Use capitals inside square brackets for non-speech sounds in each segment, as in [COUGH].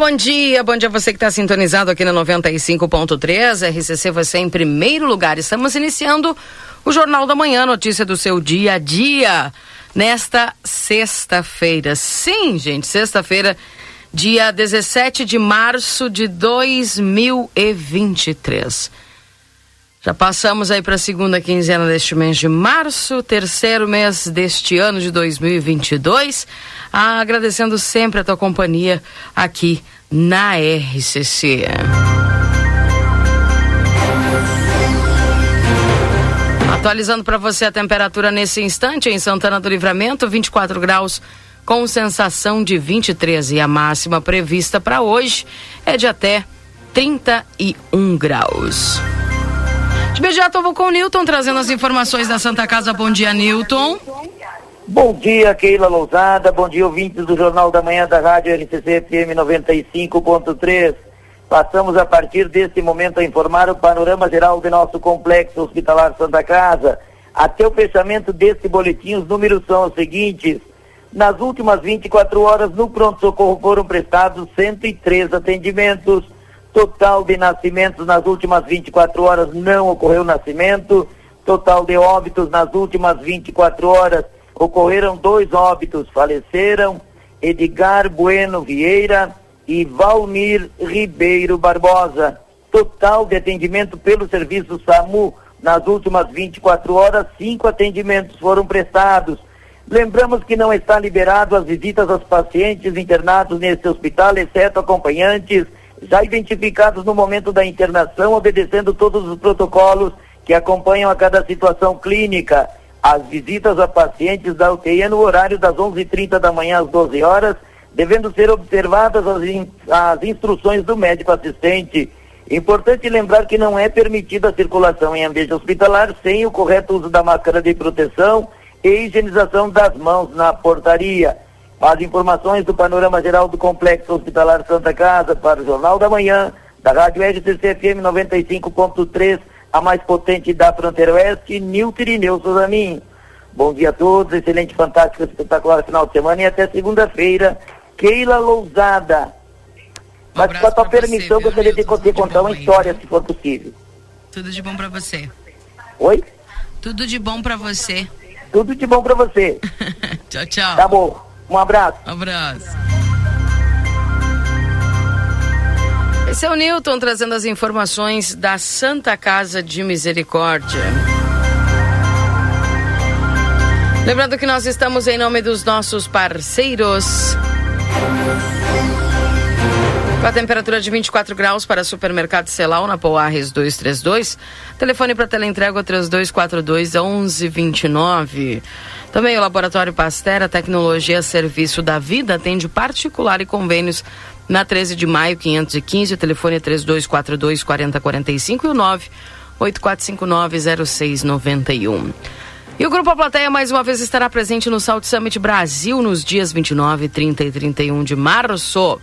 Bom dia. Bom dia a você que está sintonizado aqui na 95.3. RCC você em primeiro lugar. Estamos iniciando o Jornal da Manhã, notícia do seu dia a dia. Nesta sexta-feira. Sim, gente, sexta-feira, dia 17 de março de 2023. Já passamos aí para a segunda quinzena deste mês de março, terceiro mês deste ano de 2022. Ah, agradecendo sempre a tua companhia aqui na RCC. Atualizando para você a temperatura nesse instante em Santana do Livramento, 24 graus com sensação de 23 e a máxima prevista para hoje é de até 31 graus. De imediato eu vou com o Newton trazendo as informações da Santa Casa. Bom dia, Newton. Bom dia, Keila Lousada. Bom dia, ouvintes do Jornal da Manhã da Rádio RCC FM 95.3. Passamos a partir deste momento a informar o panorama geral do nosso complexo hospitalar Santa Casa. Até o fechamento deste boletim, os números são os seguintes. Nas últimas 24 horas, no pronto-socorro foram prestados 103 atendimentos. Total de nascimentos nas últimas 24 horas não ocorreu nascimento. Total de óbitos nas últimas 24 horas ocorreram dois óbitos. Faleceram Edgar Bueno Vieira e Valmir Ribeiro Barbosa. Total de atendimento pelo serviço SAMU nas últimas 24 horas, cinco atendimentos foram prestados. Lembramos que não está liberado as visitas aos pacientes internados nesse hospital, exceto acompanhantes já identificados no momento da internação, obedecendo todos os protocolos que acompanham a cada situação clínica. As visitas a pacientes da UTI é no horário das 11h30 da manhã às 12 horas, devendo ser observadas as, in, as instruções do médico assistente. Importante lembrar que não é permitida a circulação em ambiente hospitalar sem o correto uso da máscara de proteção e higienização das mãos na portaria. As informações do panorama geral do Complexo Hospitalar Santa Casa para o Jornal da Manhã, da Rádio RCC FM 95.3, a mais potente da fronteira oeste, Nilton Irineu Souzamin. Bom dia a todos, excelente, fantástico, espetacular final de semana e até segunda-feira. Keila Lousada. Mas com a tua permissão, você, gostaria de, de contar uma história, se for possível. Tudo de bom para você. Oi? Tudo de bom para você. Tudo de bom para você. [LAUGHS] tchau, tchau. Tá bom. Um abraço. Um abraço. Esse é o Newton trazendo as informações da Santa Casa de Misericórdia. Lembrando que nós estamos em nome dos nossos parceiros. Com a temperatura de 24 graus para supermercado Celal na Poarres 232. Telefone para teleentrega 3242 1129. Também o Laboratório Pastera Tecnologia Serviço da Vida atende particular e convênios na 13 de maio 515, o telefone é 3242 4045 e o 984590691. E o Grupo A Plateia mais uma vez estará presente no Salt Summit Brasil nos dias 29, 30 e 31 de março.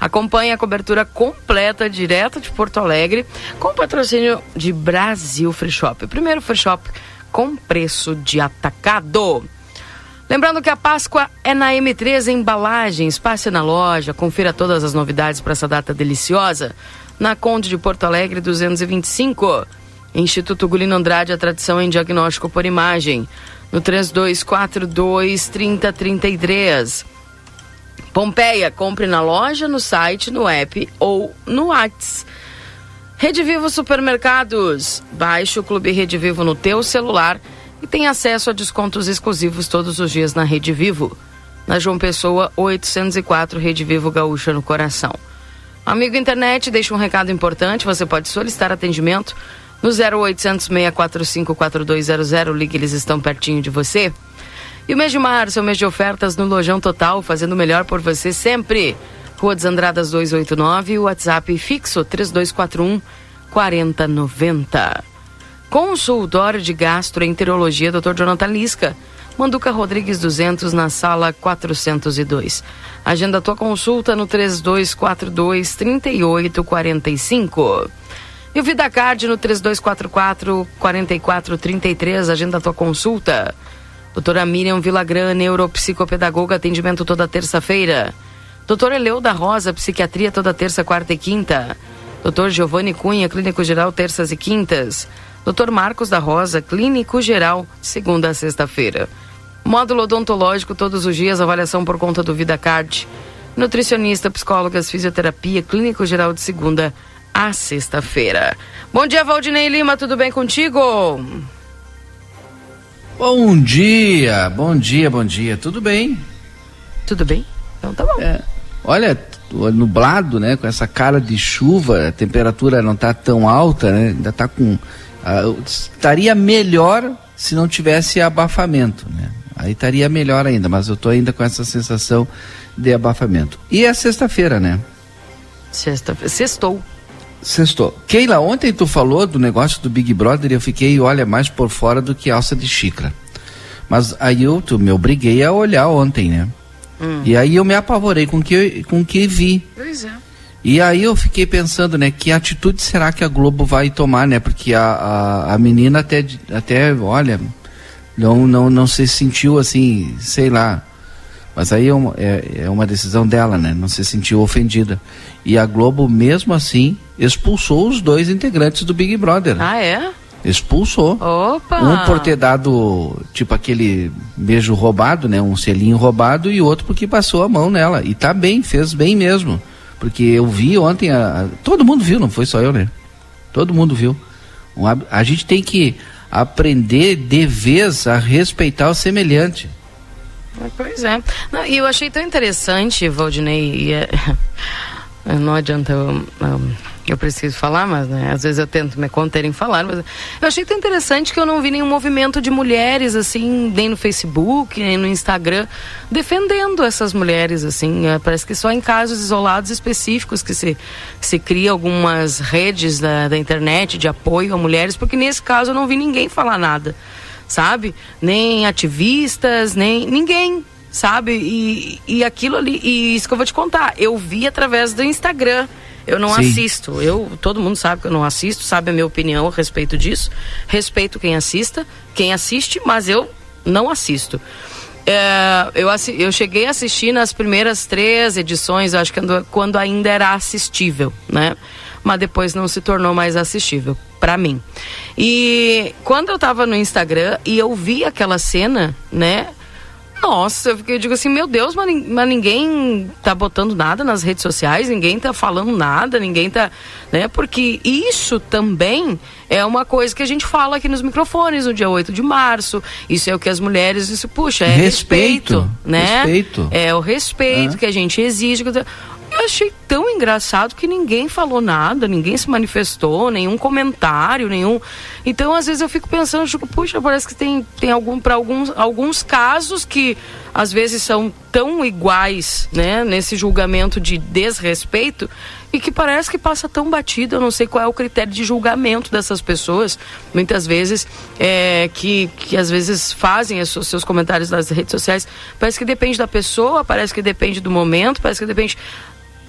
Acompanhe a cobertura completa direto de Porto Alegre com patrocínio de Brasil Free Shop. Primeiro free shop com preço de atacado. Lembrando que a Páscoa é na M3 Embalagens. Passe na loja, confira todas as novidades para essa data deliciosa. Na Conde de Porto Alegre 225. Instituto Gulino Andrade, a tradição em diagnóstico por imagem. No 3242 3033. Pompeia, compre na loja, no site, no app ou no WhatsApp. Rede Vivo Supermercados. Baixe o Clube Rede Vivo no teu celular e tem acesso a descontos exclusivos todos os dias na Rede Vivo. Na João Pessoa, 804, Rede Vivo Gaúcha no coração. Amigo internet, deixa um recado importante. Você pode solicitar atendimento no 0800 645 4200. Ligue, eles estão pertinho de você. E o mês de março é o mês de ofertas no Lojão Total, fazendo o melhor por você sempre. Rua dos Andradas 289, WhatsApp fixo 3241 4090. Consultório de Gastroenterologia Dr. Jonathan Lisca. Manduca Rodrigues 200 na sala 402. Agenda tua consulta no 3242 3845. E o VidaCard no 3244 4433. Agenda tua consulta. Doutora Miriam Vilagran, neuropsicopedagoga, atendimento toda terça-feira. Doutor Eleu da Rosa, psiquiatria toda terça, quarta e quinta. Doutor Giovanni Cunha, clínico geral, terças e quintas. Doutor Marcos da Rosa, clínico geral, segunda a sexta-feira. Módulo odontológico todos os dias, avaliação por conta do VidaCard. Nutricionista, psicólogas, fisioterapia, clínico geral de segunda a sexta-feira. Bom dia, Valdinei Lima, tudo bem contigo? Bom dia, bom dia, bom dia, tudo bem? Tudo bem? Então tá bom. É, olha, nublado, né, com essa cara de chuva, a temperatura não está tão alta, né, ainda está com... Uh, estaria melhor se não tivesse abafamento, né? Aí estaria melhor ainda, mas eu estou ainda com essa sensação de abafamento. E é sexta-feira, né? Sexta-feira. Sextou. Sextou. Keila, ontem tu falou do negócio do Big Brother e eu fiquei, olha, mais por fora do que alça de xícara. Mas aí eu tu, me obriguei a olhar ontem, né? Hum. E aí eu me apavorei com que, com que vi. Pois é. E aí eu fiquei pensando, né, que atitude será que a Globo vai tomar, né? Porque a, a, a menina até, até, olha, não, não, não se sentiu assim, sei lá, mas aí é uma, é, é uma decisão dela, né? Não se sentiu ofendida. E a Globo, mesmo assim, expulsou os dois integrantes do Big Brother. Ah, é? Expulsou. Opa! Um por ter dado, tipo, aquele beijo roubado, né? Um selinho roubado e outro porque passou a mão nela. E tá bem, fez bem mesmo. Porque eu vi ontem, a, a, todo mundo viu, não foi só eu, né? Todo mundo viu. Um, a gente tem que aprender de vez a respeitar o semelhante. Pois é. Não, e eu achei tão interessante, Valdinei, e é, [LAUGHS] não adianta eu, eu preciso falar, mas né, às vezes eu tento me conter em falar, mas eu achei tão interessante que eu não vi nenhum movimento de mulheres, assim, nem no Facebook, nem no Instagram, defendendo essas mulheres, assim, é, parece que só em casos isolados específicos que se, se cria algumas redes da, da internet de apoio a mulheres, porque nesse caso eu não vi ninguém falar nada sabe? Nem ativistas, nem ninguém, sabe? E, e aquilo ali, e isso que eu vou te contar, eu vi através do Instagram. Eu não Sim. assisto. Eu, todo mundo sabe que eu não assisto, sabe a minha opinião a respeito disso. Respeito quem assista, quem assiste, mas eu não assisto. É, eu, eu cheguei a assistir nas primeiras três edições, acho que quando ainda era assistível, né? Mas depois não se tornou mais assistível para mim. E quando eu tava no Instagram e eu vi aquela cena, né? Nossa, eu digo assim, meu Deus, mas, mas, ninguém tá botando nada nas redes sociais, ninguém tá falando nada, ninguém tá, né? Porque isso também é uma coisa que a gente fala aqui nos microfones no dia 8 de março. Isso é o que as mulheres, isso, puxa, é respeito, respeito né? Respeito. É o respeito é. que a gente exige. Eu achei tão engraçado que ninguém falou nada, ninguém se manifestou, nenhum comentário, nenhum. Então, às vezes eu fico pensando, puxa, parece que tem, tem algum para alguns, alguns casos que às vezes são tão iguais, né, nesse julgamento de desrespeito e que parece que passa tão batido. Eu não sei qual é o critério de julgamento dessas pessoas, muitas vezes é, que, que às vezes fazem seus comentários nas redes sociais. Parece que depende da pessoa, parece que depende do momento, parece que depende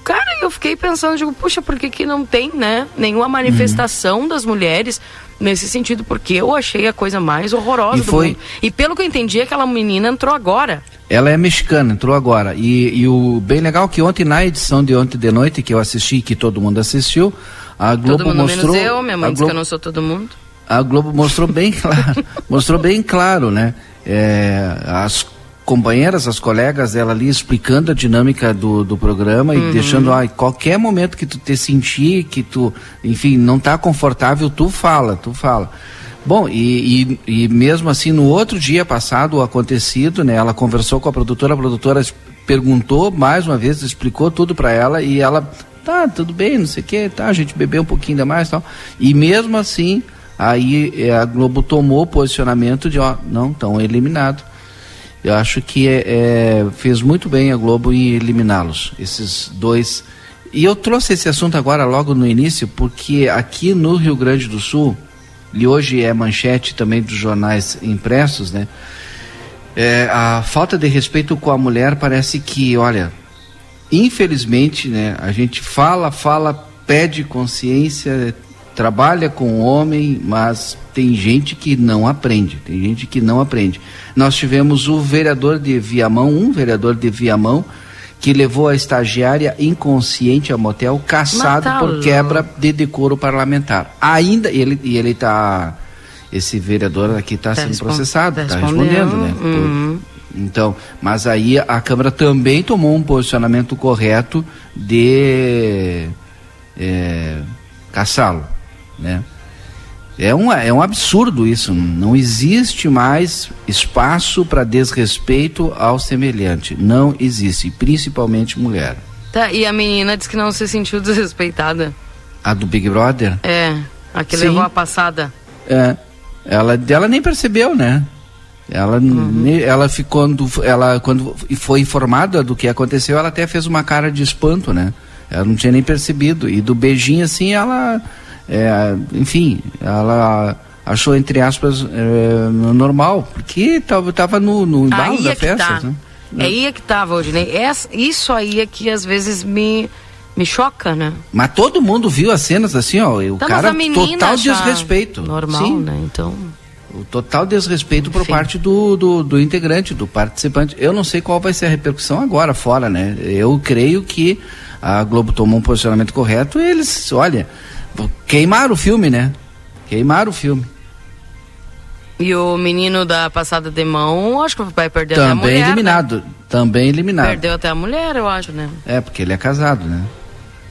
Cara, eu fiquei pensando, digo, puxa, por que, que não tem, né, nenhuma manifestação uhum. das mulheres nesse sentido? Porque eu achei a coisa mais horrorosa e do foi... mundo. E pelo que eu entendi, aquela menina entrou agora. Ela é mexicana, entrou agora. E, e o bem legal que ontem, na edição de ontem de noite, que eu assisti, que todo mundo assistiu, a Globo todo mundo mostrou. Menos eu, minha mãe disse Globo, que eu não sou todo mundo. A Globo mostrou bem claro, [LAUGHS] mostrou bem claro, né? É, as companheiras, as colegas dela ali explicando a dinâmica do, do programa uhum. e deixando, ah, qualquer momento que tu te sentir, que tu, enfim, não está confortável, tu fala, tu fala. Bom, e, e, e, mesmo assim, no outro dia passado, o acontecido, né, ela conversou com a produtora, a produtora perguntou mais uma vez, explicou tudo para ela e ela, tá, tudo bem, não sei o que, tá, a gente bebeu um pouquinho ainda mais tal. E mesmo assim, aí eh, a Globo tomou o posicionamento de, ó, não, estão eliminados. Eu acho que é, é, fez muito bem a Globo em eliminá-los, esses dois E eu trouxe esse assunto agora logo no início, porque aqui no Rio Grande do Sul, e hoje é manchete também dos jornais impressos, né? É, a falta de respeito com a mulher parece que, olha, infelizmente, né, a gente fala, fala, pede consciência, trabalha com o homem, mas tem gente que não aprende, tem gente que não aprende. Nós tivemos o vereador de Viamão, um vereador de Viamão, que levou a estagiária inconsciente ao motel, caçado tá por quebra de decoro parlamentar. Ainda, ele, e ele está, esse vereador aqui está tá sendo processado, está tá respondendo, né? Uhum. Por, então, mas aí a Câmara também tomou um posicionamento correto de é, caçá-lo, né? É um, é um absurdo isso. Não existe mais espaço para desrespeito ao semelhante. Não existe, principalmente mulher. Tá, e a menina disse que não se sentiu desrespeitada. A do Big Brother? É, a que Sim. levou a passada. É. Ela, ela nem percebeu, né? Ela, uhum. ela ficou quando ela quando foi informada do que aconteceu, ela até fez uma cara de espanto, né? Ela não tinha nem percebido. E do beijinho assim, ela é, enfim, ela achou, entre aspas, é, normal, porque estava no, no embalo da é festa. Tá. Né? É aí é que estava hoje, né? isso aí é que às vezes me, me choca, né? Mas todo mundo viu as cenas assim, ó. O tá, cara total desrespeito. Normal, Sim. né? Então. O total desrespeito por Enfim. parte do, do, do, integrante, do participante. Eu não sei qual vai ser a repercussão agora, fora, né? Eu creio que a Globo tomou um posicionamento correto e eles, olha, Queimaram o filme, né? Queimaram o filme. E o menino da passada de mão, acho que vai perder Também até a mulher. Também eliminado. Né? Também eliminado. Perdeu até a mulher, eu acho, né? É, porque ele é casado, né?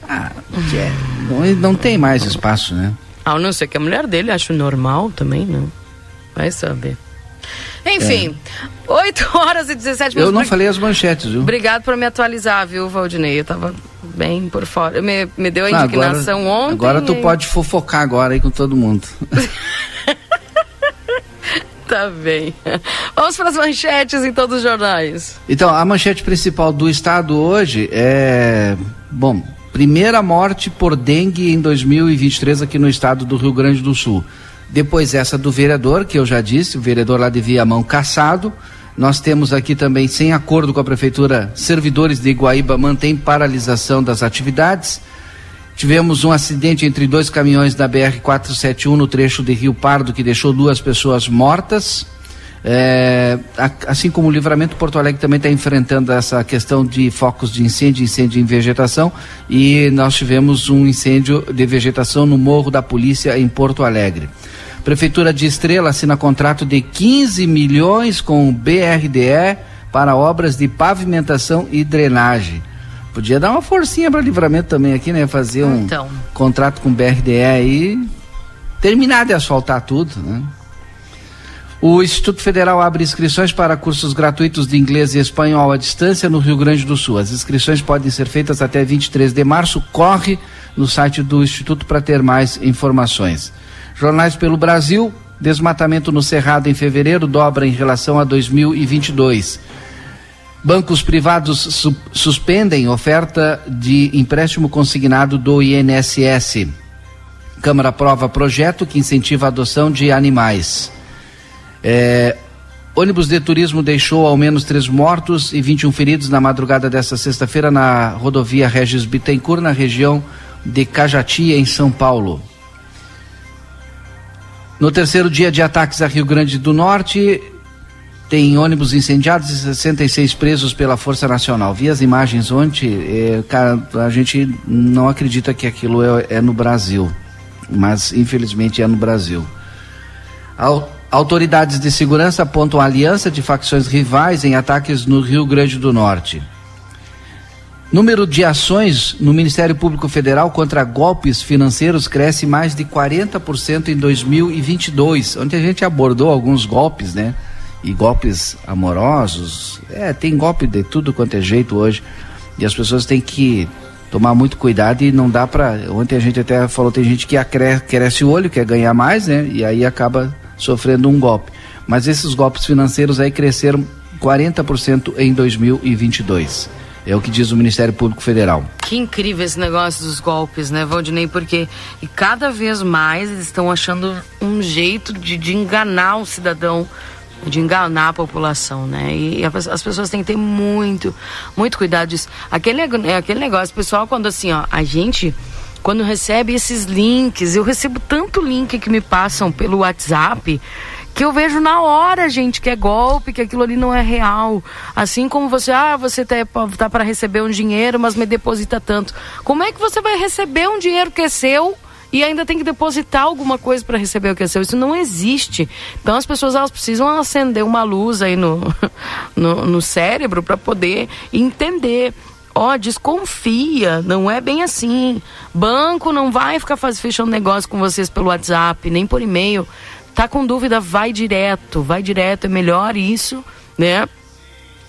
Ah, é, não, não tem mais espaço, né? Ah, não sei que a mulher dele acho normal também, não. Né? Vai saber. Enfim, é. 8 [LAUGHS] horas e 17 minutos. Eu não falei as manchetes, viu? Obrigado por me atualizar, viu, Valdinei? Eu tava bem por fora. Me, me deu a indignação agora, ontem. Agora tu e... pode fofocar agora aí com todo mundo. [LAUGHS] tá bem. Vamos para as manchetes em todos os jornais. Então, a manchete principal do estado hoje é. Bom, primeira morte por dengue em 2023 aqui no estado do Rio Grande do Sul. Depois essa do vereador, que eu já disse, o vereador lá de Viamão caçado. Nós temos aqui também, sem acordo com a prefeitura, servidores de Iguaíba mantêm paralisação das atividades. Tivemos um acidente entre dois caminhões da BR-471 no trecho de Rio Pardo que deixou duas pessoas mortas. É, assim como o Livramento Porto Alegre também está enfrentando essa questão de focos de incêndio, incêndio em vegetação, e nós tivemos um incêndio de vegetação no Morro da Polícia em Porto Alegre. Prefeitura de Estrela assina contrato de 15 milhões com o BRDE para obras de pavimentação e drenagem. Podia dar uma forcinha para livramento também aqui, né? Fazer um então. contrato com o BRDE aí, terminar de asfaltar tudo, né? O Instituto Federal abre inscrições para cursos gratuitos de inglês e espanhol à distância no Rio Grande do Sul. As inscrições podem ser feitas até 23 de março. Corre no site do Instituto para ter mais informações. Jornais pelo Brasil, desmatamento no Cerrado em fevereiro dobra em relação a 2022. Bancos privados su suspendem oferta de empréstimo consignado do INSS. Câmara aprova projeto que incentiva a adoção de animais. É, ônibus de turismo deixou ao menos três mortos e 21 feridos na madrugada desta sexta-feira na rodovia Regis Bittencourt, na região de Cajati, em São Paulo. No terceiro dia de ataques a Rio Grande do Norte, tem ônibus incendiados e 66 presos pela Força Nacional. Vi as imagens ontem, é, cara, a gente não acredita que aquilo é, é, no Brasil, mas infelizmente é no Brasil. Autoridades de segurança apontam aliança de facções rivais em ataques no Rio Grande do Norte. Número de ações no Ministério Público Federal contra golpes financeiros cresce mais de 40% em 2022. Onde a gente abordou alguns golpes, né? E golpes amorosos. É, tem golpe de tudo quanto é jeito hoje. E as pessoas têm que tomar muito cuidado e não dá para. Ontem a gente até falou, tem gente que cresce o olho, quer ganhar mais, né? E aí acaba sofrendo um golpe. Mas esses golpes financeiros aí cresceram 40% em 2022. É o que diz o Ministério Público Federal. Que incrível esse negócio dos golpes, né, Valdinei? Porque e cada vez mais eles estão achando um jeito de, de enganar o cidadão de enganar a população, né? E as pessoas têm que ter muito, muito cuidado disso. Aquele, é aquele negócio, pessoal, quando assim, ó, a gente, quando recebe esses links, eu recebo tanto link que me passam pelo WhatsApp que eu vejo na hora, gente, que é golpe, que aquilo ali não é real. Assim como você, ah, você tá, tá para receber um dinheiro, mas me deposita tanto. Como é que você vai receber um dinheiro que é seu? e ainda tem que depositar alguma coisa para receber o que é seu. Isso não existe. Então as pessoas elas precisam acender uma luz aí no, [LAUGHS] no, no cérebro para poder entender. Ó, oh, desconfia, não é bem assim. Banco não vai ficar faz, fechando negócio com vocês pelo WhatsApp, nem por e-mail. Tá com dúvida, vai direto, vai direto, é melhor isso, né?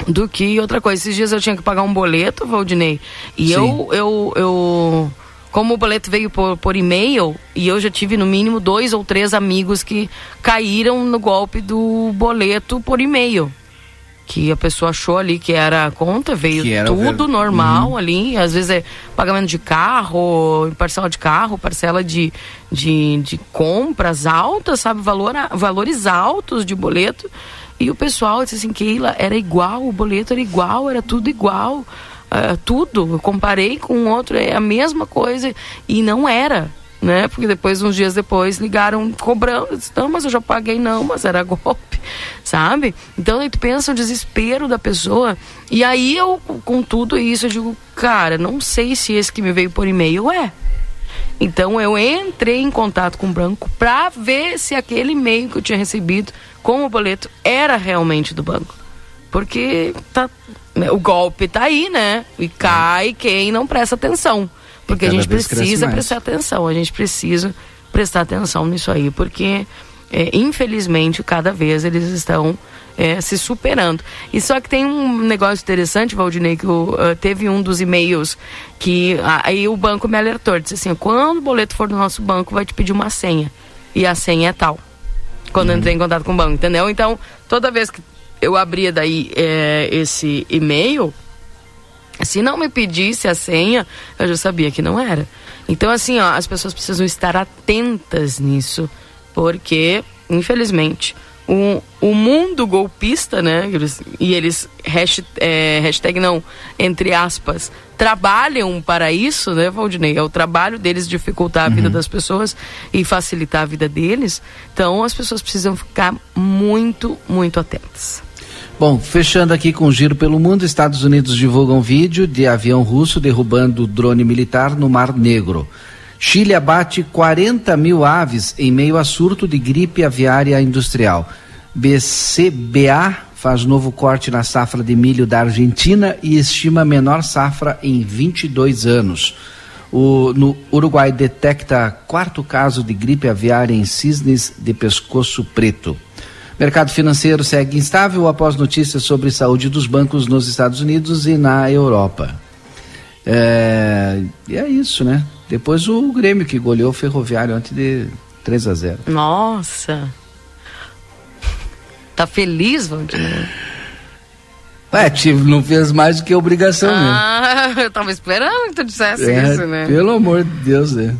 Do que outra coisa. Esses dias eu tinha que pagar um boleto, Valdinei, e eu, eu, eu como o boleto veio por, por e-mail, e eu já tive no mínimo dois ou três amigos que caíram no golpe do boleto por e-mail. Que a pessoa achou ali que era a conta, veio tudo normal uhum. ali. Às vezes é pagamento de carro, parcela de carro, parcela de, de, de compras altas, sabe? Valor, valores altos de boleto. E o pessoal disse assim, Keila, era igual, o boleto era igual, era tudo igual uh, tudo. Eu comparei com outro, é a mesma coisa e não era. Né? Porque depois, uns dias depois, ligaram cobrando. Disse, não, mas eu já paguei, não, mas era golpe, [LAUGHS] sabe? Então aí tu pensa o desespero da pessoa. E aí eu, com tudo isso, eu digo, cara, não sei se esse que me veio por e-mail é. Então eu entrei em contato com o banco para ver se aquele e-mail que eu tinha recebido com o boleto era realmente do banco. Porque tá, né, o golpe tá aí, né? E cai quem não presta atenção. Porque a gente precisa prestar atenção, a gente precisa prestar atenção nisso aí, porque é, infelizmente cada vez eles estão é, se superando. E só que tem um negócio interessante, Valdinei, que uh, teve um dos e-mails que aí o banco me alertou, disse assim, quando o boleto for do nosso banco, vai te pedir uma senha. E a senha é tal. Quando uhum. eu entrei em contato com o banco, entendeu? Então, toda vez que eu abria daí é, esse e-mail, se não me pedisse a senha, eu já sabia que não era. Então, assim, ó, as pessoas precisam estar atentas nisso, porque, infelizmente, o, o mundo golpista, né? E eles, hashtag, é, hashtag não, entre aspas, trabalham para isso, né, Valdinei? É o trabalho deles dificultar a uhum. vida das pessoas e facilitar a vida deles. Então, as pessoas precisam ficar muito, muito atentas. Bom, fechando aqui com o giro pelo mundo, Estados Unidos divulgam vídeo de avião russo derrubando drone militar no Mar Negro. Chile abate 40 mil aves em meio a surto de gripe aviária industrial. BCBA faz novo corte na safra de milho da Argentina e estima menor safra em 22 anos. O, no Uruguai detecta quarto caso de gripe aviária em cisnes de pescoço preto. Mercado financeiro segue instável após notícias sobre saúde dos bancos nos Estados Unidos e na Europa. É, e é isso, né? Depois o Grêmio que goleou o Ferroviário antes de 3 a 0 Nossa! Tá feliz, Valdir? É, tive, não fez mais do que obrigação, ah, né? [LAUGHS] eu tava esperando que tu dissesse é, isso, né? Pelo amor de Deus, né?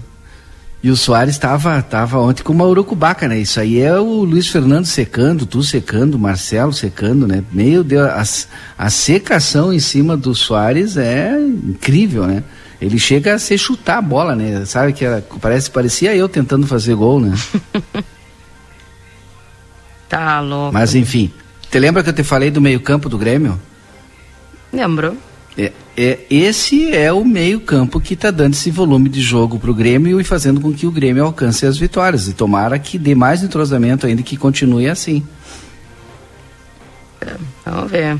E o Soares estava tava ontem com uma urucubaca, né? Isso aí é o Luiz Fernando secando, tu secando, Marcelo secando, né? Meu Deus, a, a secação em cima do Soares é incrível, né? Ele chega a se chutar a bola, né? Sabe que era, parece, parecia eu tentando fazer gol, né? [LAUGHS] tá louco. Mas enfim, te lembra que eu te falei do meio campo do Grêmio? Lembro. É, é, esse é o meio-campo que está dando esse volume de jogo para o Grêmio e fazendo com que o Grêmio alcance as vitórias. E tomara que dê mais entrosamento ainda que continue assim. Vamos ver.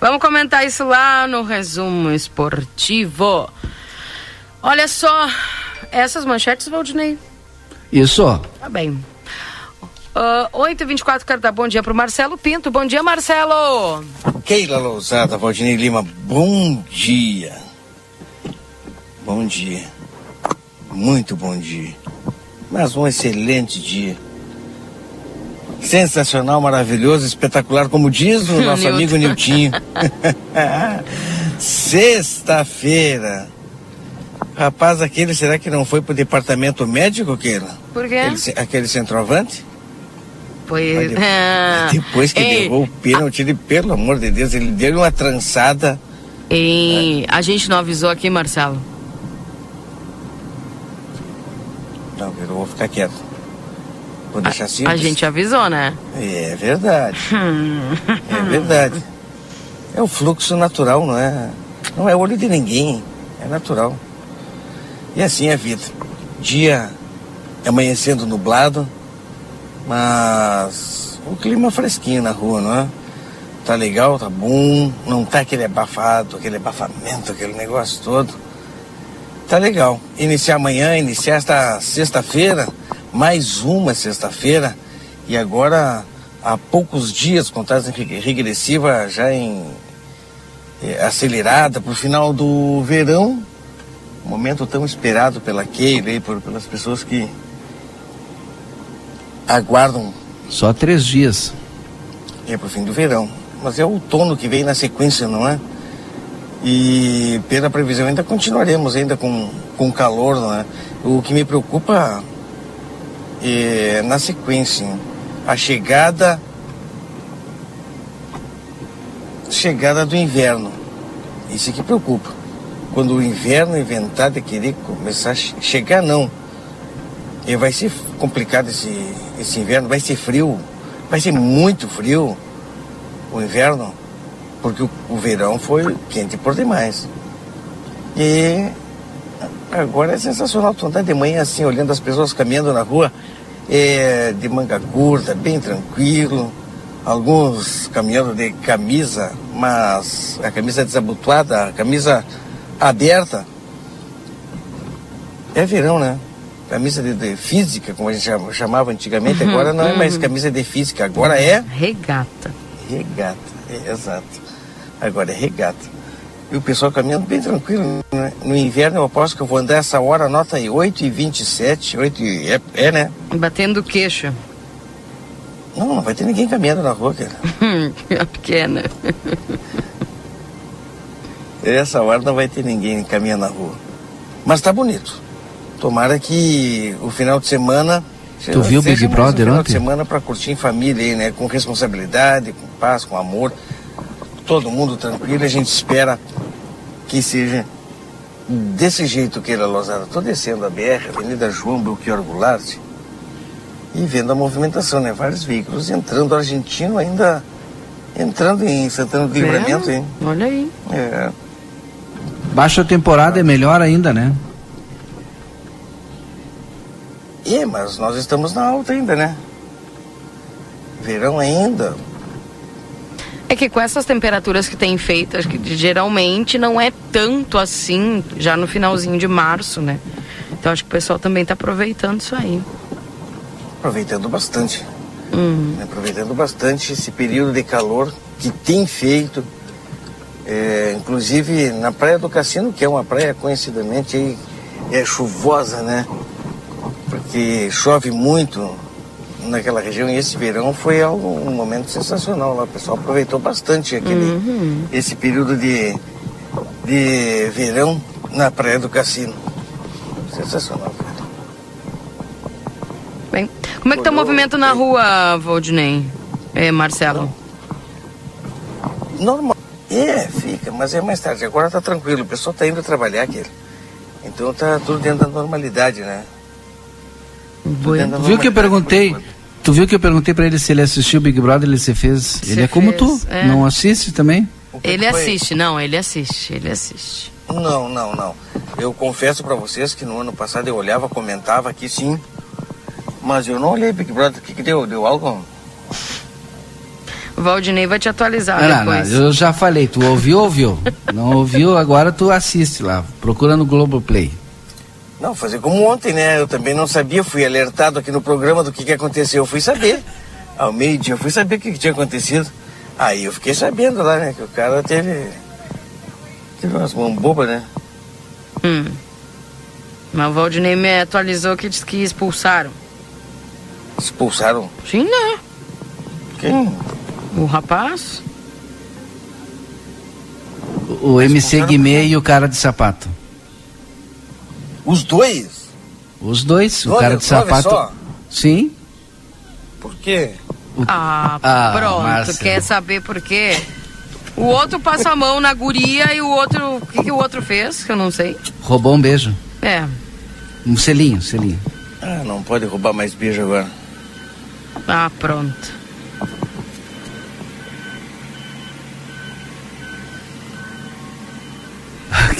Vamos comentar isso lá no resumo esportivo. Olha só, essas manchetes, Valdinei. Isso. Tá bem. Uh, 8h24, quero dar bom dia para o Marcelo Pinto. Bom dia, Marcelo. Keila Lousada, Valdinei Lima, bom dia. Bom dia. Muito bom dia. Mas um excelente dia. Sensacional, maravilhoso, espetacular, como diz o [LAUGHS] nosso amigo Niltinho. [LAUGHS] Sexta-feira. Rapaz, aquele será que não foi pro departamento médico, Keila? Por quê? Aquele, aquele centroavante? Pois. Depois, Ah. depois que Ei, derrubou o pênalti, ele, pelo amor de Deus, ele deu uma trançada. ei, a gente não avisou aqui, Marcelo. Não, eu vou ficar quieto. Vou deixar A simples. gente avisou, né? É verdade. [LAUGHS] é verdade. É o fluxo natural, não é? Não é olho de ninguém. É natural. E assim é a vida. Dia amanhecendo nublado, mas o clima fresquinho na rua, não é? Tá legal, tá bom, não tá aquele abafado, aquele abafamento, aquele negócio todo. Tá legal. Iniciar amanhã, iniciar esta sexta-feira, mais uma sexta-feira, e agora há poucos dias, contagem reg- regressiva já em eh, acelerada para o final do verão, momento tão esperado pela Keila e por, pelas pessoas que aguardam Só três dias. é para o fim do verão. Mas é o outono que vem na sequência, não é? E pela previsão ainda continuaremos ainda com, com calor, não é? O que me preocupa é na sequência a chegada chegada do inverno. Isso é que preocupa. Quando o inverno inventar de querer começar a che- chegar não. E vai ser complicado esse, esse inverno, vai ser frio, vai ser muito frio o inverno, porque o, o verão foi quente por demais. E agora é sensacional tu andar de manhã assim, olhando as pessoas caminhando na rua, é, de manga curta, bem tranquilo. Alguns caminhando de camisa, mas a camisa desabotoada, a camisa aberta. É verão, né? Camisa de, de física, como a gente chama- chamava antigamente, agora não é mais camisa de física, agora é Regata. Regata, é, exato. Agora é regata. E o pessoal caminhando bem tranquilo. Né? No inverno eu aposto que eu vou andar essa hora, anota aí, 8 e 27 8 e... É, é, né? Batendo queixo. Não, não vai ter ninguém caminhando na rua, cara. [LAUGHS] Pequena. Essa hora não vai ter ninguém caminhando na rua. Mas tá bonito. Tomara que o final de semana. Tu viu o Big Brother um final ontem? de semana para curtir em família aí, né? Com responsabilidade, com paz, com amor. Todo mundo tranquilo. A gente espera que seja desse jeito que era Lozada. Tô descendo a BR, Avenida João Belchior Goulart, e vendo a movimentação, né? Vários veículos entrando argentino ainda. Entrando em Santana do Livramento, hein? Olha aí. É. Baixa temporada é melhor ainda, né? É, mas nós estamos na alta ainda, né? Verão ainda. É que com essas temperaturas que tem feito, acho que geralmente não é tanto assim, já no finalzinho de março, né? Então acho que o pessoal também tá aproveitando isso aí. Aproveitando bastante. Hum. Aproveitando bastante esse período de calor que tem feito. É, inclusive na Praia do Cassino, que é uma praia conhecidamente é chuvosa, né? Porque chove muito naquela região e esse verão foi algo, um momento sensacional lá. O pessoal aproveitou bastante aquele, esse período de, de verão na Praia do Cassino. Sensacional, cara. Bem, como é que tá o movimento na rua, Valdinei? É, Marcelo? Normal. É, fica, mas é mais tarde. Agora tá tranquilo, o pessoal tá indo trabalhar aqui. Então tá tudo dentro da normalidade, né? Bueno. Viu que eu perguntei? Tu viu que eu perguntei pra ele se ele assistiu o Big Brother, ele se fez. Se ele é como fez, tu, é. não assiste também? Ele foi? assiste, não, ele assiste, ele assiste. Não, não, não. Eu confesso pra vocês que no ano passado eu olhava, comentava aqui sim. Mas eu não olhei Big Brother. O que, que deu? Deu algo? O Valdinei vai te atualizar não, não, depois. eu já falei, tu ouviu, ouviu. [LAUGHS] Não ouviu, agora tu assiste lá. Procura no Globoplay. Não, fazer como ontem, né? Eu também não sabia, fui alertado aqui no programa do que, que aconteceu. Eu fui saber. Ao meio-dia, eu fui saber o que, que tinha acontecido. Aí eu fiquei sabendo lá, né? Que o cara teve. Teve umas mãos bobas, né? Hum. Mas o Valdinei me atualizou que disse que expulsaram. Expulsaram Sim, né? quem? O rapaz? O, O MC Guimê e o cara de sapato. Os dois? Os dois, o cara de sapato. Só. Sim. Por quê? Ah, ah pronto. Márcia. Quer saber por quê? O outro passa a mão na guria e o outro. O que, que o outro fez? Que eu não sei. Roubou um beijo. É. Um selinho, selinho. Ah, não pode roubar mais beijo agora. Ah, pronto.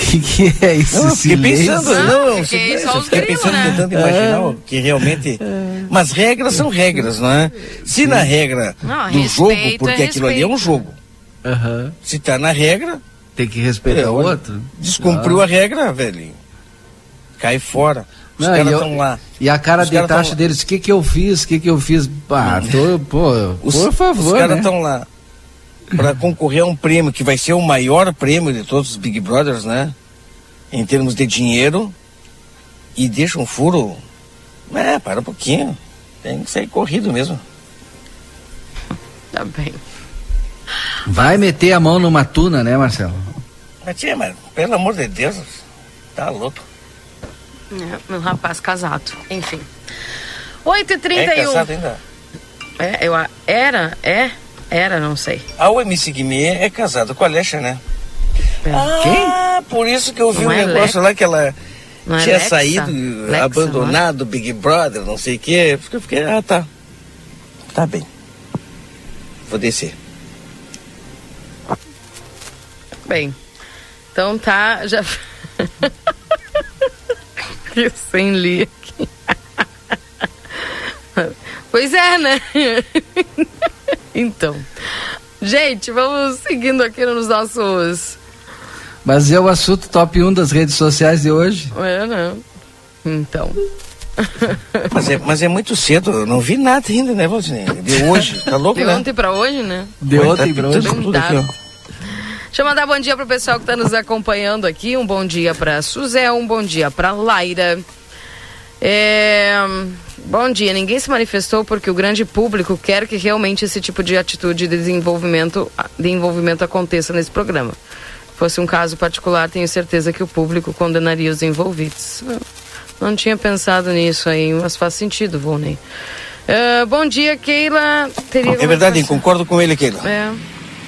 Que, que é isso? Não, fiquei pensando, não, não fiquei, só fiquei pensando, né? tentando imaginar é. que realmente. É. Mas regras são regras, não é? Se na regra não, do jogo, porque é aquilo ali é um jogo. Uhum. Se tá na regra. Tem que respeitar é, o outro. Descumpriu ah. a regra, velho. Cai fora. Os caras estão lá. E a cara Os de taxa deles, o que que eu fiz? O que que eu fiz? Ah, [LAUGHS] tô, pô, Os, por favor. Os caras estão né? lá para concorrer a um prêmio que vai ser o maior prêmio de todos os Big Brothers, né? Em termos de dinheiro. E deixa um furo. É, para um pouquinho. Tem que sair corrido mesmo. Tá bem. Vai meter a mão numa tuna, né, Marcelo? Mas, tia, mas pelo amor de Deus, tá louco. É, um rapaz casado, enfim. 8h31. É casado ainda? É, eu, era, é, era, não sei. A MC Guimê é casada com a Alexa, né? É. Ah, por isso que eu vi não um é negócio lá que ela não é tinha saído, Lexa, abandonado, Big Brother, não sei o quê. Porque eu fiquei, ah, tá. Tá bem. Vou descer. Bem, então tá, já. [LAUGHS] sem li aqui. [LAUGHS] pois é, né? [LAUGHS] então. Gente, vamos seguindo aqui nos nossos. Mas é o assunto top 1 das redes sociais de hoje? É, não. Então. [LAUGHS] mas, é, mas é muito cedo, eu não vi nada ainda, né, Valdinei? De hoje, tá louco, De né? ontem pra hoje, né? De ontem tá pra hoje. Tudo, aqui, ó. Deixa eu mandar bom dia pro pessoal que está nos acompanhando aqui. Um bom dia para Suzel, um bom dia para Laira. É... Bom dia. Ninguém se manifestou porque o grande público quer que realmente esse tipo de atitude de desenvolvimento, de envolvimento aconteça nesse programa. Fosse um caso particular, tenho certeza que o público condenaria os envolvidos. Não tinha pensado nisso aí, mas faz sentido, Volney. Uh, bom dia, Keila. Teria é verdade, concordo com ele, Keila. É.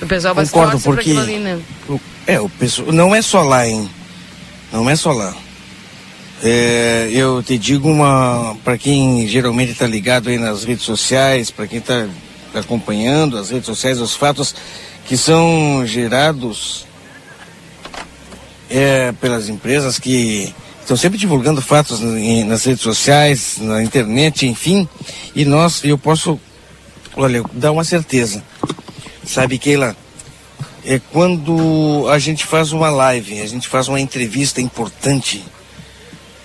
O pessoal vai Concordo, porque ali, né? o, é, o pessoal, não é só lá, hein? Não é só lá. É, eu te digo uma para quem geralmente está ligado aí nas redes sociais, para quem está tá acompanhando as redes sociais, os fatos que são gerados é, pelas empresas que estão sempre divulgando fatos nas redes sociais, na internet, enfim, e nós, eu posso, olha, dar uma certeza. Sabe, Keila? É quando a gente faz uma live, a gente faz uma entrevista importante.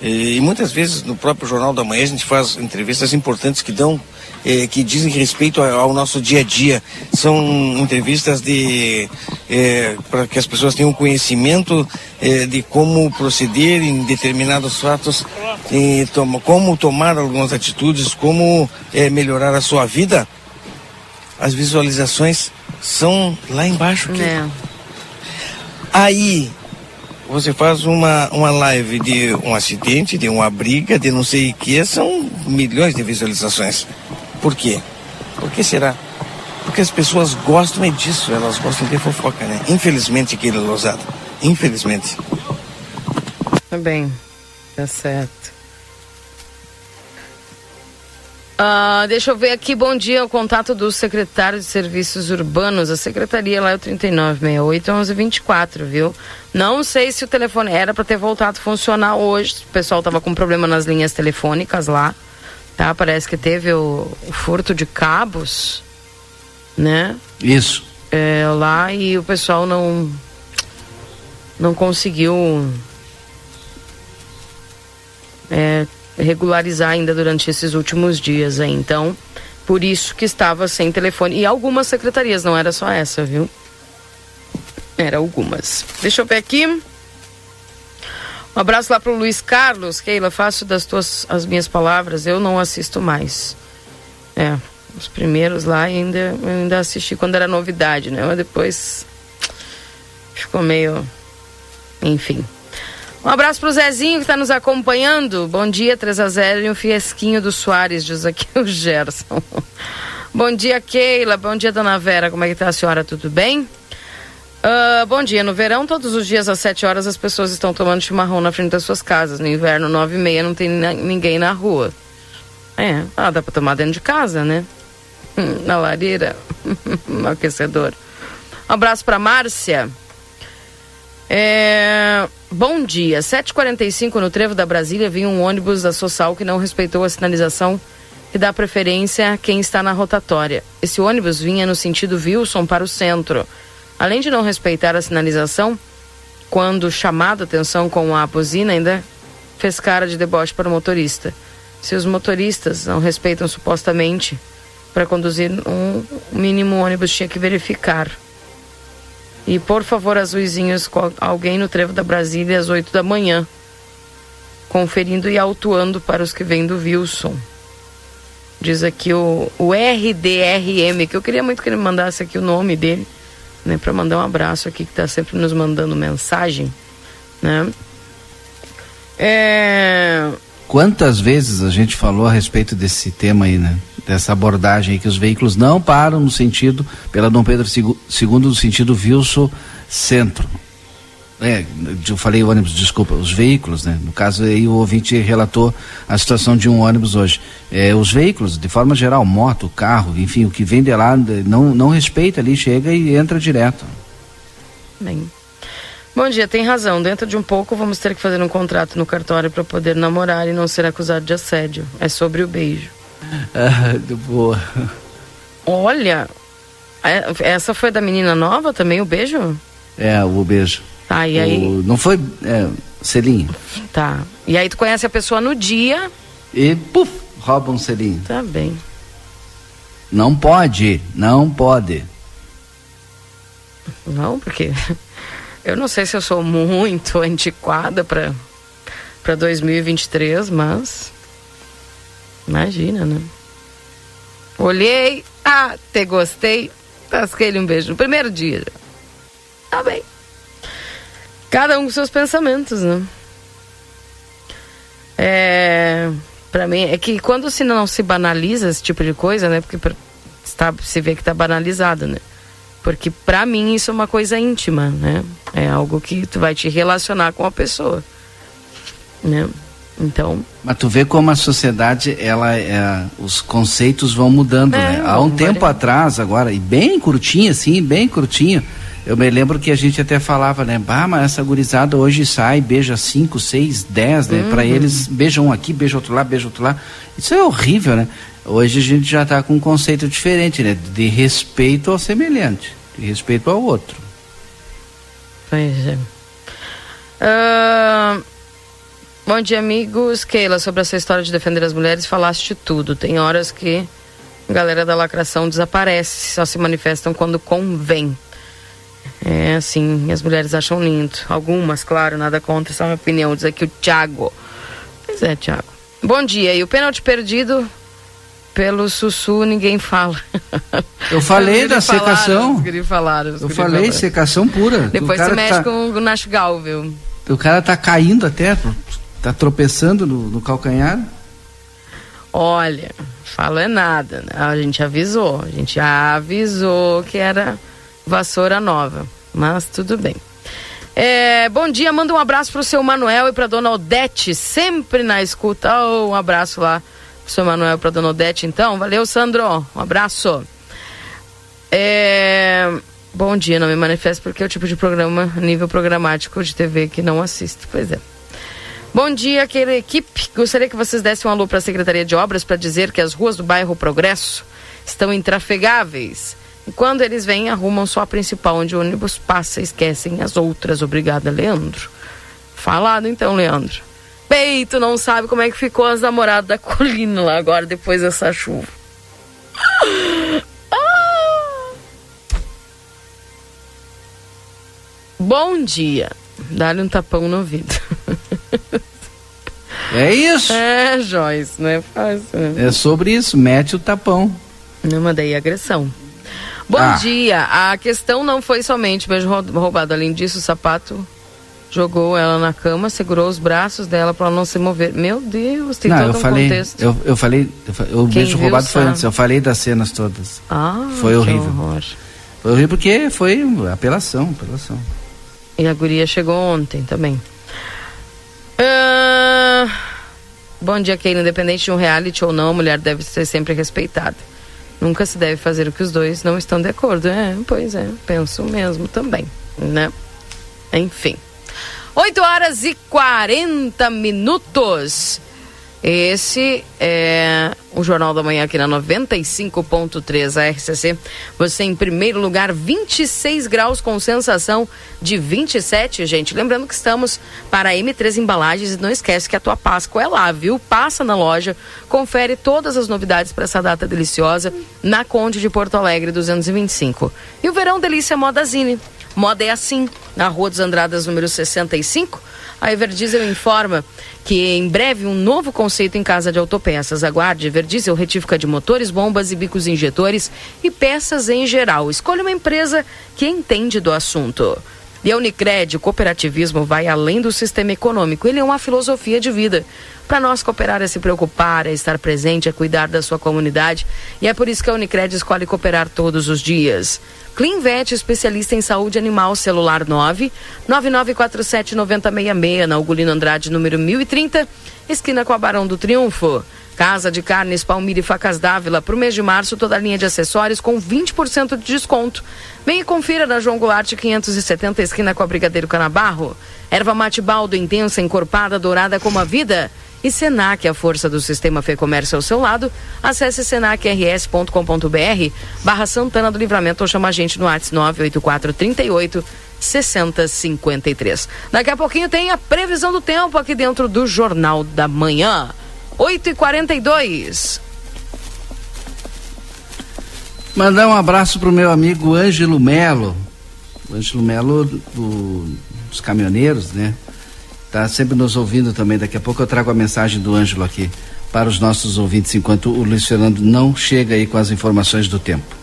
E, muitas vezes no próprio Jornal da Manhã a gente faz entrevistas importantes que dão, é, que dizem respeito ao nosso dia a dia. São entrevistas de é, para que as pessoas tenham conhecimento é, de como proceder em determinados fatos, e toma, como tomar algumas atitudes, como é, melhorar a sua vida. As visualizações são lá embaixo. Aqui. É. Aí você faz uma, uma live de um acidente, de uma briga, de não sei o que, são milhões de visualizações. Por quê? Por que será? Porque as pessoas gostam é disso, elas gostam de fofoca, né? Infelizmente, aquele Losado. Infelizmente. Tá bem, tá certo. Uh, deixa eu ver aqui, bom dia, o contato do secretário de Serviços Urbanos, a secretaria lá é o 3968-1124, viu? Não sei se o telefone era para ter voltado a funcionar hoje, o pessoal tava com problema nas linhas telefônicas lá, tá? Parece que teve o, o furto de cabos, né? Isso. É, lá e o pessoal não, não conseguiu... É, regularizar ainda durante esses últimos dias aí. Então, por isso que estava sem telefone. E algumas secretarias, não era só essa, viu? Era algumas. Deixa eu ver aqui. Um abraço lá pro Luiz Carlos. Keila, faço das tuas as minhas palavras, eu não assisto mais. É, os primeiros lá ainda, eu ainda assisti quando era novidade, né? Mas depois ficou meio Enfim. Um abraço pro Zezinho que está nos acompanhando. Bom dia, 3 a 0 e um fiesquinho do Soares, diz aqui [LAUGHS] o Gerson. bom dia, Keila. Bom dia, dona Vera. Como é que tá a senhora? Tudo bem? Uh, bom dia. No verão, todos os dias às 7 horas as pessoas estão tomando chimarrão na frente das suas casas. No inverno, 9 e meia, não tem ninguém na rua. É, ah, dá para tomar dentro de casa, né? na lareira, [LAUGHS] no aquecedor. Um abraço para Márcia. É... Bom dia. 7h45 no Trevo da Brasília vinha um ônibus da Social que não respeitou a sinalização e dá preferência a quem está na rotatória. Esse ônibus vinha no sentido Wilson para o centro. Além de não respeitar a sinalização, quando chamado atenção com a buzina, ainda fez cara de deboche para o motorista. Se os motoristas não respeitam supostamente para conduzir um mínimo ônibus, tinha que verificar. E por favor, azuizinhos, alguém no trevo da Brasília às 8 da manhã, conferindo e autuando para os que vêm do Wilson. Diz aqui o, o RDRM, que eu queria muito que ele mandasse aqui o nome dele, né, para mandar um abraço aqui, que está sempre nos mandando mensagem, né? É... Quantas vezes a gente falou a respeito desse tema aí, né? Dessa abordagem que os veículos não param no sentido, pela Dom Pedro II, no sentido Wilson Centro. É, eu falei ônibus, desculpa, os veículos, né? No caso aí o ouvinte relatou a situação de um ônibus hoje. É, os veículos, de forma geral, moto, carro, enfim, o que vem de lá não, não respeita ali, chega e entra direto. Bem. Bom dia, tem razão. Dentro de um pouco vamos ter que fazer um contrato no cartório para poder namorar e não ser acusado de assédio. É sobre o beijo. [LAUGHS] Ah, boa. Olha, é, essa foi da menina nova também, o beijo? É, o beijo. Tá, e aí? O, não foi, é, selinho. Tá. E aí tu conhece a pessoa no dia. E, puf, rouba um selinho. Tá bem. Não pode, não pode. Não, porque [LAUGHS] eu não sei se eu sou muito [LAUGHS] antiquada para para 2023, mas imagina, né? Olhei, ah, te gostei, tasquei-lhe um beijo no primeiro dia. Tá bem. Cada um com seus pensamentos, né? É, para mim é que quando se não se banaliza esse tipo de coisa, né? Porque está, se vê que tá banalizado, né? Porque para mim isso é uma coisa íntima, né? É algo que tu vai te relacionar com a pessoa, né? Então. Mas tu vê como a sociedade, ela, é, os conceitos vão mudando, é, né? Há um tempo atrás, agora, e bem curtinho, assim, bem curtinho. Eu me lembro que a gente até falava, né? Bah, mas essa gurizada hoje sai, beija cinco, seis, dez, né? Uhum. Para eles, beija um aqui, beija outro lá, beija outro lá. Isso é horrível, né? Hoje a gente já está com um conceito diferente, né? De respeito ao semelhante, de respeito ao outro. Pois é. Uh, bom dia, amigos. Keila, sobre essa história de defender as mulheres, falaste tudo. Tem horas que a galera da lacração desaparece, só se manifestam quando convém. É assim, as mulheres acham lindo. Algumas, claro, nada contra, essa é a minha opinião. Diz aqui o Thiago. Pois é, Thiago. Bom dia. E o pênalti perdido pelo Sussu ninguém fala. Eu falei da secação. Falaram, falaram, eu falei falaram. secação pura. Depois você mexe tá... com o Nash Gal, viu? O cara tá caindo até, tá tropeçando no, no calcanhar. Olha, falo é nada, né? A gente avisou, a gente avisou que era vassoura nova, mas tudo bem. É, bom dia, manda um abraço pro seu Manuel e pra dona Odete, sempre na escuta. Oh, um abraço lá seu Manuel para Dona Odete, então. Valeu, Sandro. Um abraço. É... Bom dia, não me manifesto porque é o tipo de programa, nível programático de TV que não assisto. Pois é. Bom dia, aquela equipe. Gostaria que vocês dessem um alô para a Secretaria de Obras para dizer que as ruas do bairro Progresso estão intrafegáveis. E quando eles vêm, arrumam só a principal, onde o ônibus passa e esquecem as outras. Obrigada, Leandro. Falado então, Leandro peito, não sabe como é que ficou as namoradas da colina lá agora, depois dessa chuva. Ah! Bom dia. Dá-lhe um tapão no ouvido. [LAUGHS] [LAUGHS] É isso? É, Joyce, não é fácil. Né? É sobre isso, mete o tapão. Não mandei agressão. Bom ah. dia. A questão não foi somente beijo roubado. Além disso, o sapato jogou ela na cama, segurou os braços dela para ela não se mover. Meu Deus, tem não, todo eu um falei, contexto. Eu, eu falei, eu, o Quem beijo roubado foi sabe. antes. Eu falei das cenas todas. Ah, Foi horrível. horror. Foi horrível porque foi apelação, apelação. E a guria chegou ontem também. Bom dia, Keila. Independente de um reality ou não, a mulher deve ser sempre respeitada. Nunca se deve fazer o que os dois não estão de acordo. É, pois é, penso mesmo também, né? Enfim. 8 horas e 40 minutos. Esse é o Jornal da Manhã aqui na 95.3 a RCC. Você em primeiro lugar, 26 graus com sensação de 27, gente. Lembrando que estamos para a M3 Embalagens e não esquece que a tua Páscoa é lá, viu? Passa na loja, confere todas as novidades para essa data deliciosa na Conde de Porto Alegre 225. E o Verão Delícia Modazine. Moda é assim, na Rua dos Andradas, número 65. A Everdiesel informa que em breve um novo conceito em casa de autopeças. Aguarde Everdiesel retífica de motores, bombas e bicos injetores e peças em geral. Escolha uma empresa que entende do assunto. E a Unicred, o cooperativismo vai além do sistema econômico. Ele é uma filosofia de vida. Para nós, cooperar é se preocupar, é estar presente, é cuidar da sua comunidade. E é por isso que a Unicred escolhe cooperar todos os dias. Cleanvet, especialista em saúde animal, celular 9 9947 9066, na Ugolino Andrade, número 1030, esquina com a Barão do Triunfo. Casa de Carnes Palmira e Facas Dávila, para o mês de março, toda a linha de acessórios com 20% de desconto. Venha e confira na João Goulart 570, esquina com a Brigadeiro Canabarro. Erva mate baldo, intensa, encorpada, dourada como a vida. E Senac, a força do sistema Fê Comércio ao seu lado. Acesse senacrs.com.br barra Santana do Livramento ou chama a gente no WhatsApp 98438 6053. Daqui a pouquinho tem a previsão do tempo aqui dentro do Jornal da Manhã. 8 e 42 Mandar um abraço pro meu amigo Ângelo Melo. Ângelo Melo do- dos caminhoneiros, né? Tá sempre nos ouvindo também. Daqui a pouco eu trago a mensagem do Ângelo aqui para os nossos ouvintes, enquanto o Luiz Fernando não chega aí com as informações do tempo.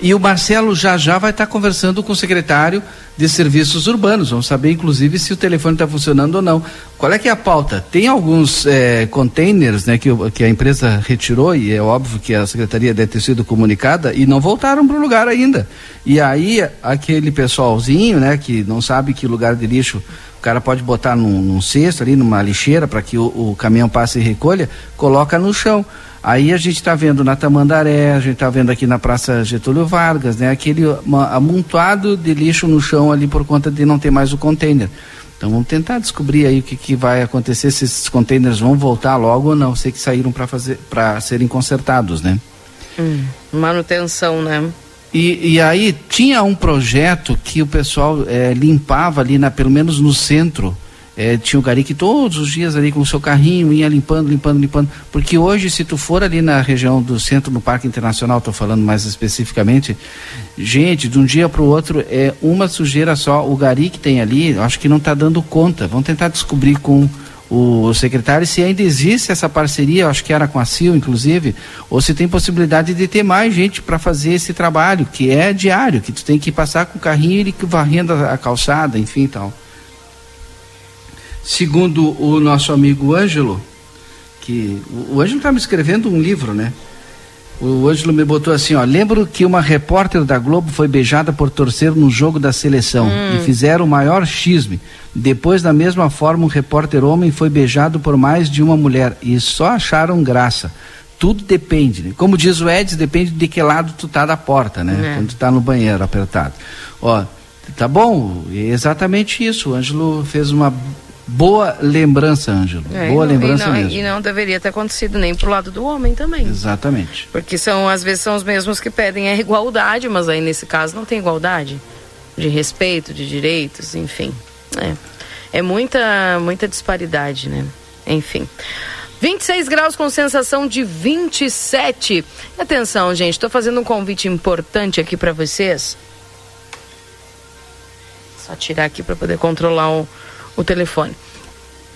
E o Marcelo já já vai estar conversando com o secretário de Serviços Urbanos. Vamos saber, inclusive, se o telefone está funcionando ou não. Qual é que é a pauta? Tem alguns eh, containers né, que, que a empresa retirou, e é óbvio que a secretaria deve ter sido comunicada, e não voltaram para o lugar ainda. E aí, aquele pessoalzinho, né, que não sabe que lugar de lixo o cara pode botar num, num cesto ali, numa lixeira, para que o, o caminhão passe e recolha, coloca no chão. Aí a gente está vendo na Tamandaré, a gente está vendo aqui na Praça Getúlio Vargas, né? Aquele amontoado de lixo no chão ali por conta de não ter mais o container. Então vamos tentar descobrir aí o que, que vai acontecer, se esses containers vão voltar logo ou não. Sei que saíram para fazer para serem consertados, né? Hum, manutenção, né? E, e aí tinha um projeto que o pessoal eh, limpava ali, na, pelo menos no centro. Eh, tinha o gari que todos os dias ali com o seu carrinho ia limpando, limpando, limpando. Porque hoje, se tu for ali na região do centro, no Parque Internacional, estou falando mais especificamente, gente, de um dia para o outro é uma sujeira só. O gari que tem ali, acho que não está dando conta. Vamos tentar descobrir com o secretário se ainda existe essa parceria, acho que era com a CIL, inclusive, ou se tem possibilidade de ter mais gente para fazer esse trabalho, que é diário, que tu tem que passar com o carrinho e varrendo a, a calçada, enfim e tal. Segundo o nosso amigo Ângelo, que o, Ângelo está me escrevendo um livro, né? O Ângelo me botou assim, ó, lembro que uma repórter da Globo foi beijada por torcer no jogo da seleção e fizeram o maior xisme. Depois, da mesma forma, um repórter homem foi beijado por mais de uma mulher e só acharam graça. Tudo depende, né? Como diz o Eds, depende de que lado tu tá da porta, né? É. Quando tu tá no banheiro apertado. Ó, tá bom, é exatamente isso. O Ângelo fez uma boa lembrança, Ângelo. É, boa e não- lembrança e não, mesmo. E não deveria ter acontecido nem pro lado do homem também. Exatamente. Porque são, às vezes, são os mesmos que pedem a igualdade, mas aí nesse caso não tem igualdade de respeito, de direitos, enfim. É, é muita, muita disparidade, né? Enfim. 26 graus com sensação de 27. E atenção, gente, estou fazendo um convite importante aqui para vocês. Só tirar aqui para poder controlar o, o telefone.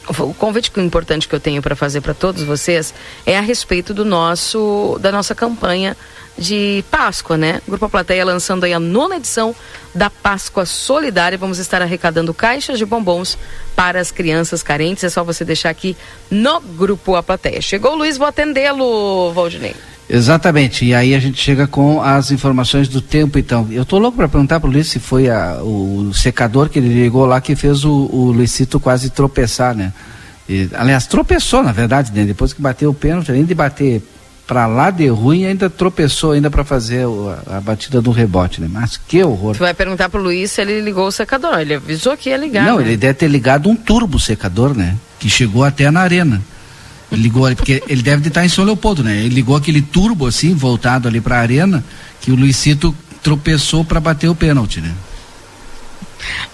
O convite importante que eu tenho para fazer para todos vocês é a respeito do nosso da nossa campanha de Páscoa, né? Grupo Plateia lançando aí a nona edição da Páscoa Solidária. Vamos estar arrecadando caixas de bombons para as crianças carentes. É só você deixar aqui no Grupo A Plateia. Chegou o Luiz, vou atendê-lo, Valdinei. Exatamente, e aí a gente chega com as informações do tempo então. Eu tô louco para perguntar pro Luiz se foi a, o secador que ele ligou lá que fez o, o Luizito quase tropeçar, né? E, aliás, tropeçou na verdade, né? Depois que bateu o pênalti, além de bater para lá de ruim, ainda tropeçou ainda para fazer o, a, a, batida do rebote, né? Mas que horror. Tu vai perguntar pro Luiz se ele ligou o secador. Ele avisou que ia ligar. Não, né? ele deve ter ligado um turbo secador, né? Que chegou até na arena. Ligou, porque ele deve estar em São Leopoldo, né? Ele ligou aquele turbo assim, voltado ali para a arena, que o Luizito tropeçou para bater o pênalti, né?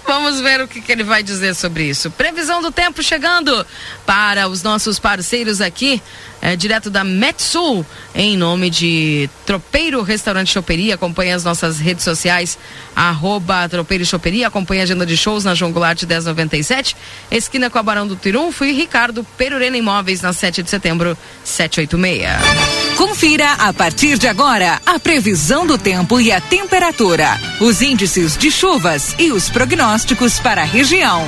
Vamos ver o que, que, ele vai dizer sobre isso. Previsão do tempo chegando para os nossos parceiros aqui, é, direto da Metsul, em nome de Tropeiro Restaurante Choperia. Acompanhe as nossas redes sociais, arroba Tropeiro Choperia. Acompanhe a agenda de shows na João Goulart 1097, esquina com a Barão do Triunfo e Ricardo Perurena Imóveis na 7 de setembro, 786. Confira a partir de agora a previsão do tempo e a temperatura, os índices de chuvas e os prognósticos para a região.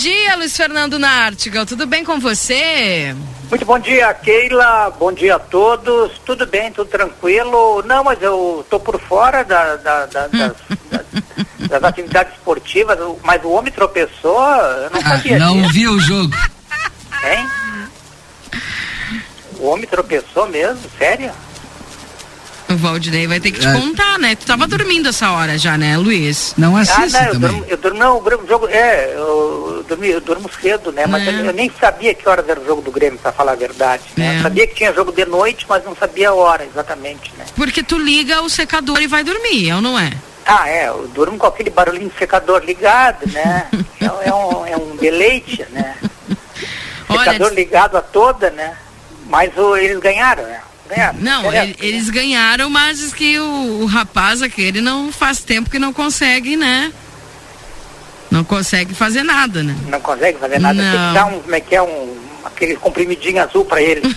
Dia, Luiz Fernando Nartigal. Tudo bem com você? Muito bom dia, Keila. Bom dia a todos. Tudo bem, tudo tranquilo. Não, mas eu tô por fora da, da, da, [LAUGHS] das, das, atividades esportivas. Mas o homem tropeçou, eu não sabia. Ah, não viu o jogo. Hein? O homem tropeçou mesmo? Sério? O Valdinei vai ter que te é. contar, né? Tu tava dormindo essa hora já, né, Luiz? Não assiste ah, não, eu também. Durmo, eu durmo, não, o jogo, é, eu, dormi, eu durmo cedo, né? Mas é. eu, eu, nem sabia que horas era o jogo do Grêmio, pra falar a verdade. Né? É. Eu sabia que tinha jogo de noite, mas não sabia a hora exatamente, né? Porque tu liga o secador e vai dormir, ou não é? Ah, é, eu durmo com aquele barulhinho do secador ligado, né? [LAUGHS] é, é, um, é um deleite, né? Secador Olha, ligado a toda, né? Mas o, eles ganharam, né? Não, ele, eles ganharam, mas diz que o, o, rapaz aquele não faz tempo que não consegue, né? Não consegue fazer nada, né? Não consegue fazer nada. Não. Tem que dar um, como é que é, um, aquele comprimidinho azul pra ele. [LAUGHS]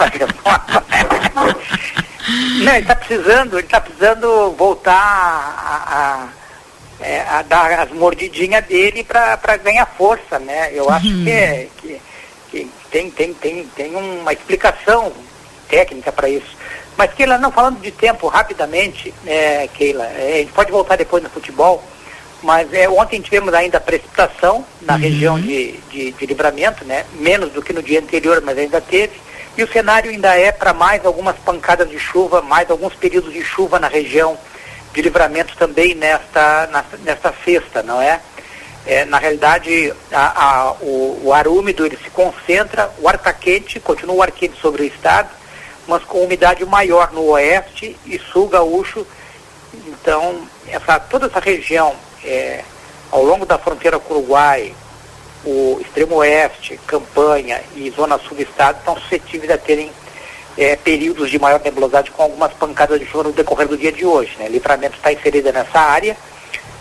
[LAUGHS] não, ele tá precisando, ele tá precisando voltar a, a, é, a dar as mordidinhas dele pra, pra ganhar força, né? Eu acho uhum. que, é, que que tem, tem, tem, tem uma explicação técnica para isso. Mas, Keila, não falando de tempo rapidamente, é, Keila, é, a gente pode voltar depois no futebol, mas é, ontem tivemos ainda precipitação na uhum. região de, de, de, livramento, né? menos do que no dia anterior, mas ainda teve. E o cenário ainda é para mais algumas pancadas de chuva, mais alguns períodos de chuva na região de livramento também nesta, nesta, nesta sexta, não é? É, na realidade, a, a, o, o, ar úmido ele se concentra, o ar está quente, continua o ar quente sobre o estado, mas com umidade maior no oeste e sul gaúcho. Então, essa, toda essa região, é, ao longo da fronteira com o Uruguai, o extremo oeste, Campanha e zona sul do estado estão suscetíveis a terem é, períodos de maior nebulosidade com algumas pancadas de chuva no decorrer do dia de hoje. Né? Livramento está inserida nessa área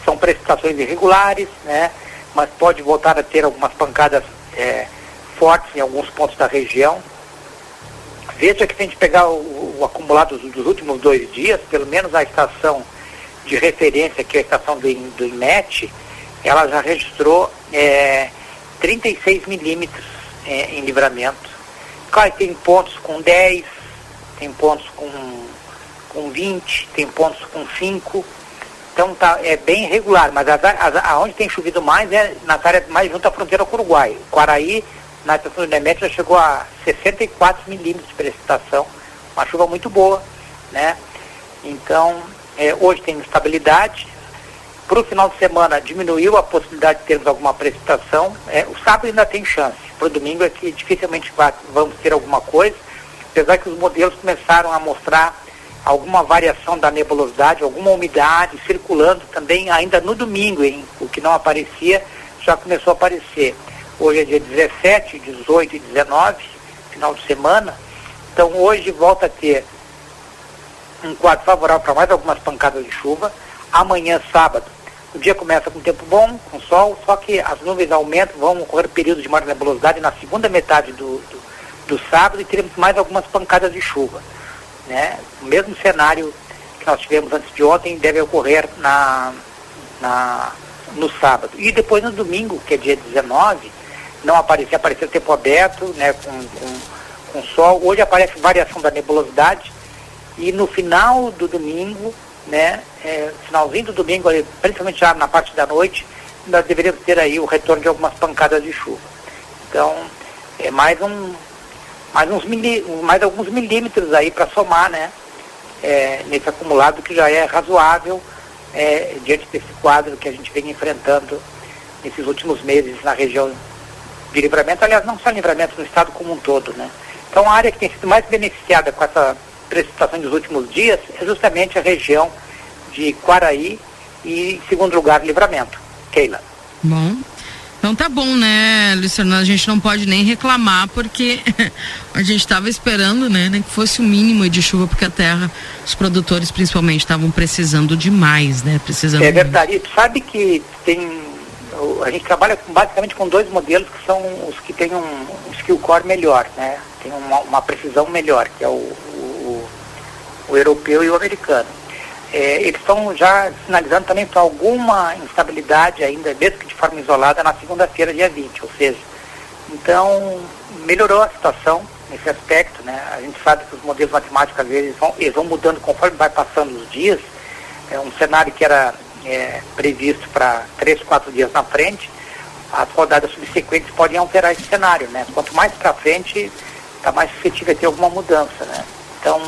são precipitações irregulares, né? mas pode voltar a ter algumas pancadas é, fortes em alguns pontos da região. Veja que se a gente pegar o, o acumulado dos, dos, últimos dois dias, pelo menos a estação de referência, que é a estação do, do INET, ela já registrou é, 36 milímetros é, em livramento. Claro, tem pontos com 10, tem pontos com, com 20, tem pontos com 5, então tá, é bem irregular, mas as, as, aonde tem chovido mais é nas áreas mais junto à fronteira com o Uruguai. Quaraí, na estação do Nemete, já chegou a 64 milímetros de precipitação, uma chuva muito boa, né? Então, é, hoje tem estabilidade. Para o final de semana diminuiu a possibilidade de termos alguma precipitação. É, o sábado ainda tem chance. Para o domingo é que dificilmente vamos ter alguma coisa, apesar que os modelos começaram a mostrar alguma variação da nebulosidade, alguma umidade circulando também ainda no domingo, hein? O que não aparecia já começou a aparecer. Hoje é dia 17, 18 e 19, final de semana. Então hoje volta a ter um quadro favorável para mais algumas pancadas de chuva. Amanhã, sábado, o dia começa com tempo bom, com sol, só que as nuvens aumentam, vão ocorrer períodos de maior nebulosidade na segunda metade do, do, do sábado e teremos mais algumas pancadas de chuva. Né? O mesmo cenário que nós tivemos antes de ontem deve ocorrer na, na, no sábado. E depois no domingo, que é dia 19, não aparecer, apareceu tempo aberto, né, com, com, com sol. Hoje aparece variação da nebulosidade e no final do domingo, né, é, finalzinho do domingo, principalmente já na parte da noite, nós deveríamos ter aí o retorno de algumas pancadas de chuva. Então, é mais um, mais uns mili, mais alguns milímetros aí para somar, né, é, nesse acumulado que já é razoável é, diante desse quadro que a gente vem enfrentando nesses últimos meses na região de livramento, aliás, não só livramento, no estado como um todo, né. Então, a área que tem sido mais beneficiada com essa precipitação dos últimos dias é justamente a região de Quaraí e, em segundo lugar, Livramento. Keila. Bom. Então tá bom, né, Luciano? A gente não pode nem reclamar porque [LAUGHS] a gente estava esperando, né, que fosse o mínimo de chuva porque a terra, os produtores principalmente estavam precisando demais, né? Precisando. É verdade. E tu sabe que tem a gente trabalha basicamente com dois modelos que são os que têm um, um skill core melhor, né? Tem uma, uma precisão melhor, que é o, o, o europeu e o americano. É, eles estão já sinalizando também para alguma instabilidade ainda, mesmo que de forma isolada, na segunda-feira, dia 20, ou seja, então melhorou a situação nesse aspecto, né? A gente sabe que os modelos matemáticos às vezes vão, eles vão mudando conforme vai passando os dias. É um cenário que era é, previsto para três, quatro dias na frente, as rodadas subsequentes podem alterar esse cenário, né? Quanto mais para frente, está mais suscetível a ter alguma mudança, né? Então,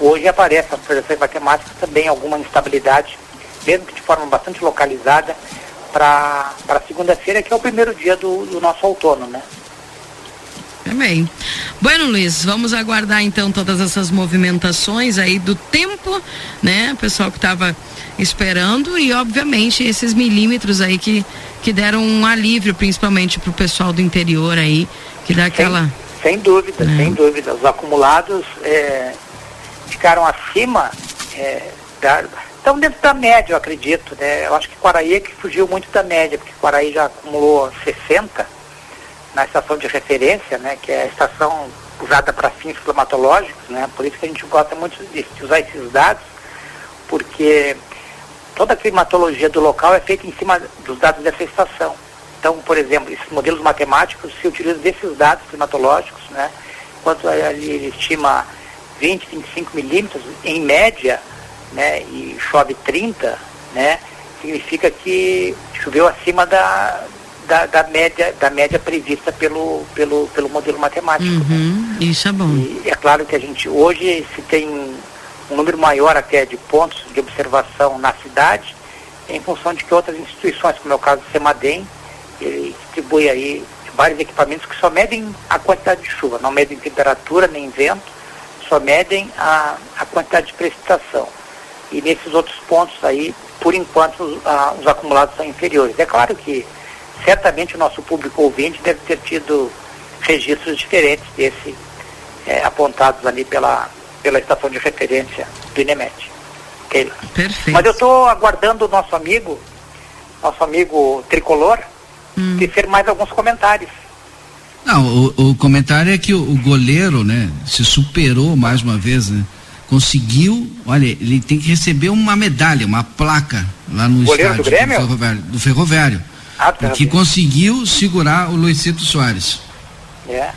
hoje aparece nas projeções matemáticas também alguma instabilidade, mesmo que de forma bastante localizada, para segunda-feira, que é o primeiro dia do, do nosso outono, né? Também. Bueno, Luiz, vamos aguardar então todas essas movimentações aí do tempo, né? O pessoal que estava esperando e, obviamente, esses milímetros aí que, que deram um alívio, principalmente para o pessoal do interior aí, que dá aquela. Sem, sem dúvida, né? sem dúvida. Os acumulados é, ficaram acima é, da. Estão dentro da média, eu acredito, né? Eu acho que Quaraí é que fugiu muito da média, porque Quaraí já acumulou 60 na estação de referência, né? Que é a estação usada para fins climatológicos, né? Por isso que a gente gosta muito de usar esses dados, porque toda a climatologia do local é feita em cima dos dados dessa estação. Então, por exemplo, esses modelos matemáticos se utilizam desses dados climatológicos, né? Enquanto ele estima 20, 25 milímetros, em média, né, e chove 30, né, significa que choveu acima da, da, da, média, da média prevista pelo, pelo, pelo modelo matemático. Uhum, né? Isso é bom. E é claro que a gente hoje se tem um número maior até de pontos de observação na cidade, em função de que outras instituições, como é o caso do CEMADEM, ele distribui aí vários equipamentos que só medem a quantidade de chuva, não medem temperatura nem vento, só medem a, a quantidade de precipitação. E nesses outros pontos aí, por enquanto, os, a, os acumulados são inferiores. É claro que certamente o nosso público ouvinte deve ter tido registros diferentes desse é, apontados ali pela, pela estação de referência do INEMET. Keila. Perfeito. Mas eu estou aguardando o nosso amigo, nosso amigo tricolor, hum. tecer mais alguns comentários. Não, o, o comentário é que o, o, goleiro, né, se superou mais uma vez, né? Conseguiu, olha, ele tem que receber uma medalha, uma placa lá no goleiro estádio do, Grêmio? do Ferroviário. Do ferroviário ah, tá que conseguiu segurar o Luizito Soares. É.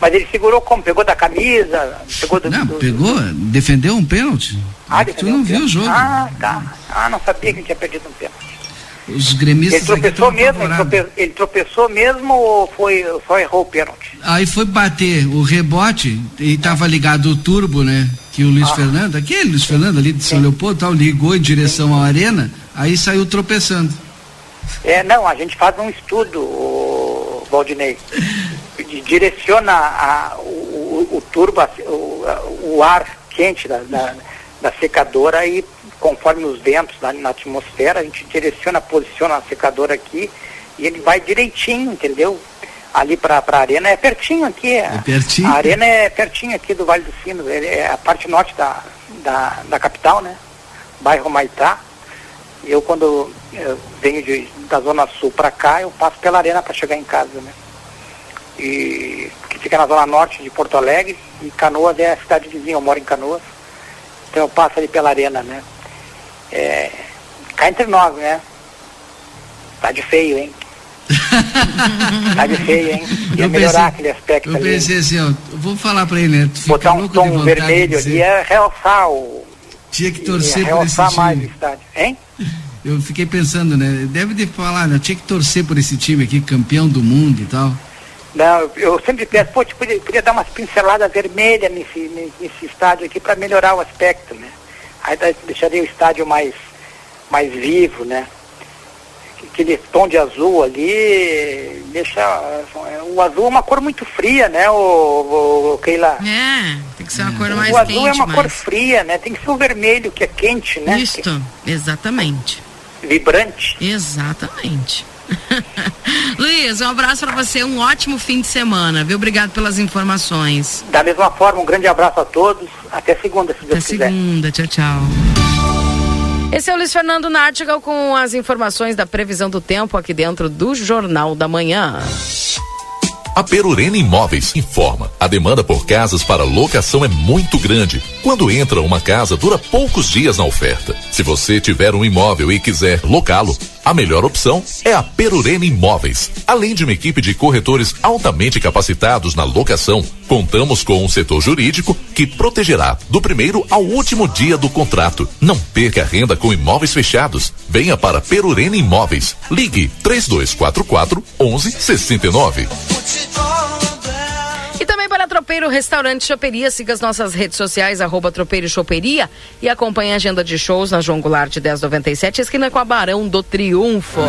Mas ele segurou como? Pegou da camisa? Pegou do, não, do, pegou, defendeu um pênalti. Ah, tu não um viu o jogo. Ah, tá. Ah, não sabia que tinha perdido um pênalti. Os gremistas ele tropeçou mesmo, ele, trope, ele tropeçou mesmo ou foi, só errou o pênalti? Aí foi bater o rebote e estava ligado o turbo, né? Que o Luiz ah. Fernando, aquele Luiz Fernando ali de São Sim. Leopoldo, tal, ligou em direção Sim. à arena, aí saiu tropeçando. É, não, a gente faz um estudo, o Valdinei direciona a, o, o, turbo, o, o, ar quente da, da, da, secadora e conforme os ventos na, na, atmosfera, a gente direciona, posiciona a secadora aqui e ele vai direitinho, entendeu? Ali para a arena é pertinho aqui. É pertinho? A arena é pertinho aqui do Vale do Sino, é a parte norte da, da, da capital, né? Bairro Maitá. Eu quando eu venho de, da Zona Sul para cá, eu passo pela arena para chegar em casa, né? E fica na zona norte de Porto Alegre e Canoas é a cidade vizinha, eu moro em Canoas. Então eu passo ali pela arena, né? É, cá entre nós, né? Tá de feio, hein? [LAUGHS] tá de feio, hein? Ia Eu melhorar pensei- aquele aspecto Eu ali. pensei assim, ó, eu vou falar pra ele, né? Tu Botar um tom vermelho ali dizer, é realçar o. Tinha que ia torcer por esse realçar mais o time. estádio. Hein? [LAUGHS] Eu fiquei pensando, né? Deve de falar, né? Tinha que torcer por esse time aqui, campeão do mundo e tal. Não, eu, eu sempre peço, pô, podia, podia dar umas pinceladas vermelhas nesse, nesse, nesse estádio aqui para melhorar o aspecto, né? Aí deixaria o estádio mais, mais vivo, né? Aquele tom de azul ali, deixa. O azul é uma cor muito fria, né, o, o Keila? É, tem que ser uma cor mais o azul quente, é uma mais... cor fria, né? Tem que ser o vermelho, que é quente, né? Isto, exatamente. É vibrante. Exatamente. [LAUGHS] Luiz, um abraço pra você, um ótimo fim de semana, viu? Obrigado pelas informações. Da mesma forma, um grande abraço a todos. Até segunda, se Até Deus quiser. segunda, tchau, tchau. Esse é o Luiz Fernando Nartigal com as informações da previsão do tempo aqui dentro do Jornal da Manhã. A Perurena Imóveis informa. A demanda por casas para locação é muito grande. Quando entra uma casa, dura poucos dias na oferta. Se você tiver um imóvel e quiser locá-lo, a melhor opção é a Perurena Imóveis. Além de uma equipe de corretores altamente capacitados na locação, contamos com um setor jurídico que protegerá do primeiro ao último dia do contrato. Não perca renda com imóveis fechados. Venha para Perurena Imóveis. Ligue 3244 1169. Tropeiro Restaurante Choperia, siga as nossas redes sociais, arroba Tropeiro Choperia e acompanhe a agenda de shows na João Goulart 1097, esquina com a Barão do Triunfo.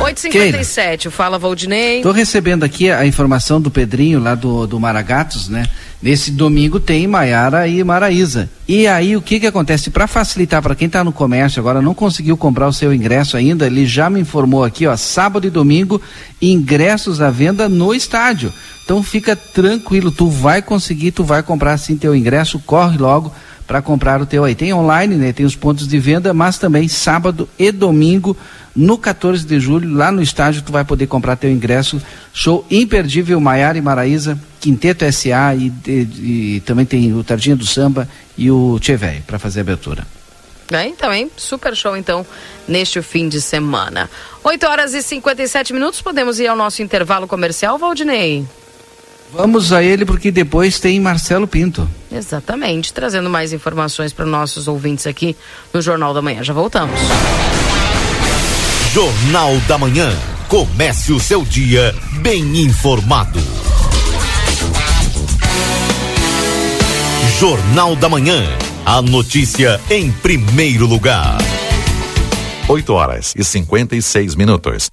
8h57, fala Valdinei. Estou recebendo aqui a informação do Pedrinho lá do, do Maragatos, né? Nesse domingo tem Maiara e Maraísa. E aí o que que acontece? Para facilitar para quem está no comércio agora não conseguiu comprar o seu ingresso ainda, ele já me informou aqui, ó, sábado e domingo ingressos à venda no estádio. Então fica tranquilo, tu vai conseguir, tu vai comprar sim teu ingresso, corre logo para comprar o teu aí. Tem online, né? Tem os pontos de venda, mas também sábado e domingo, no 14 de julho, lá no estádio, tu vai poder comprar teu ingresso. Show imperdível, Maiara e Maraísa, Quinteto SA e, e- e também tem o Tardinha do Samba e o Tchê Véio para fazer a abertura. Bem, também super show então neste fim de semana. 8 horas e 57 minutos, podemos ir ao nosso intervalo comercial, Valdinei? Vamos a ele porque depois tem Marcelo Pinto. Exatamente, trazendo mais informações para nossos ouvintes aqui no Jornal da Manhã. Já voltamos. Jornal da Manhã. Comece o seu dia bem informado. Jornal da Manhã. A notícia em primeiro lugar. 8 horas e 56 minutos.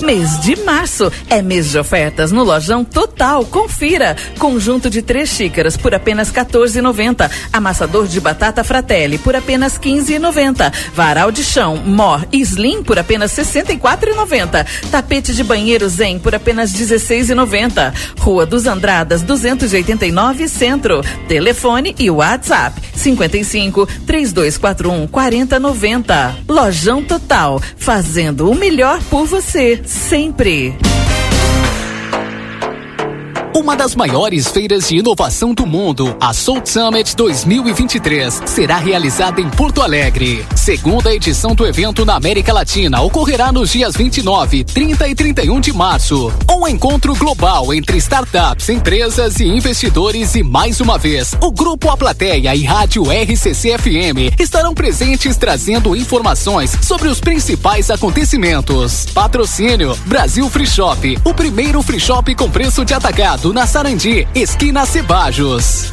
Mês de março é mês de ofertas no Lojão Total. Confira. Conjunto de três xícaras por apenas 14,90. Amassador de batata Fratelli por apenas 15,90. Varal de chão Mor Slim por apenas 64,90. Tapete de banheiro Zen por apenas 16,90. Rua dos Andradas 289 Centro. Telefone e WhatsApp 55 3241 4090. Lojão Total, fazendo o melhor por você sempre. Uma das maiores feiras de inovação do mundo, a Soul Summit 2023, será realizada em Porto Alegre. Segunda edição do evento na América Latina ocorrerá nos dias 29, 30 e 31 de março. Um encontro global entre startups, empresas e investidores e mais uma vez, o Grupo A Plateia e Rádio RCC FM estarão presentes trazendo informações sobre os principais acontecimentos. Patrocínio Brasil Free Shop, o primeiro free shop com preço de atacado na Sarandi, esquina Cebajos.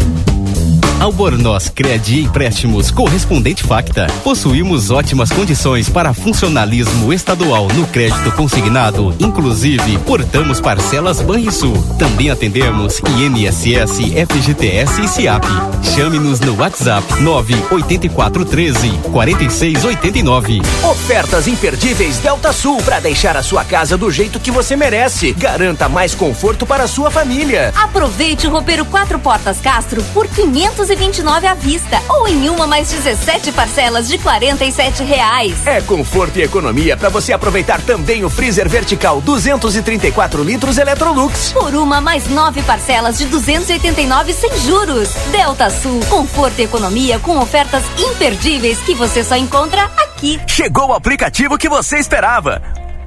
Albornoz Credi Empréstimos Correspondente Facta. Possuímos ótimas condições para funcionalismo estadual no crédito consignado, inclusive portamos parcelas Banrisul. Também atendemos INSS, FGTS e SIAP. Chame-nos no WhatsApp 98413 4689. Ofertas imperdíveis Delta Sul para deixar a sua casa do jeito que você merece. Garanta mais conforto para a sua família. Aproveite o roupeiro quatro portas Castro por 529 à vista ou em uma mais 17 parcelas de 47 reais. É conforto e economia para você aproveitar também o freezer vertical 234 litros Electrolux. Por uma mais nove parcelas de 289 sem juros. Delta Sul, conforto e economia com ofertas imperdíveis que você só encontra aqui. Chegou o aplicativo que você esperava.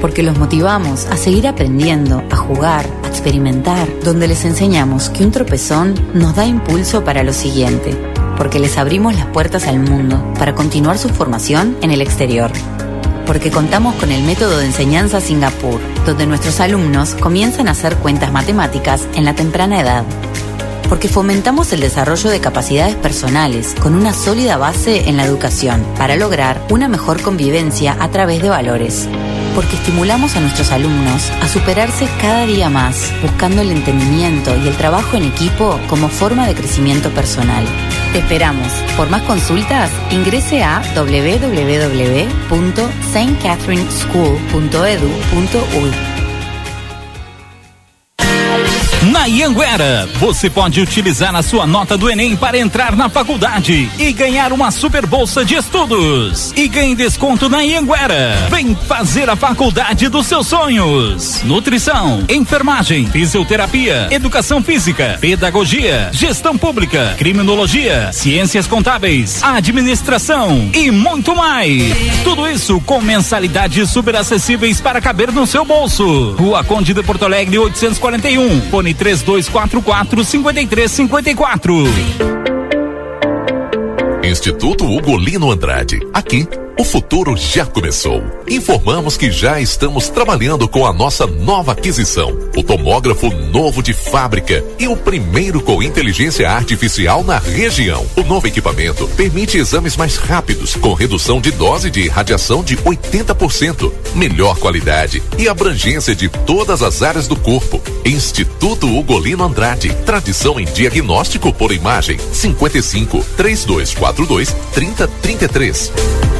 Porque los motivamos a seguir aprendiendo, a jugar, a experimentar, donde les enseñamos que un tropezón nos da impulso para lo siguiente. Porque les abrimos las puertas al mundo para continuar su formación en el exterior. Porque contamos con el método de enseñanza Singapur, donde nuestros alumnos comienzan a hacer cuentas matemáticas en la temprana edad porque fomentamos el desarrollo de capacidades personales con una sólida base en la educación para lograr una mejor convivencia a través de valores. Porque estimulamos a nuestros alumnos a superarse cada día más, buscando el entendimiento y el trabajo en equipo como forma de crecimiento personal. Te esperamos. Por más consultas, ingrese a www.stcatherineschool.edu.uy. Na Ianguera, você pode utilizar a sua nota do Enem para entrar na faculdade e ganhar uma super bolsa de estudos. E ganhe desconto na Ianguera. Vem fazer a faculdade dos seus sonhos. Nutrição, enfermagem, fisioterapia, educação física, pedagogia, gestão pública, criminologia, ciências contábeis, administração e muito mais. Tudo isso com mensalidades super acessíveis para caber no seu bolso. Rua Conde de Porto Alegre 841. Fone 3244 5354. Instituto Ugolino Andrade. Aqui, o futuro já começou. Informamos que já estamos trabalhando com a nossa nova aquisição, o tomógrafo novo de fábrica e o primeiro com inteligência artificial na região. O novo equipamento permite exames mais rápidos, com redução de dose de radiação de 80%, melhor qualidade e abrangência de todas as áreas do corpo. Instituto Ugolino Andrade, tradição em diagnóstico por imagem. 55 3242 3033.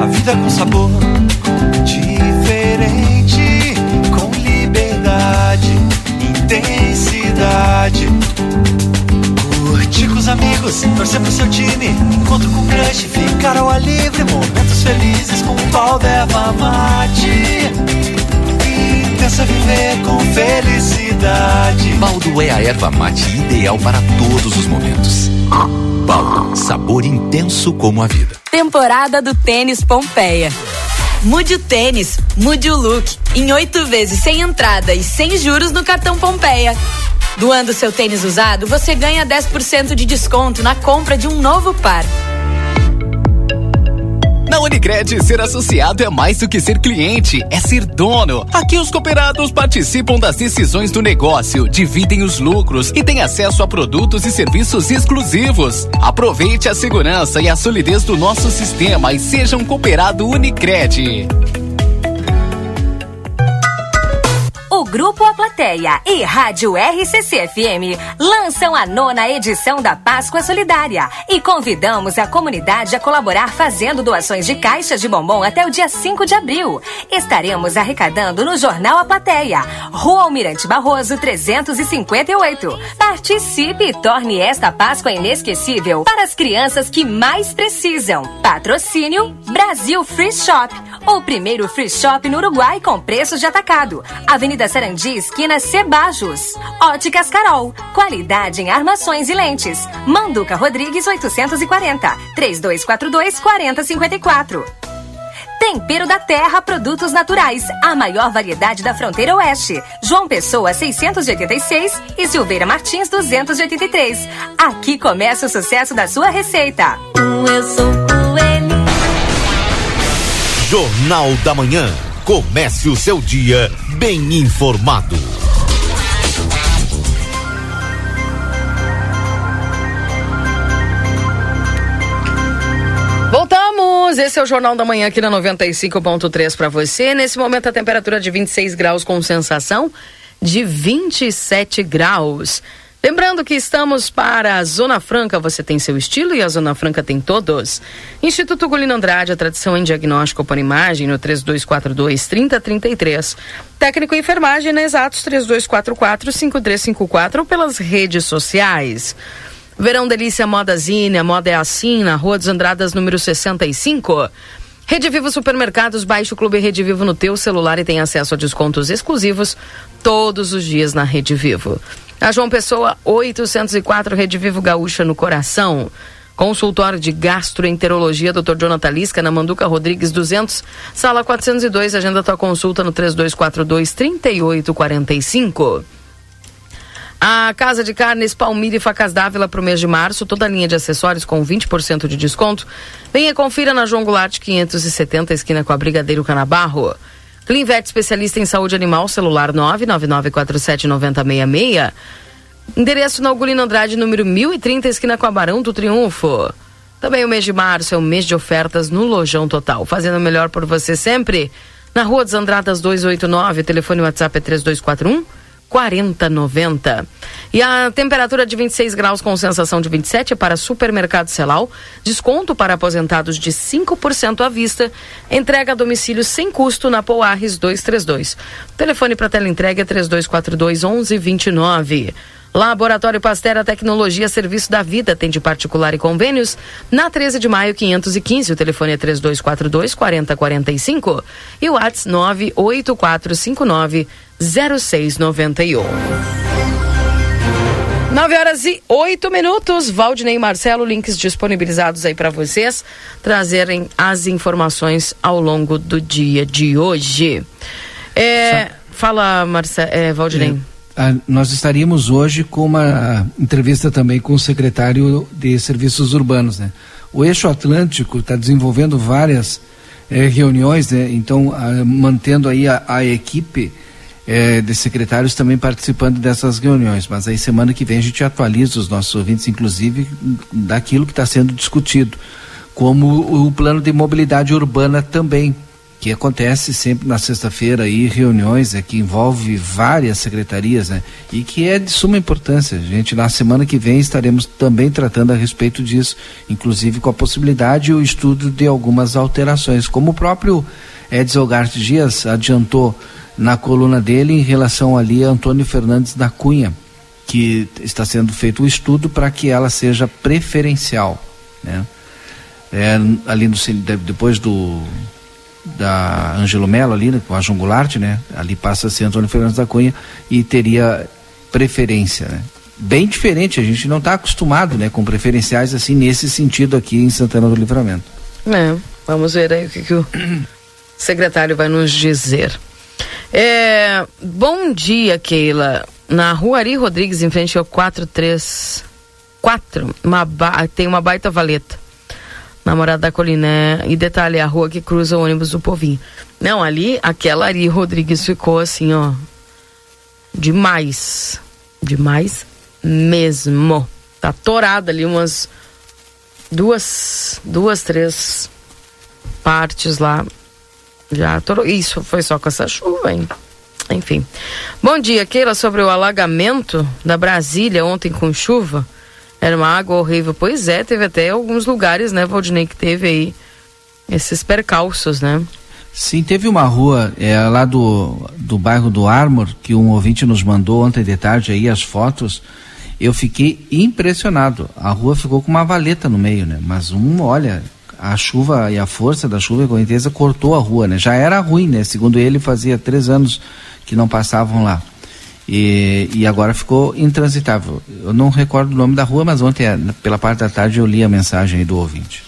A vida com sabor diferente, com liberdade, intensidade. Curtir com os amigos, torcer pro seu time, encontro com crush, ficar ao ar livre, momentos felizes com um pau d'erva mate. Intensa viver com felicidade. Baldo é a erva mate ideal para todos os momentos. Baldo, sabor intenso como a vida. Temporada do Tênis Pompeia. Mude o tênis, mude o look. Em oito vezes sem entrada e sem juros no cartão Pompeia. Doando seu tênis usado, você ganha 10% de desconto na compra de um novo par. Na Unicred, ser associado é mais do que ser cliente, é ser dono. Aqui os cooperados participam das decisões do negócio, dividem os lucros e têm acesso a produtos e serviços exclusivos. Aproveite a segurança e a solidez do nosso sistema e seja um cooperado Unicred. Grupo A Plateia e Rádio RCC-FM lançam a nona edição da Páscoa Solidária e convidamos a comunidade a colaborar fazendo doações de caixas de bombom até o dia 5 de abril. Estaremos arrecadando no Jornal A Plateia, Rua Almirante Barroso 358. Participe e torne esta Páscoa inesquecível para as crianças que mais precisam. Patrocínio Brasil Free Shop, o primeiro free shop no Uruguai com preços de atacado. Avenida Sarandi, esquina Cebajos. Óticas Carol, qualidade em armações e lentes. Manduca Rodrigues 840, 3242 4054. Tempero da Terra Produtos Naturais, a maior variedade da fronteira oeste. João Pessoa 686 e Silveira Martins 283. Aqui começa o sucesso da sua receita. Eu sou coelho. Jornal da Manhã. Comece o seu dia bem informado. Voltamos! Esse é o Jornal da Manhã aqui na 95.3 para você. Nesse momento a temperatura de 26 graus com sensação de 27 graus. Lembrando que estamos para a Zona Franca, você tem seu estilo e a Zona Franca tem todos. Instituto Gulino Andrade, a tradição em diagnóstico por imagem no 3242-3033. Técnico em enfermagem na Exatos 3244-5354 ou pelas redes sociais. Verão Delícia Moda Zine, a moda é assim, na Rua dos Andradas, número 65. Rede Vivo Supermercados, baixe o Clube Rede Vivo no teu celular e tem acesso a descontos exclusivos todos os dias na Rede Vivo. A João Pessoa, 804, Rede Vivo Gaúcha no coração. Consultório de Gastroenterologia, Dr. Jonathan Lisca, na Manduca Rodrigues 200, sala 402. Agenda tua consulta no 3242 3845. A Casa de Carnes Palmira e Facas Dávila para o mês de março, toda a linha de acessórios com 20% de desconto. Venha confira na João Goulart 570, esquina com a Brigadeiro Canabarro. Clinvet, especialista em saúde animal, celular 999479066. Endereço na Ugolino Andrade, número 1030, esquina com a do Triunfo. Também o mês de março é o mês de ofertas no Lojão Total, fazendo o melhor por você sempre. Na Rua dos Andradas 289, telefone WhatsApp é 3241 4090. E a temperatura de 26 graus com sensação de 27 é para Supermercado Celal. Desconto para aposentados de 5% à vista. Entrega a domicílio sem custo na Poarres 232. Telefone para tela entrega é 3242 1129. Laboratório Pastera Tecnologia Serviço da Vida tem de particular e convênios na 13 de maio 515. O telefone é 3242 4045 e o WhatsApp 98459 0691. 9 horas e 8 minutos. Valdinei e Marcelo, links disponibilizados aí para vocês trazerem as informações ao longo do dia de hoje. É, fala, Marcelo, é, Valdinei. É. Ah, nós estaríamos hoje com uma entrevista também com o secretário de Serviços Urbanos. Né? O Eixo Atlântico está desenvolvendo várias eh, reuniões, né? então ah, mantendo aí a, a equipe eh, de secretários também participando dessas reuniões. Mas aí semana que vem a gente atualiza os nossos ouvintes, inclusive daquilo que está sendo discutido, como o plano de mobilidade urbana também que acontece sempre na sexta-feira aí reuniões é, que envolve várias secretarias né, e que é de suma importância. A gente na semana que vem estaremos também tratando a respeito disso, inclusive com a possibilidade e o estudo de algumas alterações, como o próprio Edson Garte Dias adiantou na coluna dele em relação ali a Antônio Fernandes da Cunha, que está sendo feito o um estudo para que ela seja preferencial, né? É, ali no, depois do da Angelo Mello ali, né, com a João Goulart, né? Ali passa a ser Antônio Fernandes da Cunha e teria preferência, né? Bem diferente, a gente não está acostumado, né, com preferenciais assim nesse sentido aqui em Santana do Livramento. É, vamos ver aí o que, que o [CLEARS THROAT] secretário vai nos dizer. É, bom dia, Keila. Na rua Ari Rodrigues, em frente ao 434, uma tem uma baita valeta namorada da Coliné. E detalhe, a rua que cruza o ônibus do Povinho. Não, ali, aquela Ari Rodrigues ficou assim, ó. Demais. Demais mesmo. Tá torada ali umas duas, duas, três partes lá. Já torou. Isso foi só com essa chuva, hein? Enfim. Bom dia, Keila, sobre o alagamento da Brasília ontem com chuva. Era uma água horrível. Pois é, teve até alguns lugares, né, Valdinei, que teve aí esses percalços, né? Sim, teve uma rua é, lá do, do bairro do Armor, que um ouvinte nos mandou ontem de tarde aí as fotos. Eu fiquei impressionado. A rua ficou com uma valeta no meio, né? Mas um, olha, a chuva e a força da chuva e correnteza cortou a rua, né? Já era ruim, né? Segundo ele, fazia três anos que não passavam lá. E, e agora ficou intransitável. Eu não recordo o nome da rua, mas ontem, pela parte da tarde, eu li a mensagem do ouvinte.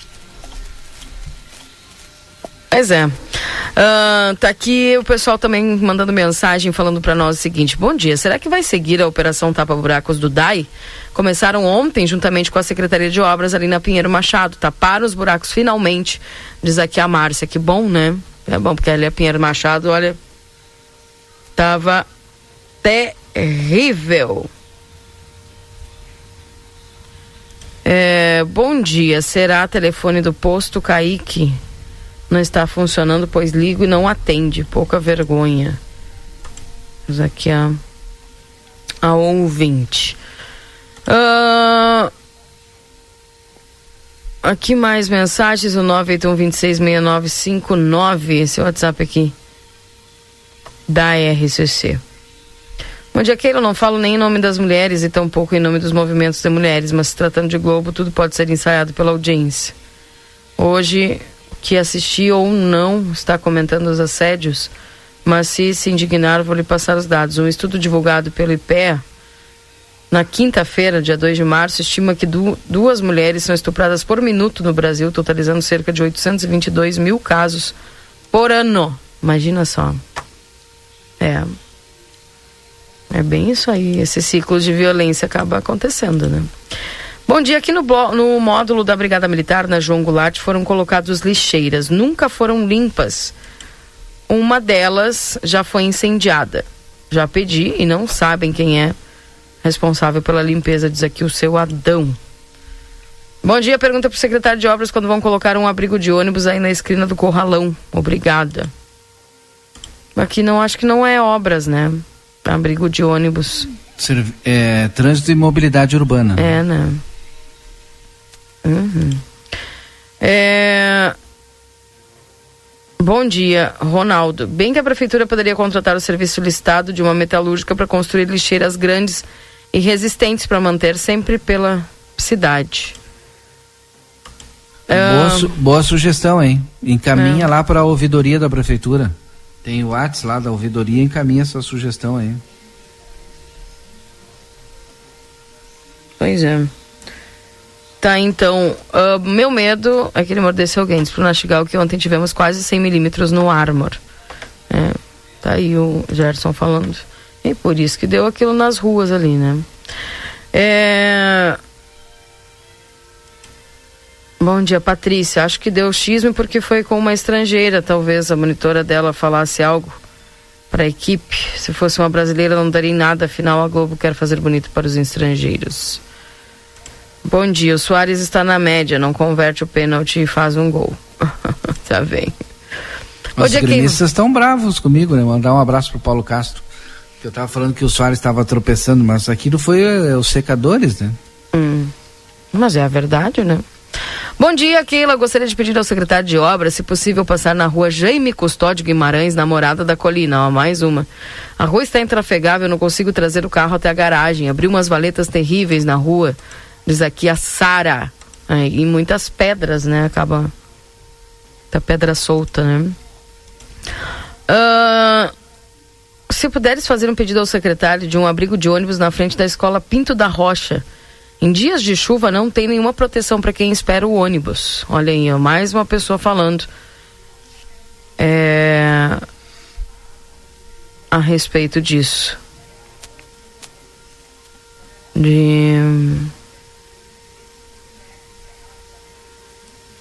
Pois é. Uh, tá aqui o pessoal também mandando mensagem falando para nós o seguinte: Bom dia, será que vai seguir a operação Tapa Buracos do DAI? Começaram ontem, juntamente com a Secretaria de Obras ali na Pinheiro Machado. Taparam os buracos finalmente, diz aqui a Márcia. Que bom, né? É bom, porque ali a Pinheiro Machado, olha, tava terrível. É, bom dia, será telefone do posto Kaique? Não está funcionando, pois ligo e não atende. Pouca vergonha. Vamos aqui a, a ouvinte. Uh, aqui mais mensagens, o 981266959, esse é o WhatsApp aqui da RCC. Dia, Keila. Não falo nem em nome das mulheres e tampouco em nome dos movimentos de mulheres, mas se tratando de Globo, tudo pode ser ensaiado pela audiência. Hoje, que assistiu ou não está comentando os assédios, mas se se indignar, vou lhe passar os dados. Um estudo divulgado pelo IPEA na quinta-feira, dia 2 de março, estima que du duas mulheres são estupradas por minuto no Brasil, totalizando cerca de 822 mil casos por ano. Imagina só. É. É bem isso aí. Esse ciclo de violência acaba acontecendo, né? Bom dia. Aqui no, no módulo da Brigada Militar, na João Goulart, foram colocados lixeiras. Nunca foram limpas. Uma delas já foi incendiada. Já pedi e não sabem quem é responsável pela limpeza, diz aqui o seu Adão. Bom dia, pergunta para o secretário de obras quando vão colocar um abrigo de ônibus aí na esquina do Corralão. Obrigada. Aqui não acho que não é obras, né? Abrigo de ônibus. É, trânsito e mobilidade urbana. É, né? Uhum. É... Bom dia, Ronaldo. Bem que a prefeitura poderia contratar o serviço listado de uma metalúrgica para construir lixeiras grandes e resistentes para manter sempre pela cidade. Boa, su boa sugestão, hein? Encaminha é. lá para a ouvidoria da prefeitura. Tem o WhatsApp lá da ouvidoria, encaminha essa sugestão aí. Pois é. Tá, então, uh, meu medo é que ele mordesse alguém. Diz pro Nastigal que ontem tivemos quase 100 milímetros no Armor. É, tá aí o Gerson falando. E por isso que deu aquilo nas ruas ali, né? É... Bom dia, Patrícia. Acho que deu xisme porque foi com uma estrangeira. Talvez a monitora dela falasse algo para a equipe. Se fosse uma brasileira, não daria em nada. Afinal, a Globo quer fazer bonito para os estrangeiros. Bom dia, o Soares está na média, não converte o pênalti e faz um gol. [LAUGHS] tá bem. Os gremistas estão bravos comigo, né? Mandar um abraço pro Paulo Castro. Eu estava falando que o Soares estava tropeçando, mas aquilo foi é, os secadores, né? Hum. Mas é a verdade, né? Bom dia, Keila. Gostaria de pedir ao secretário de obras, se possível, passar na rua Jaime Custódio Guimarães, namorada da colina. Ó, mais uma. A rua está intrafegável, não consigo trazer o carro até a garagem. Abri umas valetas terríveis na rua. Diz aqui a Sara. É, e muitas pedras, né? Acaba. Muita pedra solta, né? Uh, se puderes fazer um pedido ao secretário de um abrigo de ônibus na frente da escola Pinto da Rocha. Em dias de chuva não tem nenhuma proteção para quem espera o ônibus. Olha aí, mais uma pessoa falando. É, a respeito disso. De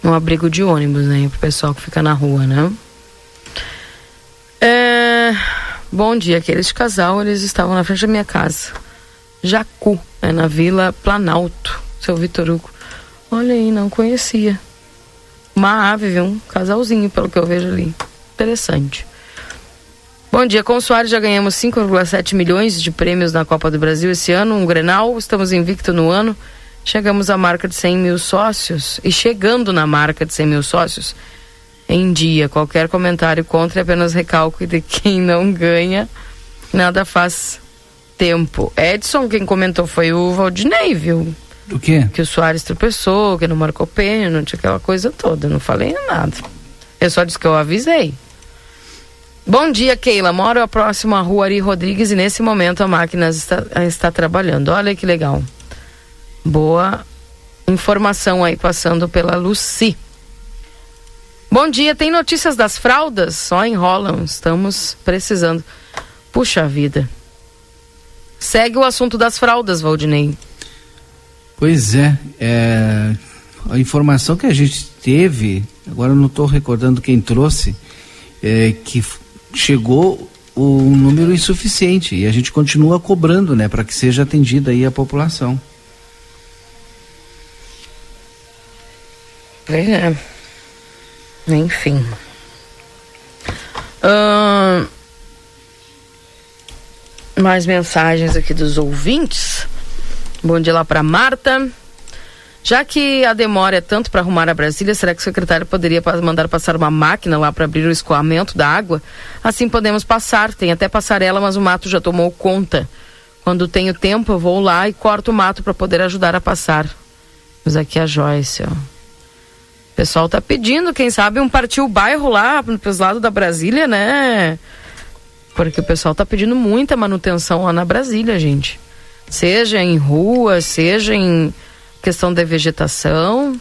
um abrigo de ônibus, né? Pro pessoal que fica na rua, né? É... Bom dia, aqueles casal, eles estavam na frente da minha casa. Jacu, é na Vila Planalto, seu Vitor Hugo. Olha aí, não conhecia. Uma ave, viu? Um casalzinho, pelo que eu vejo ali. Interessante. Bom dia, com o Soares já ganhamos 5,7 milhões de prêmios na Copa do Brasil esse ano, um Grenal, estamos invicto no ano, chegamos à marca de 100 mil sócios e chegando na marca de 100 mil sócios em dia. Qualquer comentário contra é apenas recalque de quem não ganha, nada faz tempo. Edson, quem comentou foi o Valdinei, viu? Do quê? Que o Soares tropeçou, que não marcou pênalti, aquela coisa toda. Não falei nada. Eu só disse que eu avisei. Bom dia, Keila. Moro próximo à rua Ari Rodrigues e nesse momento a máquina está, está trabalhando. Olha que legal. Boa informação aí passando pela Luci. Bom dia, tem notícias das fraldas? Só enrolam, estamos precisando. Puxa vida. Segue o assunto das fraldas, Valdinei. Pois é, é a informação que a gente teve, agora eu não estou recordando quem trouxe, é que chegou um número insuficiente e a gente continua cobrando, né, para que seja atendida aí a população. É. Enfim. Uh, mais mensagens aqui dos ouvintes. Bom dia lá para Marta. Já que a demora é tanto para arrumar a Brasília, será que o secretário poderia mandar passar uma máquina lá para abrir o escoamento da água? Assim podemos passar. Tem até passarela, mas o mato já tomou conta. Quando tenho tempo, eu vou lá e corto o mato para poder ajudar a passar. Mas aqui é a Joyce, ó. O pessoal tá pedindo, quem sabe, um partiu bairro lá pros lados da Brasília, né? Porque o pessoal tá pedindo muita manutenção lá na Brasília, gente. Seja em rua, seja em questão da vegetação,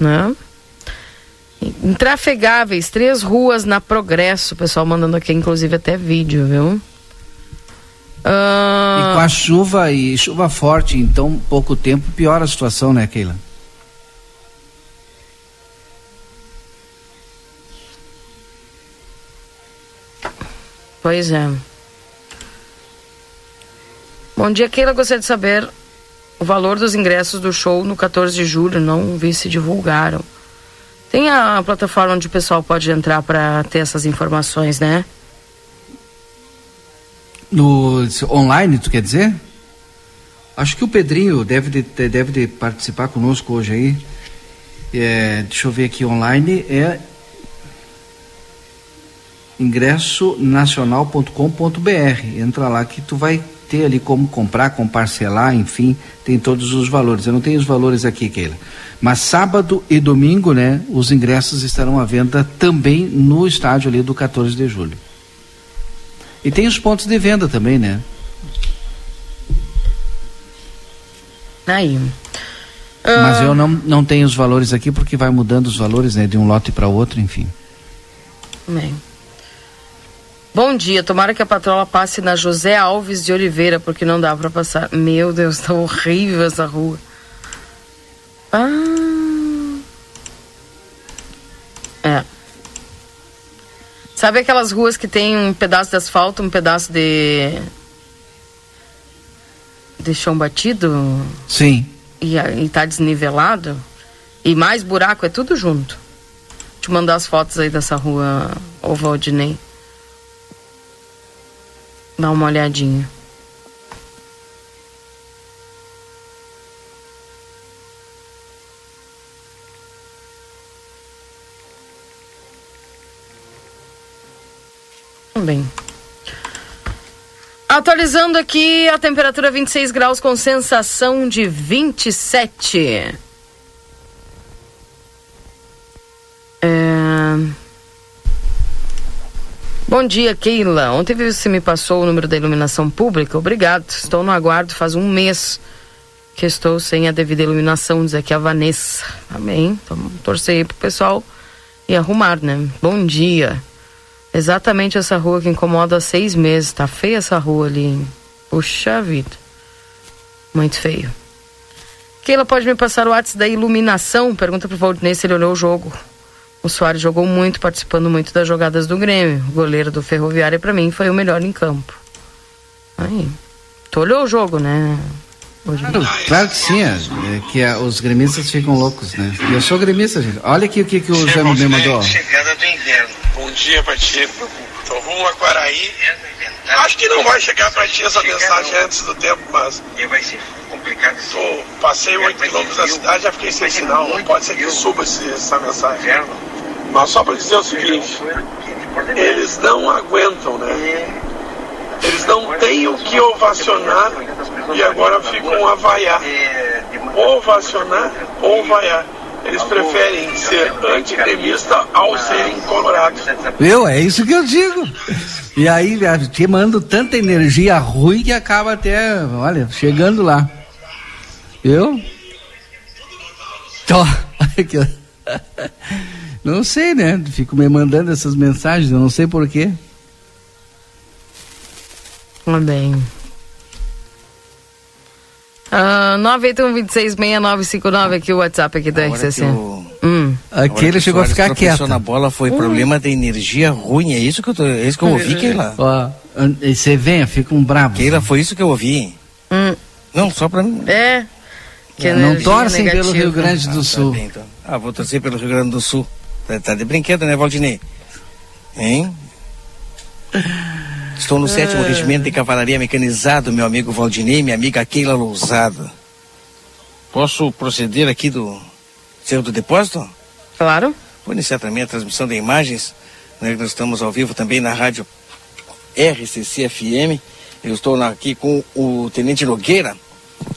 né? Intrafegáveis, três ruas na Progresso, o pessoal mandando aqui, inclusive, até vídeo, viu? E com a chuva e chuva forte em tão pouco tempo, piora a situação, né, Keila? Pois é. Bom dia, Keila. Gostaria de saber o valor dos ingressos do show no 14 de julho. Não vi se divulgaram. Tem a plataforma onde o pessoal pode entrar para ter essas informações, né? No online, tu quer dizer? Acho que o Pedrinho deve de, deve de participar conosco hoje aí. É, deixa eu ver aqui online. É ingressonacional.com.br. Entra lá que tu vai ter ali como comprar, como parcelar, enfim, tem todos os valores. Eu não tenho os valores aqui, Keila. Mas sábado e domingo, né, os ingressos estarão à venda também no estádio ali do 14 de julho. E tem os pontos de venda também, né? Aí. Mas eu não, não tenho os valores aqui porque vai mudando os valores, né, de um lote para outro, enfim. Bem. Bom dia, tomara que a patroa passe na José Alves de Oliveira, porque não dá para passar. Meu Deus, tá horrível essa rua. Ah. É. Sabe aquelas ruas que tem um pedaço de asfalto, um pedaço de. de chão batido? Sim. E, e tá desnivelado? E mais buraco, é tudo junto. Vou te mandar as fotos aí dessa rua, ô Valdinei. Dá uma olhadinha. Bem. Atualizando aqui a temperatura 26 graus com sensação de 27. É... Bom dia, Keila. Ontem você me passou o número da iluminação pública. Obrigado. Estou no aguardo faz um mês que estou sem a devida iluminação, diz aqui a Vanessa. Amém. Vamos torcer aí pro pessoal e arrumar, né? Bom dia. Exatamente essa rua que incomoda há seis meses. Tá feia essa rua ali? Puxa vida. Muito feio. Keila, pode me passar o WhatsApp da iluminação? Pergunta pro Valdinei se ele olhou o jogo. O Soares jogou muito, participando muito das jogadas do Grêmio. O goleiro do Ferroviário, para mim, foi o melhor em campo. Aí. Tu olhou o jogo, né? Claro, claro que sim, é, é que é, os gremistas ficam loucos, né? E eu sou gremista, gente. Olha aqui o que, que o Zé me mandou. Chegada do inverno. Bom dia pra ti. Tô rumo a Quaraí. Acho que não vai chegar pra ti essa mensagem antes do tempo, mas. vai ser complicado. Tô, passei 8 quilômetros da cidade já fiquei sem sinal. Pode ser que suba essa mensagem. Mas só pra dizer o seguinte: eles não aguentam, né? Eles não têm o que ovacionar e agora ficam a vaiar. Ovacionar ou vaiar. Eles preferem ser antigremista ao serem colorados. Viu? É isso que eu digo. E aí, te mando tanta energia ruim que acaba até, olha, chegando lá. Aqui, [LAUGHS] ó. Não sei, né? Fico me mandando essas mensagens, eu não sei porquê. Tá bem. Uh, 981-266959 aqui o WhatsApp aqui da RCC. O... Hum. Aquele chegou a ficar quieto. na bola foi hum. problema de energia ruim, é isso que eu, tô, é isso que eu ouvi, é. Keila? Ó, você vem, fica um brabo. Keila, foi isso que eu ouvi. Hum. Não, só pra mim. É. Que não torcem negativa. pelo Rio Grande do ah, Sul. Tá bem, então. Ah, vou torcer pelo Rio Grande do Sul. Tá, tá de brinquedo, né, Valdinei? Hein? Estou no sétimo é. regimento de cavalaria mecanizado, meu amigo Valdinei, minha amiga Keila Lousada. Posso proceder aqui do seu do depósito? Claro. Vou iniciar também a transmissão de imagens. Né, nós estamos ao vivo também na rádio RCC FM. Eu estou aqui com o Tenente Nogueira.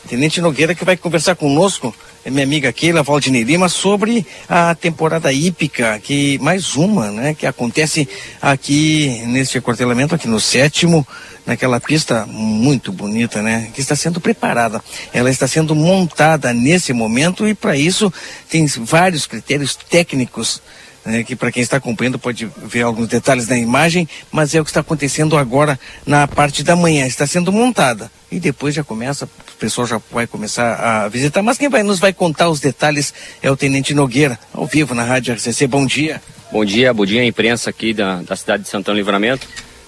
Tenente Nogueira que vai conversar conosco minha amiga Keila Valdinei Lima sobre a temporada hípica, que mais uma, né, que acontece aqui neste acortelamento, aqui no sétimo, naquela pista muito bonita, né, que está sendo preparada. Ela está sendo montada nesse momento e para isso tem vários critérios técnicos né, que para quem está acompanhando pode ver alguns detalhes na imagem, mas é o que está acontecendo agora na parte da manhã. Está sendo montada e depois já começa, pessoal já vai começar a visitar. Mas quem vai nos vai contar os detalhes é o Tenente Nogueira, ao vivo na Rádio RCC. Bom dia. Bom dia, bom dia imprensa aqui da, da cidade de Santana Livramento.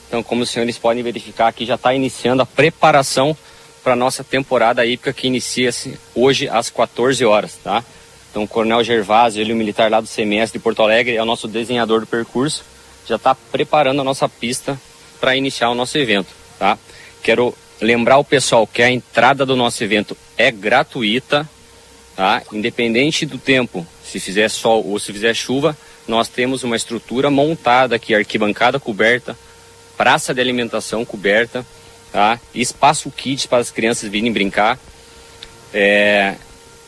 Então, como os senhores podem verificar aqui, já está iniciando a preparação para a nossa temporada hípica que inicia-se hoje às 14 horas, tá? Então, o Coronel Gervásio, ele, o militar lá do CMS de Porto Alegre, é o nosso desenhador do percurso, já está preparando a nossa pista para iniciar o nosso evento, tá? Quero lembrar o pessoal que a entrada do nosso evento é gratuita, tá? Independente do tempo, se fizer sol ou se fizer chuva, nós temos uma estrutura montada aqui, arquibancada coberta, praça de alimentação coberta, tá? espaço kids para as crianças virem brincar. É,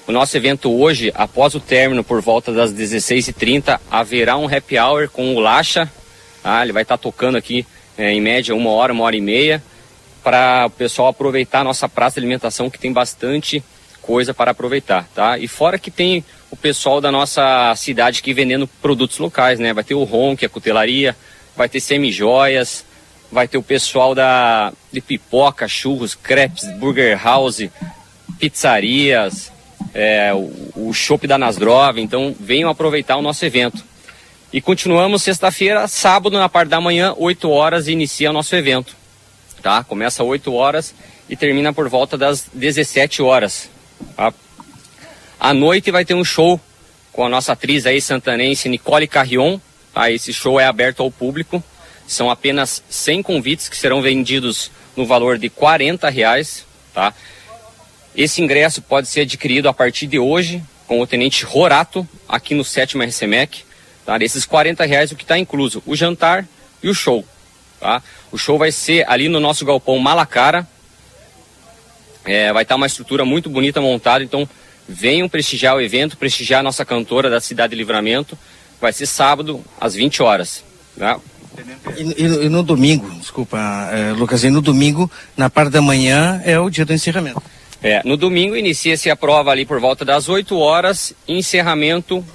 o nosso evento hoje, após o término, por volta das 16h30, haverá um happy hour com o Lacha. Ah, ele vai estar tá tocando aqui é, em média uma hora, uma hora e meia, para o pessoal aproveitar a nossa praça de alimentação, que tem bastante coisa para aproveitar, tá? E fora que tem o pessoal da nossa cidade aqui vendendo produtos locais, né? Vai ter o Ron, que é cutelaria, vai ter semi-joias, vai ter o pessoal da de pipoca, churros, crepes, burger house, pizzarias, é, o, o Chopp da Nasdrov, então venham aproveitar o nosso evento. E continuamos sexta-feira, sábado, na parte da manhã, 8 horas, inicia o nosso evento. Tá? Começa às 8 horas e termina por volta das 17 horas. Tá? À noite vai ter um show com a nossa atriz aí santanense Nicole Carrion. Tá? Esse show é aberto ao público. São apenas 100 convites que serão vendidos no valor de 40 reais. Tá? Esse ingresso pode ser adquirido a partir de hoje com o Tenente Rorato, aqui no 7 RCMEC. Tá? Desses 40 reais, o que está incluso? O jantar e o show. Tá? O show vai ser ali no nosso galpão Malacara. É, vai estar tá uma estrutura muito bonita montada, então venham prestigiar o evento, prestigiar a nossa cantora da Cidade de Livramento. Vai ser sábado, às 20 horas. E, e, e, no domingo, desculpa, é, Lucas, e no domingo, na parte da manhã, é o dia do encerramento. É, no domingo inicia-se a prova ali por volta das 8 horas, encerramento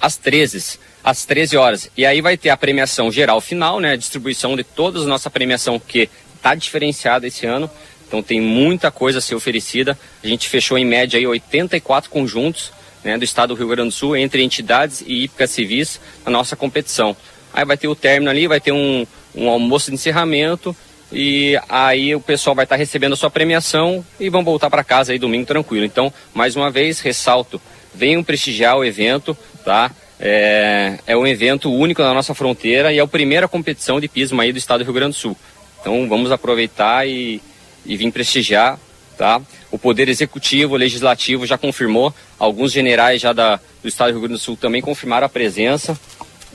às 13, às 13 horas. E aí vai ter a premiação geral final, né? A distribuição de toda a nossa premiação que está diferenciada esse ano. Então tem muita coisa a ser oferecida. A gente fechou em média aí 84 conjuntos né, do estado do Rio Grande do Sul entre entidades e hípicas civis na nossa competição. Aí vai ter o término ali, vai ter um, um almoço de encerramento e aí o pessoal vai estar recebendo a sua premiação e vão voltar para casa aí domingo tranquilo. Então, mais uma vez, ressalto, venham prestigiar o evento, tá? É, é um evento único na nossa fronteira e é a primeira competição de pismo aí do estado do Rio Grande do Sul. Então vamos aproveitar e, e vir prestigiar, tá? O Poder Executivo, Legislativo já confirmou, alguns generais já da, do estado do Rio Grande do Sul também confirmaram a presença.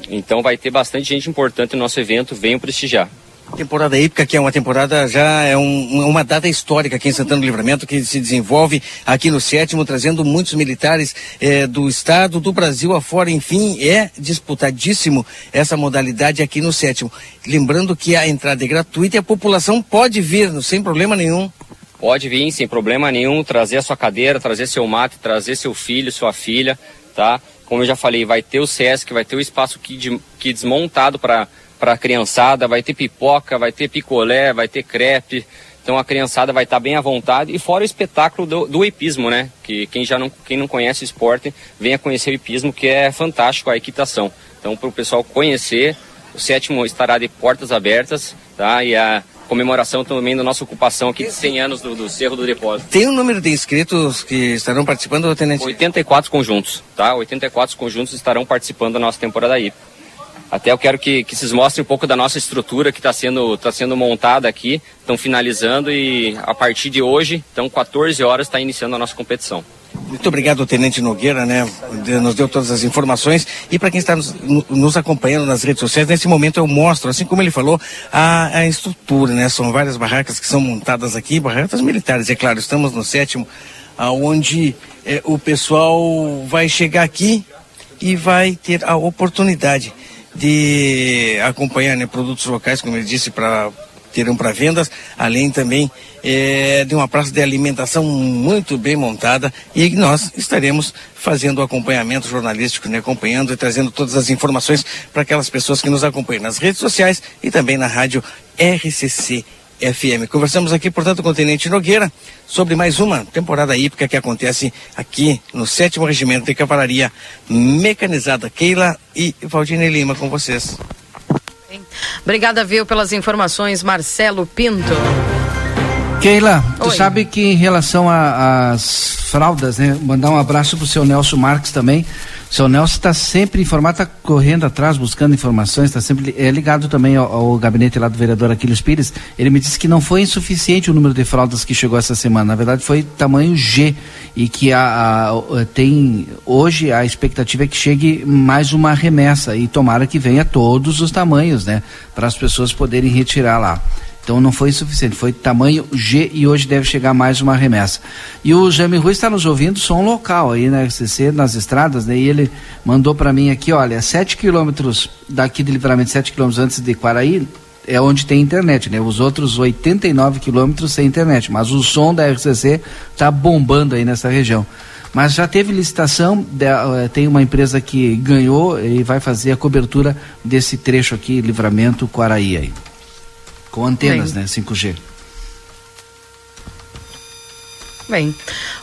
Então vai ter bastante gente importante no nosso evento, venham prestigiar. Temporada hípica, que é uma temporada, já é um, uma data histórica aqui em Santana do Livramento, que se desenvolve aqui no sétimo, trazendo muitos militares eh, do estado, do Brasil afora, enfim, é disputadíssimo essa modalidade aqui no sétimo. Lembrando que a entrada é gratuita e a população pode vir, sem problema nenhum. Pode vir sem problema nenhum, trazer a sua cadeira, trazer seu mate, trazer seu filho, sua filha, tá? Como eu já falei, vai ter o SESC, vai ter o espaço que, desmontado para para a criançada, vai ter pipoca, vai ter picolé, vai ter crepe. Então a criançada vai estar tá bem à vontade. E fora o espetáculo do, do hipismo, né? Que quem já não, quem não conhece o esporte, venha conhecer o hipismo, que é fantástico a equitação. Então para o pessoal conhecer, o sétimo estará de portas abertas, tá? E a comemoração também da nossa ocupação aqui de 100 anos do, do Cerro do Depósito. Tem um número de inscritos que estarão participando, Tenente? 84 conjuntos, tá? 84 conjuntos estarão participando da nossa temporada hípica. Até eu quero que, que vocês mostrem um pouco da nossa estrutura que está sendo, tá sendo montada aqui, estão finalizando e a partir de hoje, então 14 horas, está iniciando a nossa competição. Muito obrigado, Tenente Nogueira, né? Nos deu todas as informações. E para quem está nos, nos, acompanhando nas redes sociais, nesse momento eu mostro, assim como ele falou, a, a estrutura, né? São várias barracas que são montadas aqui, barracas militares, é claro. Estamos no sétimo, aonde é, o pessoal vai chegar aqui e vai ter a oportunidade de acompanhar né, produtos locais, como ele disse, para terão para vendas, além também é, de uma praça de alimentação muito bem montada e nós estaremos fazendo o acompanhamento jornalístico, né, acompanhando e trazendo todas as informações para aquelas pessoas que nos acompanham nas redes sociais e também na rádio RCC FM. Conversamos aqui, portanto, com o Tenente Nogueira sobre mais uma temporada hípica que acontece aqui no 7 Regimento de Cavalaria Mecanizada. Keila e Valdine Lima com vocês. Obrigada, viu, pelas informações, Marcelo Pinto. Keila, tu sabe que em relação às fraldas, né? Mandar um abraço pro seu Nelson Marques também. Seu Nelson está sempre informado, está correndo atrás, buscando informações, está sempre é, ligado também ao, ao, gabinete lá do vereador Aquiles Pires. Ele me disse que não foi insuficiente o número de fraldas que chegou essa semana. Na verdade, foi tamanho G. E que a, a, a tem hoje a expectativa é que chegue mais uma remessa. E tomara que venha todos os tamanhos, né? Para as pessoas poderem retirar lá. Então não foi suficiente, foi tamanho G e hoje deve chegar mais uma remessa. E o Jaime Rui está nos ouvindo som local aí na RCC, nas estradas, né? E ele mandou para mim aqui, olha, 7 quilômetros daqui de livramento, 7 quilômetros antes de Quaraí, é onde tem internet, né? Os outros 89 quilômetros sem internet, mas o som da RCC está bombando aí nessa região. Mas já teve licitação, eh, tem uma empresa que ganhou e vai fazer a cobertura desse trecho aqui, livramento Quaraí aí com antenas, Bem. né? 5G. Bem,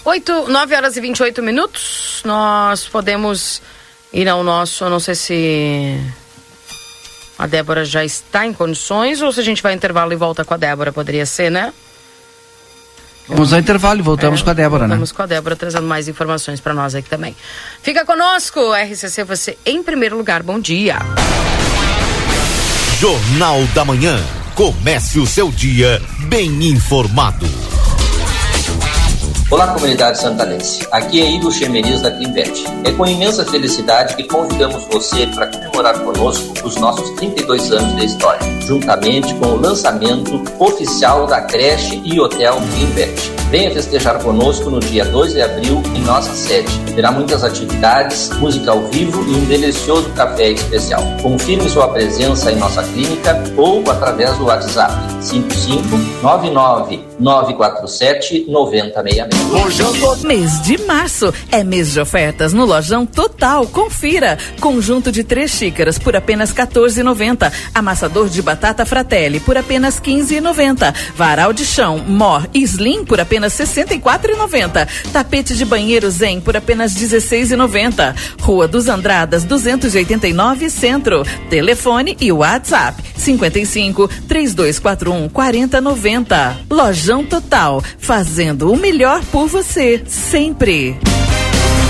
8, 9 horas e 28 minutos. Nós podemos ir ao nosso, não sei se a Débora já está em condições ou se a gente vai intervalo e volta com a Débora, poderia ser, né? Vamos ao intervalo e voltamos é, com a Débora, voltamos né? Vamos com a Débora trazendo mais informações para nós aqui também. Fica conosco, RCC, você em primeiro lugar. Bom dia. Jornal da Manhã. Comece o seu dia bem informado. Olá, comunidade santanense. Aqui é Igor Chemeriz da Clinvet. É com imensa felicidade que convidamos você para comemorar conosco os nossos 32 anos de história, juntamente com o lançamento oficial da creche e hotel Clinvet. Venha festejar conosco no dia 2 de abril em nossa sede. Terá muitas atividades, música ao vivo e um delicioso café especial. Confirme sua presença em nossa clínica ou através do WhatsApp 5599 947 9066. Mês de março é mês de ofertas no Lojão Total. Confira. Conjunto de três xícaras por apenas 14,90. Amassador de batata Fratelli por apenas 15,90. Varal de chão Mor Slim por apenas 64,90. Tapete de banheiro Zen por apenas 16,90. Rua dos Andradas 289 Centro. Telefone e WhatsApp 55 3241 4090. Lojão Total, fazendo o melhor por você sempre.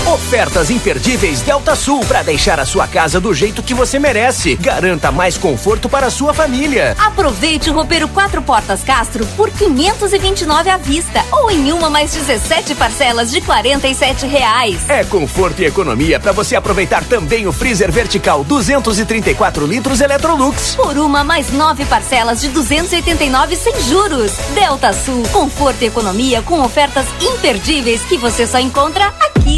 Ofertas imperdíveis Delta Sul para deixar a sua casa do jeito que você merece. Garanta mais conforto para a sua família. Aproveite o roupeiro quatro portas Castro por 529 à vista ou em uma mais 17 parcelas de 47 reais. É conforto e economia para você aproveitar também o freezer vertical 234 litros Electrolux. Por uma mais nove parcelas de 289 sem juros. Delta Sul, conforto e economia com ofertas imperdíveis que você só encontra aqui.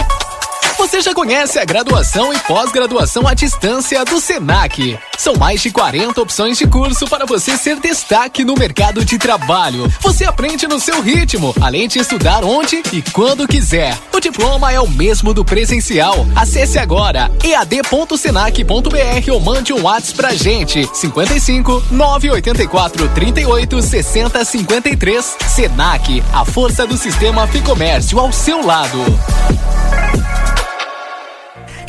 Você já conhece a graduação e pós-graduação à distância do SENAC. São mais de 40 opções de curso para você ser destaque no mercado de trabalho. Você aprende no seu ritmo, além de estudar onde e quando quiser. O diploma é o mesmo do presencial. Acesse agora ead.senac.br ou mande um WhatsApp pra gente. 55 984 38 60 53. Senac, a força do sistema Ficomércio ao seu lado.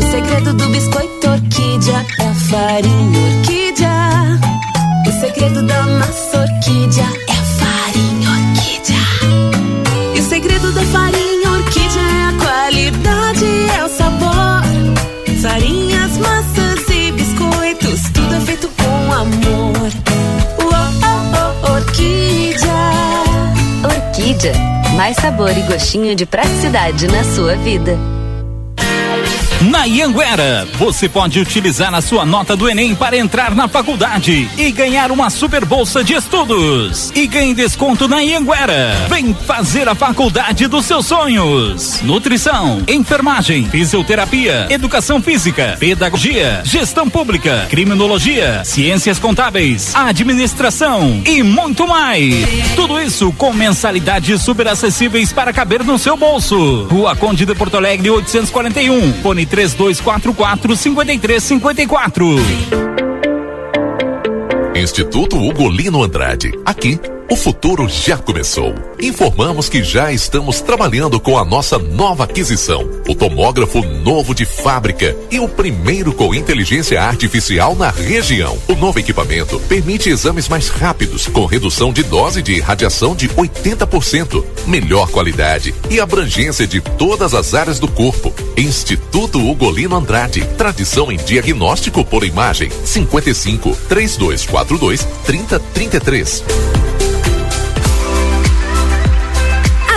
O segredo do biscoito orquídea é a farinha orquídea. O segredo da massa orquídea é a farinha orquídea. E o segredo da farinha orquídea é a qualidade, é o sabor. Farinhas, massas e biscoitos, tudo é feito com amor. Orquídea. Orquídea, mais sabor e gostinho de praticidade na sua vida. Na Ianguera, você pode utilizar a sua nota do Enem para entrar na faculdade e ganhar uma super bolsa de estudos. E ganhe desconto na Ianguera. Vem fazer a faculdade dos seus sonhos. Nutrição, enfermagem, fisioterapia, educação física, pedagogia, gestão pública, criminologia, ciências contábeis, administração e muito mais. Tudo isso com mensalidades super acessíveis para caber no seu bolso. Rua Conde de Porto Alegre 841. Fone 3244 5354. Instituto Ugolino Andrade. Aqui, o futuro já começou. Informamos que já estamos trabalhando com a nossa nova aquisição, o tomógrafo novo de fábrica e o primeiro com inteligência artificial na região. O novo equipamento permite exames mais rápidos, com redução de dose de radiação de 80%, melhor qualidade e abrangência de todas as áreas do corpo. Instituto Ugolino Andrade, tradição em diagnóstico por imagem. 55 3242 3033.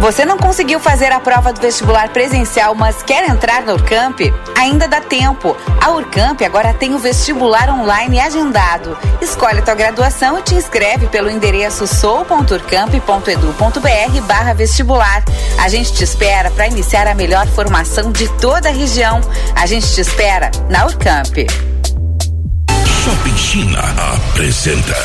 Você não conseguiu fazer a prova do vestibular presencial, mas quer entrar no Urcamp? Ainda dá tempo. A Urcamp agora tem o vestibular online agendado. Escolhe tua graduação e te inscreve pelo endereço sou.urcamp.edu.br vestibular. A gente te espera para iniciar a melhor formação de toda a região. A gente te espera na Urcamp. Shopping China apresenta.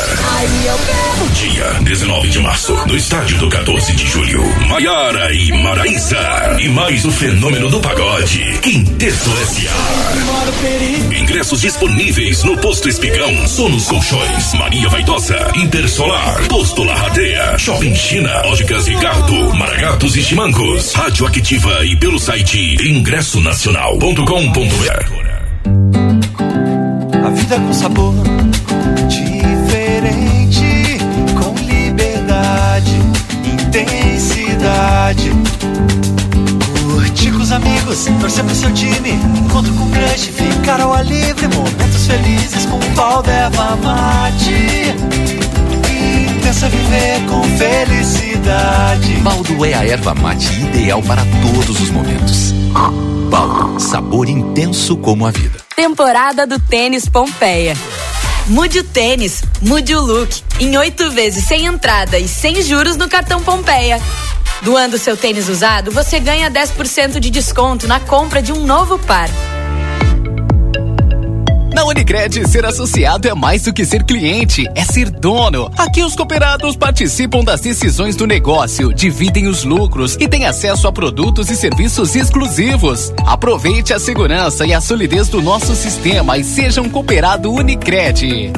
Dia 19 de março, no estádio do 14 de julho, Maiara e Maraísa. E mais o fenômeno do pagode, Quinteto S.A. Ingressos disponíveis no Posto Espigão, Sonos Colchões, Maria Vaidosa, Intersolar, Posto Larradeia, Shopping China, Óticas Ricardo, Maragatos e Chimancos, Rádio Activa e pelo site ingressonacional.com.br. vida com sabor diferente, com liberdade, intensidade. Curtir com os amigos, torcer pro seu time, encontro com crush, ficar ao ar livre, momentos felizes com o pau erva mate. Intensa viver com felicidade. Baldo é a erva mate ideal para todos os momentos. Baldo, sabor intenso como a vida. Temporada do Tênis Pompeia. Mude o tênis, mude o look. Em oito vezes sem entrada e sem juros no cartão Pompeia. Doando seu tênis usado, você ganha 10% de desconto na compra de um novo par. Na Unicred, ser associado é mais do que ser cliente, é ser dono. Aqui os cooperados participam das decisões do negócio, dividem os lucros e têm acesso a produtos e serviços exclusivos. Aproveite a segurança e a solidez do nosso sistema e seja um cooperado Unicred.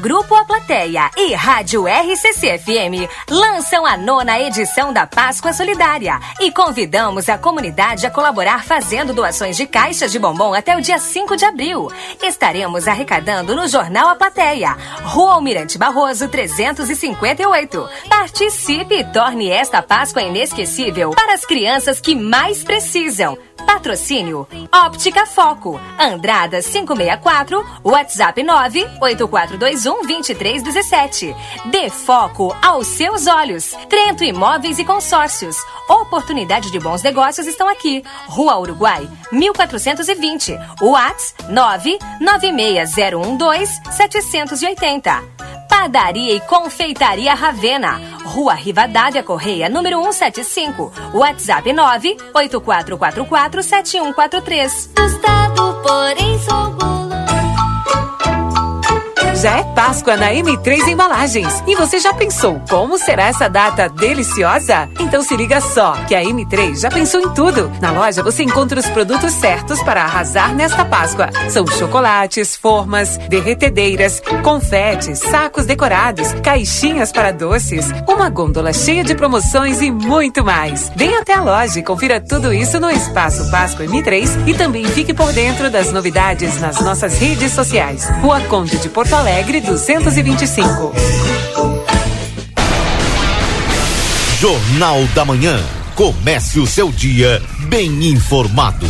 Grupo A Plateia e Rádio RCC-FM lançam a nona edição da Páscoa Solidária e convidamos a comunidade a colaborar fazendo doações de caixas de bombom até o dia 5 de abril. Estaremos arrecadando no Jornal A Plateia, Rua Almirante Barroso 358. Participe e torne esta Páscoa inesquecível para as crianças que mais precisam. Patrocínio Óptica Foco, Andrada 564, WhatsApp 984212317. Dê foco aos seus olhos. Trento Imóveis e Consórcios. Oportunidade de bons negócios estão aqui. Rua Uruguai, 1420. WhatsApp 996012780. Padaria e Confeitaria Ravena. Rua Rivadavia Correia, número 175. WhatsApp 984447143. Assustado, porém sou Já é Páscoa na M3 Embalagens. E você já pensou como será essa data deliciosa? Então se liga só, que a M3 já pensou em tudo. Na loja você encontra os produtos certos para arrasar nesta Páscoa. São chocolates, formas, derretedeiras, confetes, sacos decorados, caixinhas para doces, uma gôndola cheia de promoções e muito mais. Venha até a loja e confira tudo isso no Espaço Páscoa M3 e também fique por dentro das novidades nas nossas redes sociais. Rua Conde de Porto Alegre. Alegre 225. Jornal da Manhã. Comece o seu dia bem informado.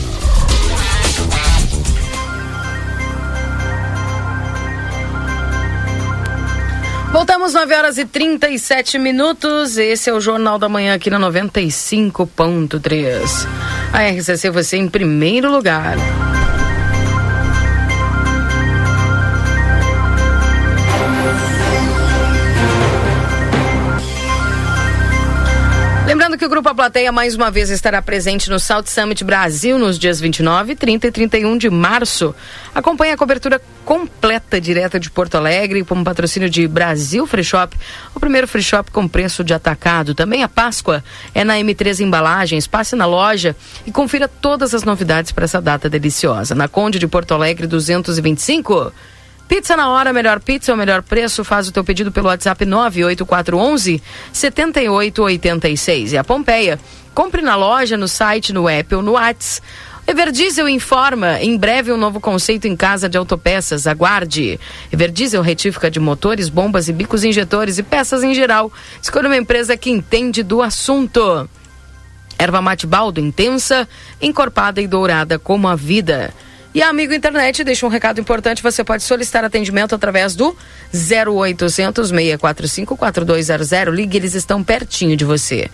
Voltamos 9 horas e 37 minutos. Esse é o Jornal da Manhã aqui na 95.3. A RCC você em primeiro lugar. Que o Grupo A Plateia mais uma vez estará presente no South Summit Brasil nos dias 29, 30 e 31 de março. Acompanhe a cobertura completa direta de Porto Alegre com patrocínio de Brasil Free Shop, o primeiro free shop com preço de atacado. Também a Páscoa é na M3 Embalagens. Passe na loja e confira todas as novidades para essa data deliciosa. Na Conde de Porto Alegre 225. Pizza na hora, melhor pizza, o melhor preço. Faz o teu pedido pelo WhatsApp 98411 7886. E a Pompeia, compre na loja, no site, no app ou no WhatsApp. Everdiesel informa, em breve um novo conceito em casa de autopeças, aguarde. Everdiesel retífica de motores, bombas e bicos injetores e peças em geral. Escolha uma empresa que entende do assunto. Erva mate baldo intensa, encorpada e dourada como a vida. E Amigo Internet deixa um recado importante. Você pode solicitar atendimento através do 0800 645 4200. Ligue, eles estão pertinho de você.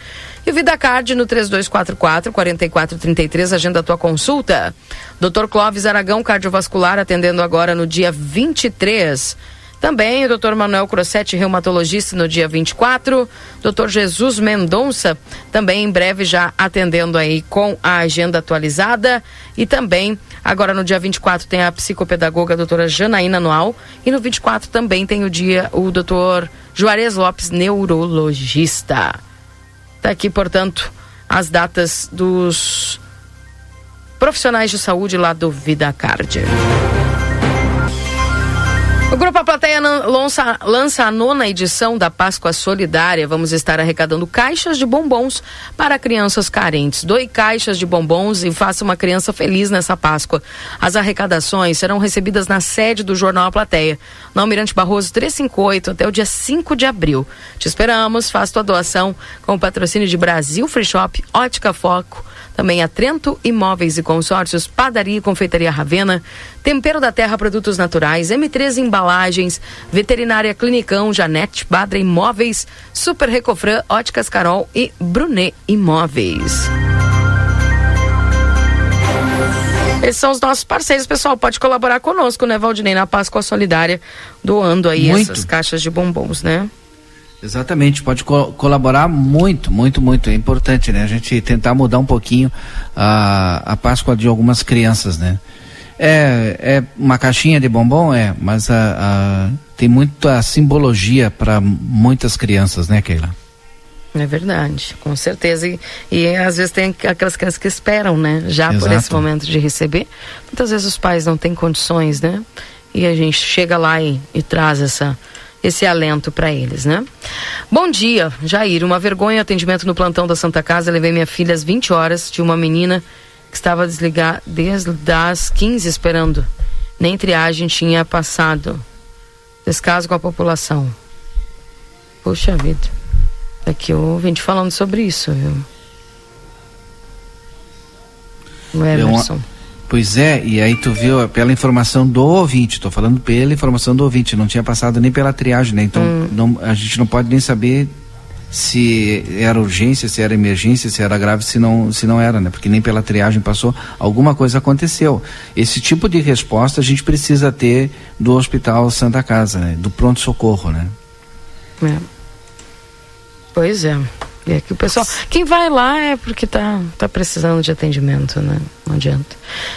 E o VidaCard no 3244 4433. Agenda a tua consulta. Dr. Clóvis Aragão, cardiovascular, atendendo agora no dia 23. Também o Dr. Manuel Crossetti, reumatologista, no dia 24. Dr. Jesus Mendonça, também em breve já atendendo aí com a agenda atualizada. E também, agora no dia 24, tem a psicopedagoga a doutora Janaína Noal. E no 24 também tem o dia o doutor Juarez Lopes, neurologista. Tá aqui, portanto, as datas dos profissionais de saúde lá do VidaCard. O Grupo A Plateia lança, lança a nona edição da Páscoa Solidária. Vamos estar arrecadando caixas de bombons para crianças carentes. Doe caixas de bombons e faça uma criança feliz nessa Páscoa. As arrecadações serão recebidas na sede do Jornal A Plateia, na Almirante Barroso 358, até o dia 5 de abril. Te esperamos, faça tua doação com o patrocínio de Brasil Free Shop, Ótica Foco, também a Trento Imóveis e Consórcios, Padaria e Confeitaria Ravena, Tempero da Terra Produtos Naturais, M3 Embalagens, Veterinária Clinicão, Janete Badra Imóveis, Super Recofran, Óticas Carol e Brunet Imóveis. Esses são os nossos parceiros, pessoal. Pode colaborar conosco, né, Valdinei, na Páscoa Solidária, doando aí Muito. essas caixas de bombons, né? Exatamente, pode co- colaborar muito, muito, muito. É importante, né? A gente tentar mudar um pouquinho a, a Páscoa de algumas crianças, né? É, é uma caixinha de bombom, é, mas a, a- tem muita simbologia para muitas crianças, né, Keila? É verdade, com certeza. E, e às vezes tem aquelas crianças que esperam, né? Já por Exato. esse momento de receber. Muitas vezes os pais não têm condições, né? E a gente chega lá e, e traz essa, esse alento para eles, né? Bom dia, Jair. Uma vergonha atendimento no plantão da Santa Casa. Levei minha filha às 20 horas de uma menina que estava desligada desde as 15 esperando. Nem triagem tinha passado. Descaso com a população. Puxa vida. Aqui o ouvinte falando sobre isso, viu? O É uma- Emerson. Pois é, e aí tu viu pela informação do ouvinte, tô falando pela informação do ouvinte, não tinha passado nem pela triagem, né? Então Hum. não- a gente não pode nem saber se era urgência, se era emergência, se era grave, se não, se não era, né? Porque nem pela triagem passou, alguma coisa aconteceu. Esse tipo de resposta a gente precisa ter do Hospital Santa Casa, né? Do pronto-socorro, né? É. Pois é. E aqui o pessoal. Quem vai lá é porque tá, tá precisando de atendimento, né? Não adianta.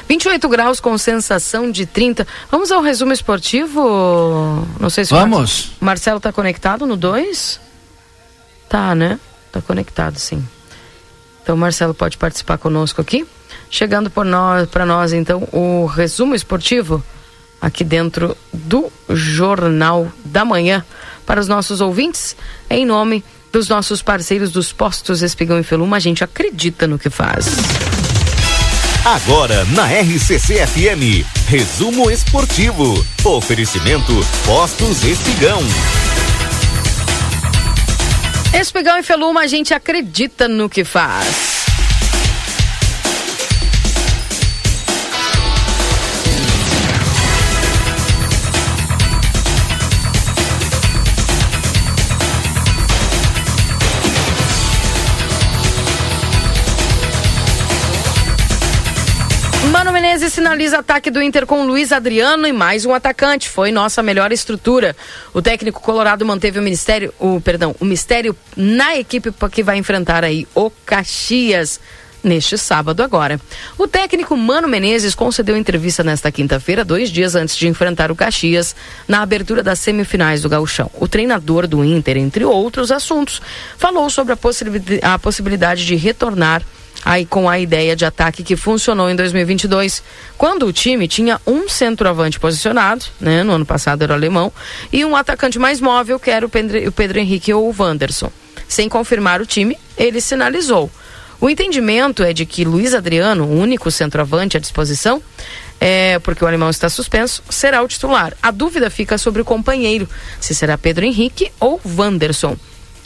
28 graus com sensação de 30. Vamos ao resumo esportivo? Não sei se o Vamos. Mar- Marcelo tá conectado no 2? Tá, né? Tá conectado, sim. Então Marcelo pode participar conosco aqui. Chegando por nós, para nós, então, o resumo esportivo aqui dentro do Jornal da Manhã para os nossos ouvintes, em nome dos nossos parceiros dos postos Espigão e Feluma, a gente acredita no que faz. Agora na RCC FM, resumo esportivo. Oferecimento Postos Espigão. Espigão e Feluma, a gente acredita no que faz. Mano Menezes sinaliza ataque do Inter com Luiz Adriano e mais um atacante. Foi nossa melhor estrutura. O técnico colorado manteve o ministério, o perdão, o mistério na equipe que vai enfrentar aí o Caxias neste sábado agora. O técnico Mano Menezes concedeu entrevista nesta quinta-feira, dois dias antes de enfrentar o Caxias, na abertura das semifinais do Gauchão. O treinador do Inter, entre outros assuntos, falou sobre a, possibilidade- a possibilidade de retornar aí com a ideia de ataque que funcionou em 2022, quando o time tinha um centroavante posicionado, né, no ano passado era o alemão, e um atacante mais móvel, que era o Pedro, o Pedro Henrique ou o Wanderson. Sem confirmar o time, ele sinalizou. O entendimento é de que Luiz Adriano, o único centroavante à disposição, é, porque o alemão está suspenso, será o titular. A dúvida fica sobre o companheiro, se será Pedro Henrique ou Wanderson.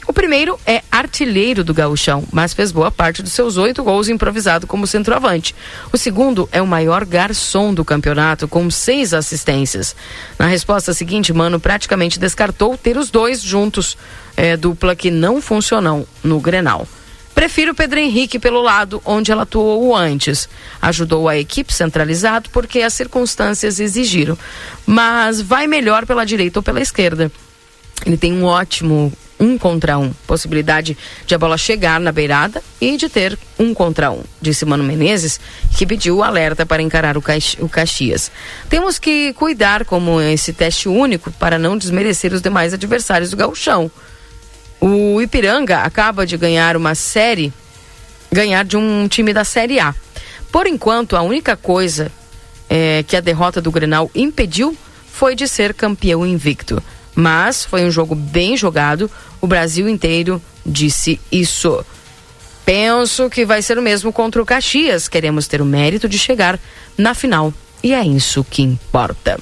O primeiro é artilheiro do gauchão, mas fez boa parte dos seus oito gols improvisado como centroavante. O segundo é o maior garçom do campeonato, com seis assistências. Na resposta seguinte, Mano praticamente descartou ter os dois juntos, é, dupla que não funcionou no Grenal. Prefiro Pedro Henrique pelo lado onde ela atuou antes. Ajudou a equipe centralizado porque as circunstâncias exigiram. Mas vai melhor pela direita ou pela esquerda. Ele tem um ótimo um contra um, possibilidade de a bola chegar na beirada e de ter um contra um, disse Mano Menezes, que pediu o alerta para encarar o, Caxi- o Caxias. Temos que cuidar como esse teste único para não desmerecer os demais adversários do gauchão. O Ipiranga acaba de ganhar uma série, ganhar de um time da Série A. Por enquanto, a única coisa é, que a derrota do Grenal impediu foi de ser campeão invicto. Mas foi um jogo bem jogado, o Brasil inteiro disse isso. Penso que vai ser o mesmo contra o Caxias. Queremos ter o mérito de chegar na final. E é isso que importa.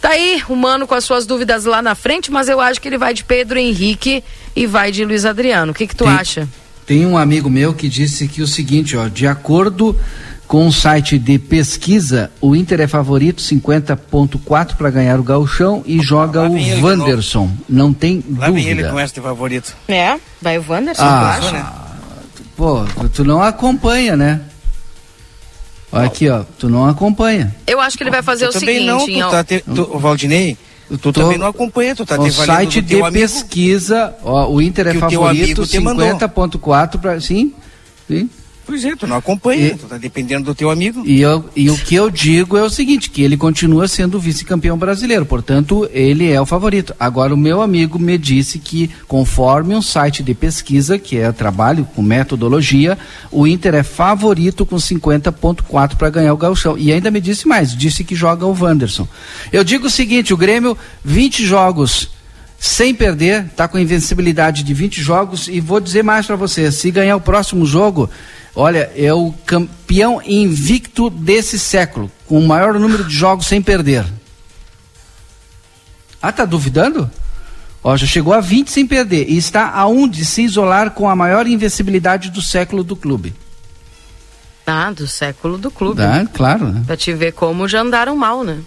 Tá aí, o Mano com as suas dúvidas lá na frente, mas eu acho que ele vai de Pedro Henrique e vai de Luiz Adriano. O que, que tu Tem- acha? Tem um amigo meu que disse que o seguinte, ó, de acordo com o site de pesquisa, o Inter é favorito 50.4 para ganhar o Gauchão e joga o Wanderson. Não tem Lá vem ele dúvida. com essa de favorito. É, vai o Wanderson, Ah, tu acha? né? Pô, tu- tu não acompanha, né? Olha aqui, ó, tu não acompanha. Eu acho que ele vai fazer Tu o também seguinte, não, tu tá te, tu, o Valdinei, tu tô- também não acompanha, tu tá o site de amigo. pesquisa, ó, o Inter é favorito amigo te mandou. 50.4 para sim. Sim. Pois é, tu não acompanha, E- tu tá dependendo do teu amigo. E, eu, e o que eu digo é o seguinte, que ele continua sendo vice-campeão brasileiro, portanto, ele é o favorito. Agora, o meu amigo me disse que, conforme um site de pesquisa, que é trabalho com metodologia, o Inter é favorito com 50.4 para ganhar o gauchão. E ainda me disse mais, disse que joga o Wanderson. Eu digo o seguinte, o Grêmio, 20 jogos sem perder, tá com invencibilidade de 20 jogos e vou dizer mais para você, se ganhar o próximo jogo, olha, é o campeão invicto desse século, com o maior número de jogos sem perder. Ah, tá duvidando? Ó, já chegou a 20 sem perder e está a um de se isolar com a maior invencibilidade do século do clube. Ah, do século do clube. Ah, claro, né? Pra te ver como já andaram mal, né?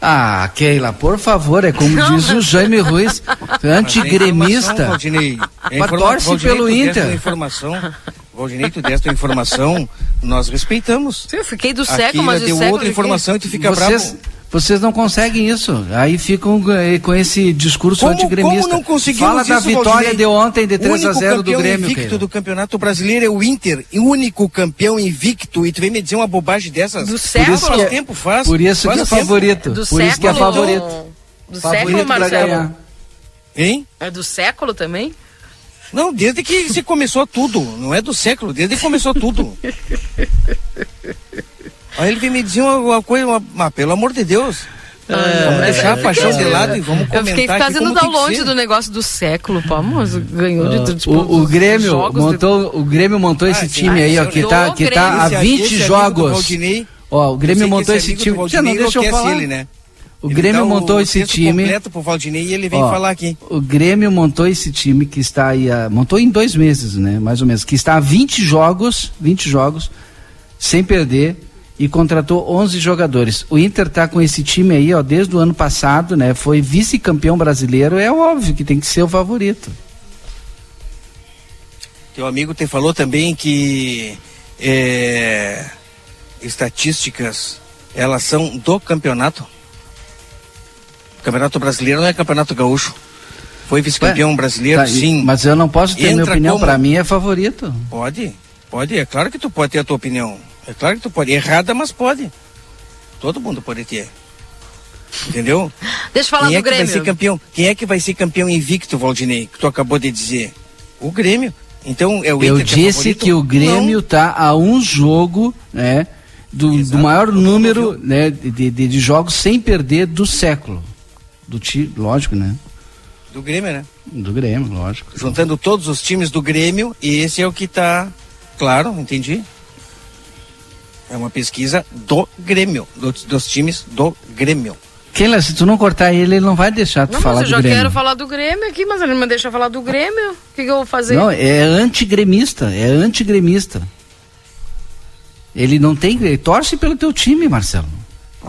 Ah, Keila, por favor, é como [LAUGHS] diz o Jaime Ruiz, Mas é antigremista. informação, Valdinei. É Mas informa- torce Valdinei, pelo Inter. Informação, Valdinei, tu deste uma informação, nós respeitamos. Eu fiquei do Aqui século, mas o deu século outra informação e tu fica vocês, bravo. vocês não conseguem isso. Aí ficam eh, com esse discurso Como, antigremista. como não conseguimos Fala da isso, vitória Valdinei? de ontem de 3 a único 0 do campeão Grêmio. invicto Keila. do Campeonato Brasileiro é o Inter, o único campeão invicto. E tu vem me dizer uma bobagem dessas? Do Por século? isso faz tempo, faz. Por isso faz que é tempo. favorito. Do Por isso que é século, favorito. Do Favorito século, Marcelo? ganhar. Hein? É do século também? Não, desde que se começou tudo. Não é do século, desde que começou tudo. Aí ele vem me dizer uma, uma coisa, uma, mas pelo amor de Deus. vamos deixar a paixão de lado e vamos Eu comentar fiquei aqui fazendo ser. do negócio do século, pô, mas ganhou de, de tipo, Ah, O, o Grêmio jogos de- montou, o Grêmio montou esse Ah, time sim, aí, ó, esse que é tá, que tá há Grêmio. 20 Esse amigo do jogos. Ó, o Grêmio eu montou esse esse time. Já não deixa eu falar. ele, né? O Ele Grêmio dá o montou esse time. completo pro Valdinei e ele vem Ó, falar aqui. O Grêmio montou esse time que está aí, há- montou em dois meses, né? Mais ou menos, que está há 20 jogos, 20 jogos, sem perder e contratou 11 jogadores. O Inter tá com esse time aí, ó, desde o ano passado, né? Foi vice-campeão brasileiro, é óbvio que tem que ser o favorito. Teu amigo te falou também que é, estatísticas elas são do campeonato. Campeonato brasileiro não é campeonato gaúcho. Foi vice-campeão brasileiro, Tá, sim. Mas eu não posso ter minha Entra opinião, como- para mim é favorito. Pode, pode. É claro que tu pode ter a tua opinião. É claro que tu pode. Errada, mas pode. Todo mundo pode ter. Entendeu? [LAUGHS] Deixa eu falar Quem é do que vai ser Grêmio. campeão? Quem é que vai ser campeão invicto, Valdinei? Que tu acabou de dizer. O Grêmio. Então é o Eu Inter que é disse que o Grêmio tá a um jogo, né? Do, do maior número né, de, de, de jogos sem perder do século. Do ti, lógico, né? Do Grêmio, né? Do Grêmio, lógico. Juntando todos os times do Grêmio, e esse é o que tá. Claro, entendi. É uma pesquisa do Grêmio, do- dos times do Grêmio. Keila, se tu não cortar ele, ele não vai deixar tu Não, falar mas eu do já Grêmio. quero falar do Grêmio aqui, mas ele não me deixa falar do Grêmio. O que, que eu vou fazer? Não, é antigremista, é antigremista. Ele não tem. Ele torce pelo teu time, Marcelo.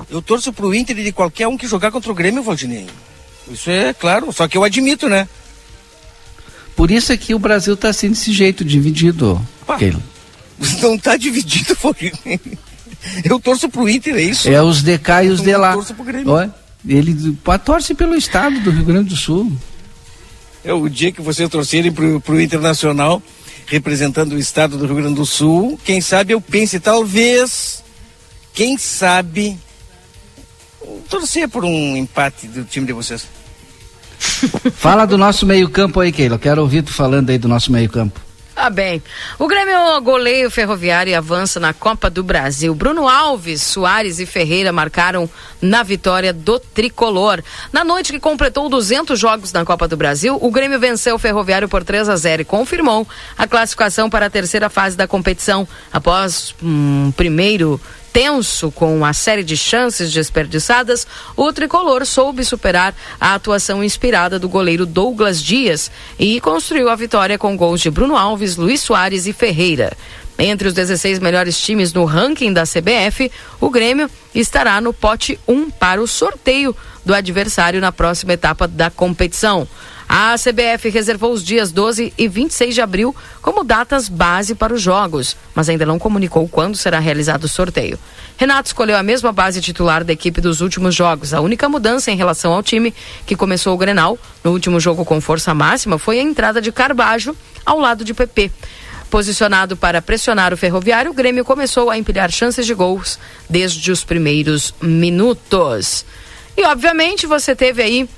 Eu torço pro Inter de qualquer um que jogar contra o Grêmio, Valdinei. Isso é claro, só que eu admito, né? Por isso é que o Brasil tá assim desse jeito, dividido, Keila. [LAUGHS] Não tá dividido, [LAUGHS] Valdinei. Eu torço pro Inter, é isso? É os de cá e os Eu de lá. torço pro Grêmio. Ó, ele pá, torce pelo estado do Rio Grande do Sul. É o dia que vocês torcerem pro, pro Internacional, representando o estado do Rio Grande do Sul, quem sabe eu pense, talvez, quem sabe, torcer por um empate do time de vocês. [LAUGHS] Fala do nosso meio-campo aí, Keila. Quero ouvir tu falando aí do nosso meio-campo. Tá bem. O Grêmio goleio ferroviário avança na Copa do Brasil. Bruno Alves, Soares e Ferreira marcaram na vitória do tricolor. Na noite que completou 200 jogos na Copa do Brasil, o Grêmio venceu o ferroviário por 3 a 0 e confirmou a classificação para a terceira fase da competição após um primeiro tenso com a série de chances desperdiçadas, o tricolor soube superar a atuação inspirada do goleiro Douglas Dias e construiu a vitória com gols de Bruno Alves, Luiz Soares e Ferreira. Entre os 16 melhores times no ranking da CBF, o Grêmio estará no pote 1 para o sorteio do adversário na próxima etapa da competição. A CBF reservou os dias 12 e 26 de abril como datas base para os jogos, mas ainda não comunicou quando será realizado o sorteio. Renato escolheu a mesma base titular da equipe dos últimos jogos. A única mudança em relação ao time que começou o Grenal no último jogo com força máxima foi a entrada de Carbajo ao lado de PP. Posicionado para pressionar o ferroviário, o Grêmio começou a empilhar chances de gols desde os primeiros minutos. E obviamente você teve aí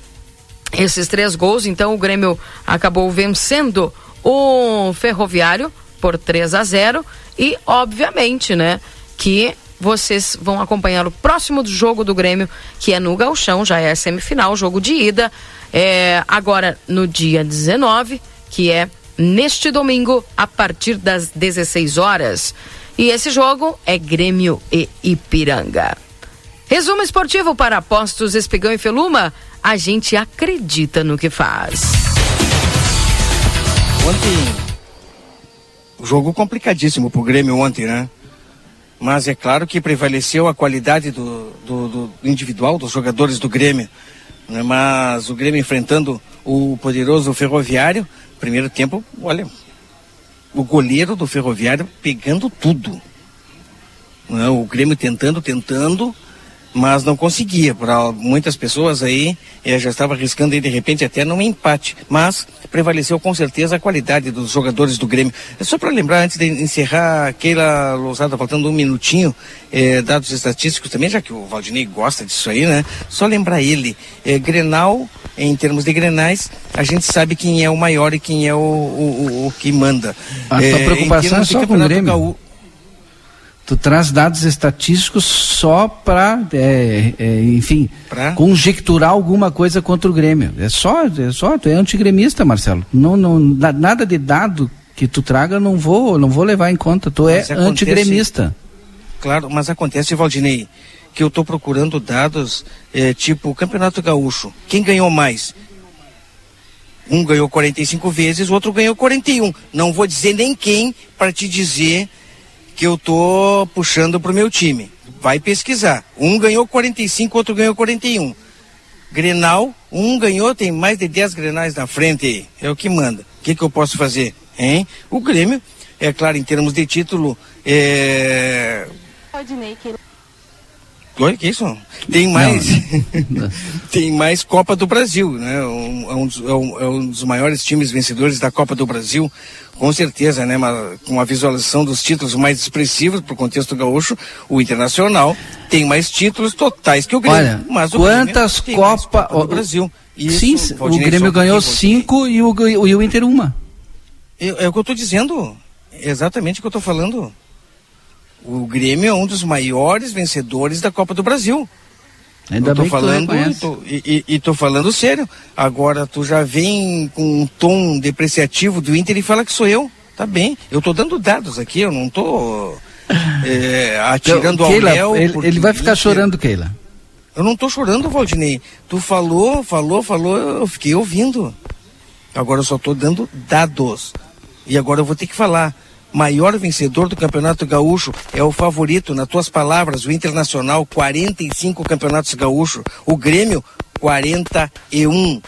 esses três gols, então o Grêmio acabou vencendo o Ferroviário por 3 a 0 e obviamente, né, que vocês vão acompanhar o próximo jogo do Grêmio, que é no Galchão, já é a semifinal, jogo de ida, é agora no dia 19, que é neste domingo a partir das 16 horas. E esse jogo é Grêmio e Ipiranga. Resumo esportivo para apostos Espigão e Feluma a gente acredita no que faz. Ontem, jogo complicadíssimo pro Grêmio ontem, né? Mas é claro que prevaleceu a qualidade do, do, do individual dos jogadores do Grêmio. Né? Mas o Grêmio enfrentando o poderoso Ferroviário, primeiro tempo, olha, o goleiro do Ferroviário pegando tudo. Né? O Grêmio tentando, tentando, mas não conseguia. Para muitas pessoas aí já estava arriscando aí de repente até num empate, mas prevaleceu com certeza a qualidade dos jogadores do Grêmio. É só para lembrar antes de encerrar, Keila Lousada, faltando um minutinho, eh, dados estatísticos também, já que o Valdinei gosta disso aí, né? Só lembrar ele, eh, Grenal, em termos de Grenais, a gente sabe quem é o maior e quem é o, o, o, o que manda. A Eh, preocupação é só com o Grêmio. Gaú- Tu traz dados estatísticos só para, enfim, Pra? conjecturar alguma coisa contra o Grêmio. É só, é só, tu é antigremista, Marcelo. Não, não, na- nada de dado que tu traga não vou, não vou levar em conta. Tu é Mas acontece- antigremista. Claro, mas acontece, Valdinei, que eu estou procurando dados eh, tipo Campeonato Gaúcho. Quem ganhou mais? Um ganhou 45 vezes, o outro ganhou 41. Não vou dizer nem quem para te dizer que eu tô puxando pro meu time. Vai pesquisar. Um ganhou 45, outro ganhou 41. Grenal, um ganhou, tem mais de 10 grenais na frente. É o que manda. O que, que eu posso fazer? Hein? O Grêmio, é claro, em termos de título, é, Oi, que isso? Tem mais. [LAUGHS] [LAUGHS] tem mais Copa do Brasil, né? Um, é, um dos, é, um, é um dos maiores times vencedores da Copa do Brasil, com certeza, né? Mas com a visualização dos títulos mais expressivos para o contexto gaúcho, o Internacional tem mais títulos totais que o Grêmio. Olha, mas o quantas Grêmio Copa, Copa do Brasil? Isso, Sim, o Grêmio ganhou cinco e o, e o Inter uma. É, é o que eu estou dizendo. É exatamente o que eu estou falando. O Grêmio é um dos maiores vencedores da Copa do Brasil. Ainda eu tô bem que tu falando e tô, e, e- tô falando sério. Agora tu já vem com um tom depreciativo do Inter e fala que sou eu. Tá bem. Eu tô dando dados aqui, eu não tô é, atirando ao Keila, léu. ele, vai ficar chorando, Keila. Eu não tô chorando, Valdinei. Tu falou, falou, falou, eu fiquei ouvindo. Agora eu só tô dando dados. E agora eu vou ter que falar. Maior vencedor do Campeonato Gaúcho é o favorito, nas tuas palavras, o Internacional, 45 campeonatos gaúcho. O Grêmio, 41.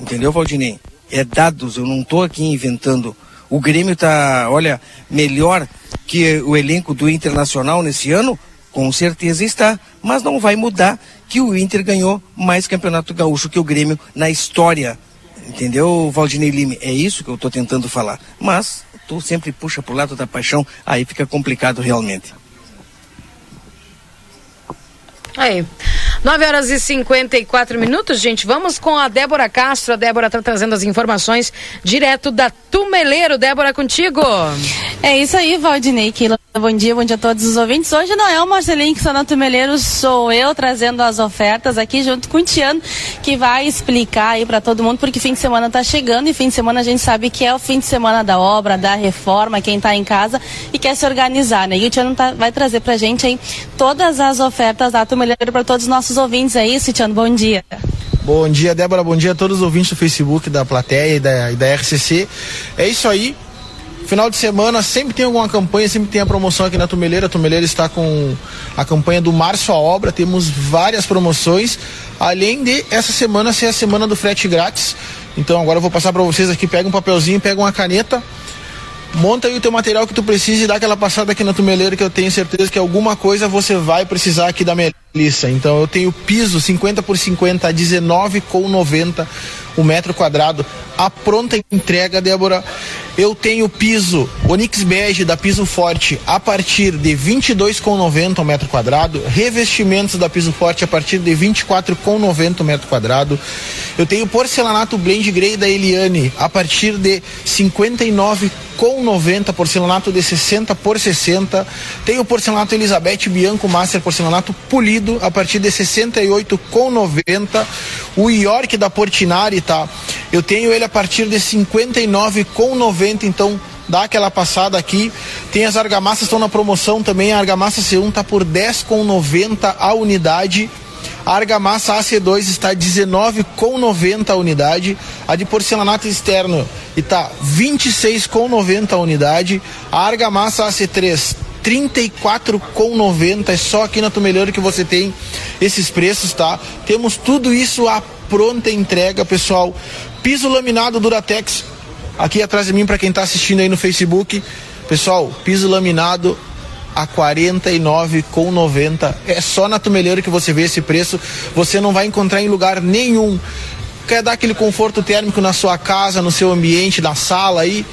Entendeu, Valdinei? É dados, eu não tô aqui inventando. O Grêmio tá, olha, melhor que o elenco do Internacional nesse ano? Com certeza está, mas não vai mudar que o Inter ganhou mais campeonato gaúcho que o Grêmio na história. Entendeu, Valdinei Lime? É isso que eu estou tentando falar. Mas tu sempre puxa pro lado da paixão, aí fica complicado realmente. Aí. 9 horas e 54 minutos, gente. Vamos com a Débora Castro. A Débora está trazendo as informações direto da Tumeleiro. Débora, contigo. É isso aí, Valdinei. Keila. Bom dia, bom dia a todos os ouvintes. Hoje não é o Marcelinho que está na Tumeleiro, sou eu trazendo as ofertas aqui junto com o Tiano, que vai explicar aí para todo mundo, porque fim de semana está chegando e fim de semana a gente sabe que é o fim de semana da obra, da reforma, quem está em casa e quer se organizar, né? E o Tiano tá, vai trazer pra gente aí todas as ofertas da Tumeleiro para todos os nossos ouvintes. É isso, Tiano? Bom dia. Bom dia, Débora. Bom dia a todos os ouvintes do Facebook, da plateia e da, e da RCC. É isso aí. Final de semana sempre tem alguma campanha, sempre tem a promoção aqui na Tumeleira. A Tumeleira está com a campanha do Março à Obra. Temos várias promoções, além de essa semana ser a semana do frete grátis. Então agora eu vou passar para vocês aqui. Pega um papelzinho, pega uma caneta, monta aí o teu material que tu precisa e dá aquela passada aqui na Tumeleira que eu tenho certeza que alguma coisa você vai precisar aqui da Melissa. Então eu tenho piso 50 por 50 a 19,90 o metro quadrado. A pronta entrega, Débora. Eu tenho piso Onix Bege da Piso Forte a partir de 22,90 o metro quadrado. Revestimentos da Piso Forte a partir de 24,90 o metro quadrado. Eu tenho porcelanato Blend Grey da Eliane a partir de 59 com 90, porcelanato de 60 por 60. Tem o porcelanato Elizabeth Bianco Master porcelanato polido a partir de 68 com 90. O York da Portinari, tá? Eu tenho ele a partir de 59 com 90, então dá aquela passada aqui. Tem as argamassas estão na promoção também. A argamassa C1 tá por 10 com 90 a unidade. A argamassa AC2 está 19,90 a unidade. A de porcelanato externo está 26,90 a unidade. A argamassa AC3 34,90 é só aqui na Tumelhor que você tem esses preços, tá? Temos tudo isso à pronta entrega, pessoal. Piso laminado Duratex aqui atrás de mim para quem está assistindo aí no Facebook. Pessoal, piso laminado a 49,90. É só na Tumeleiro que você vê esse preço. Você não vai encontrar em lugar nenhum. Quer dar aquele conforto térmico na sua casa, no seu ambiente, na sala aí?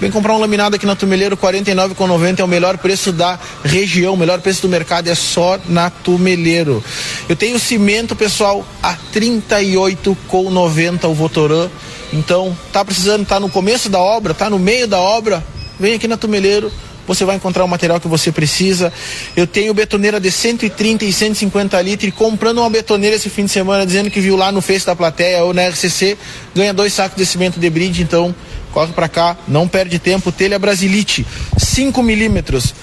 Vem comprar um laminado aqui na Tumeleiro, R$ 49,90 é o melhor preço da região, o melhor preço do mercado é só na Tumeleiro. Eu tenho cimento, pessoal, a R$ 38,90 o Votorã. Então, tá precisando, tá no começo da obra, tá no meio da obra, vem aqui na Tumeleiro, você vai encontrar o material que você precisa. Eu tenho betoneira de 130 e 150 litros. Comprando uma betoneira esse fim de semana, dizendo que viu lá no Face da plateia ou na RCC, ganha dois sacos de cimento de brinde. Então, corre para cá, não perde tempo. Telha Brasilite, 5 milímetros.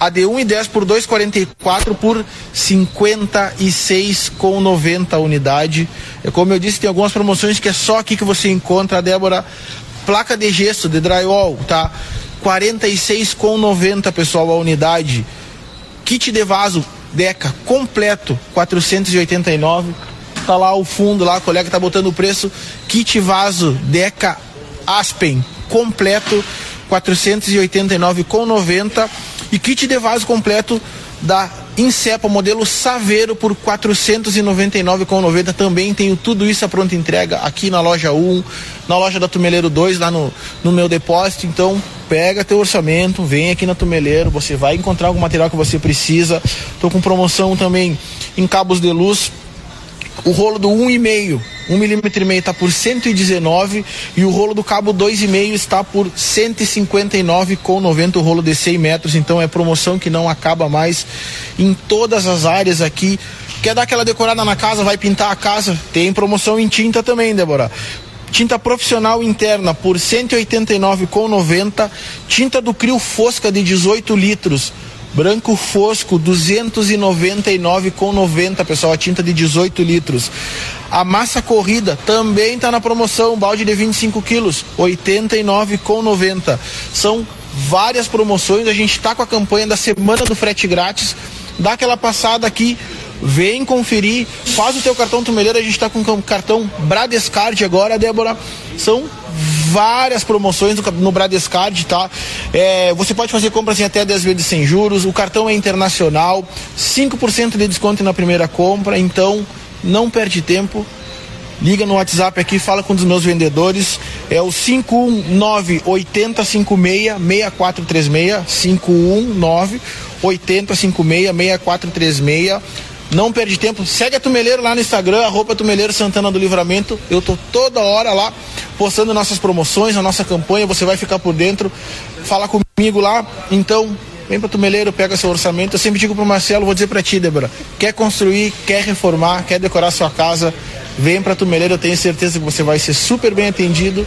A de 1,10 por 2,44 por 56,90 a unidade. É como eu disse, tem algumas promoções que é só aqui que você encontra, Débora. Placa de gesso, de drywall, tá? 46,90 pessoal a unidade. Kit de vaso Deca completo 489. Tá lá o fundo lá, a colega tá botando o preço. Kit vaso Deca Aspen completo 489,90 e kit de vaso completo da Incepa modelo Saveiro por 499,90 também tenho tudo isso a pronta entrega aqui na loja 1, na loja da Tumeleiro 2 lá no, no meu depósito, então pega teu orçamento, vem aqui na Tumeleiro, você vai encontrar algum material que você precisa. Tô com promoção também em cabos de luz. O rolo do 1,5 um milímetro e meio está por 119 e o rolo do cabo 2,5 está por 159 com 90 o rolo de 100 metros. Então é promoção que não acaba mais em todas as áreas aqui. Quer dar aquela decorada na casa, vai pintar a casa? Tem promoção em tinta também, Débora. Tinta profissional interna por 189 com 90. Tinta do Crio Fosca de 18 litros. Branco Fosco 299 com 90, pessoal, a tinta de 18 litros. A massa corrida também está na promoção, balde de 25 quilos, 89 com 90. São várias promoções, a gente está com a campanha da semana do frete grátis. Dá aquela passada aqui, vem conferir, faz o teu cartão Tumeleiro, a gente está com o cartão Bradescard agora, Débora. São várias promoções no, no Bradescard, tá? É, você pode fazer compras em até 10 vezes sem juros, o cartão é internacional, 5% de desconto na primeira compra, então não perde tempo. Liga no WhatsApp aqui, fala com um dos meus vendedores. É o 519 8056 6436 519 8056 6436 Não perde tempo. Segue a Tumeleiro lá no Instagram, arroba Tumeleiro Santana do Livramento. Eu tô toda hora lá postando nossas promoções, a nossa campanha. Você vai ficar por dentro. Fala comigo lá. Então, vem para Tumeleiro, pega seu orçamento. Eu sempre digo pro Marcelo, vou dizer para ti, Débora. Quer construir, quer reformar, quer decorar sua casa, vem para Tumeleiro. Eu tenho certeza que você vai ser super bem atendido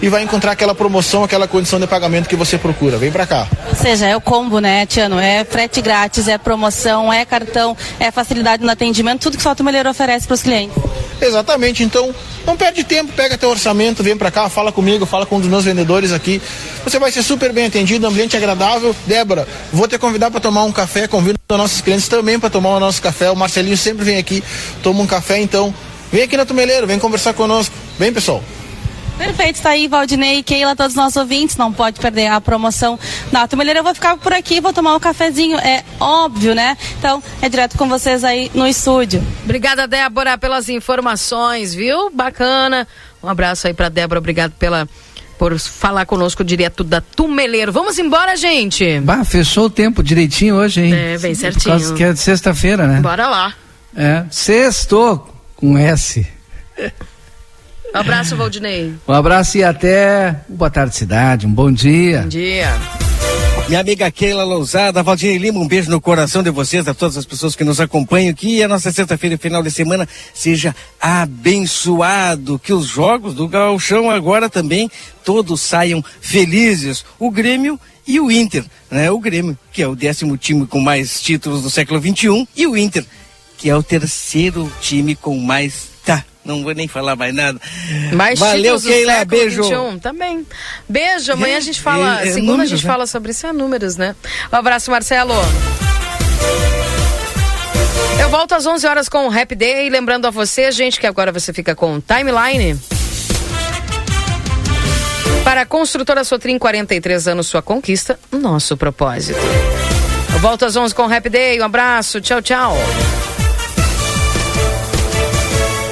e vai encontrar aquela promoção, aquela condição de pagamento que você procura. Vem para cá. Ou seja, é o combo, né, Tiano? É frete grátis, é promoção, é cartão, é facilidade no atendimento, tudo que a Tumeleiro oferece para os clientes. Exatamente, então não perde tempo, pega teu orçamento, vem para cá, fala comigo, fala com um dos meus vendedores aqui. Você vai ser super bem atendido, ambiente agradável. Débora, vou te convidar para tomar um café, convido os nossos clientes também para tomar o nosso café. O Marcelinho sempre vem aqui, toma um café, então vem aqui na Tumeleiro, vem conversar conosco. Vem, pessoal. Perfeito, está aí Valdinei e Keila, todos os nossos ouvintes, não pode perder a promoção na Tumeleira. Eu vou ficar por aqui, vou tomar um cafezinho, é óbvio, né? Então, é direto com vocês aí no estúdio. Obrigada, Débora, pelas informações, viu? Bacana. Um abraço aí para Débora, obrigado pela por falar conosco direto da Tumeleiro. Vamos embora, gente. Bah, fechou o tempo direitinho hoje, hein? É, bem certinho. Por causa que é de sexta-feira, né? Bora lá. É, sexto com S. [LAUGHS] Um abraço, Valdinei. Um abraço e até boa tarde, cidade. Um bom dia. Bom dia. Minha amiga Keila Lousada, Valdinei Lima, um beijo no coração de vocês, a todas as pessoas que nos acompanham aqui. E a nossa sexta-feira, final de semana, seja abençoado. Que os jogos do Gauchão agora também todos saiam felizes. O Grêmio e o Inter, né? O Grêmio, que é o décimo time com mais títulos do século XXI, e o Inter, que é o terceiro time com mais. Não vou nem falar mais nada. Mais Valeu, Keila, beijo. 21, também. Beijo, amanhã a gente fala, é, é segunda a números, gente né? fala sobre isso, é números, né? Um abraço, Marcelo. Eu volto às 11 horas com o Happy Day, lembrando a você, gente, que agora você fica com o Timeline. Para a construtora Sotrim, 43 anos, sua conquista, nosso propósito. Eu volto às 11 com o Happy Day, um abraço, tchau, tchau.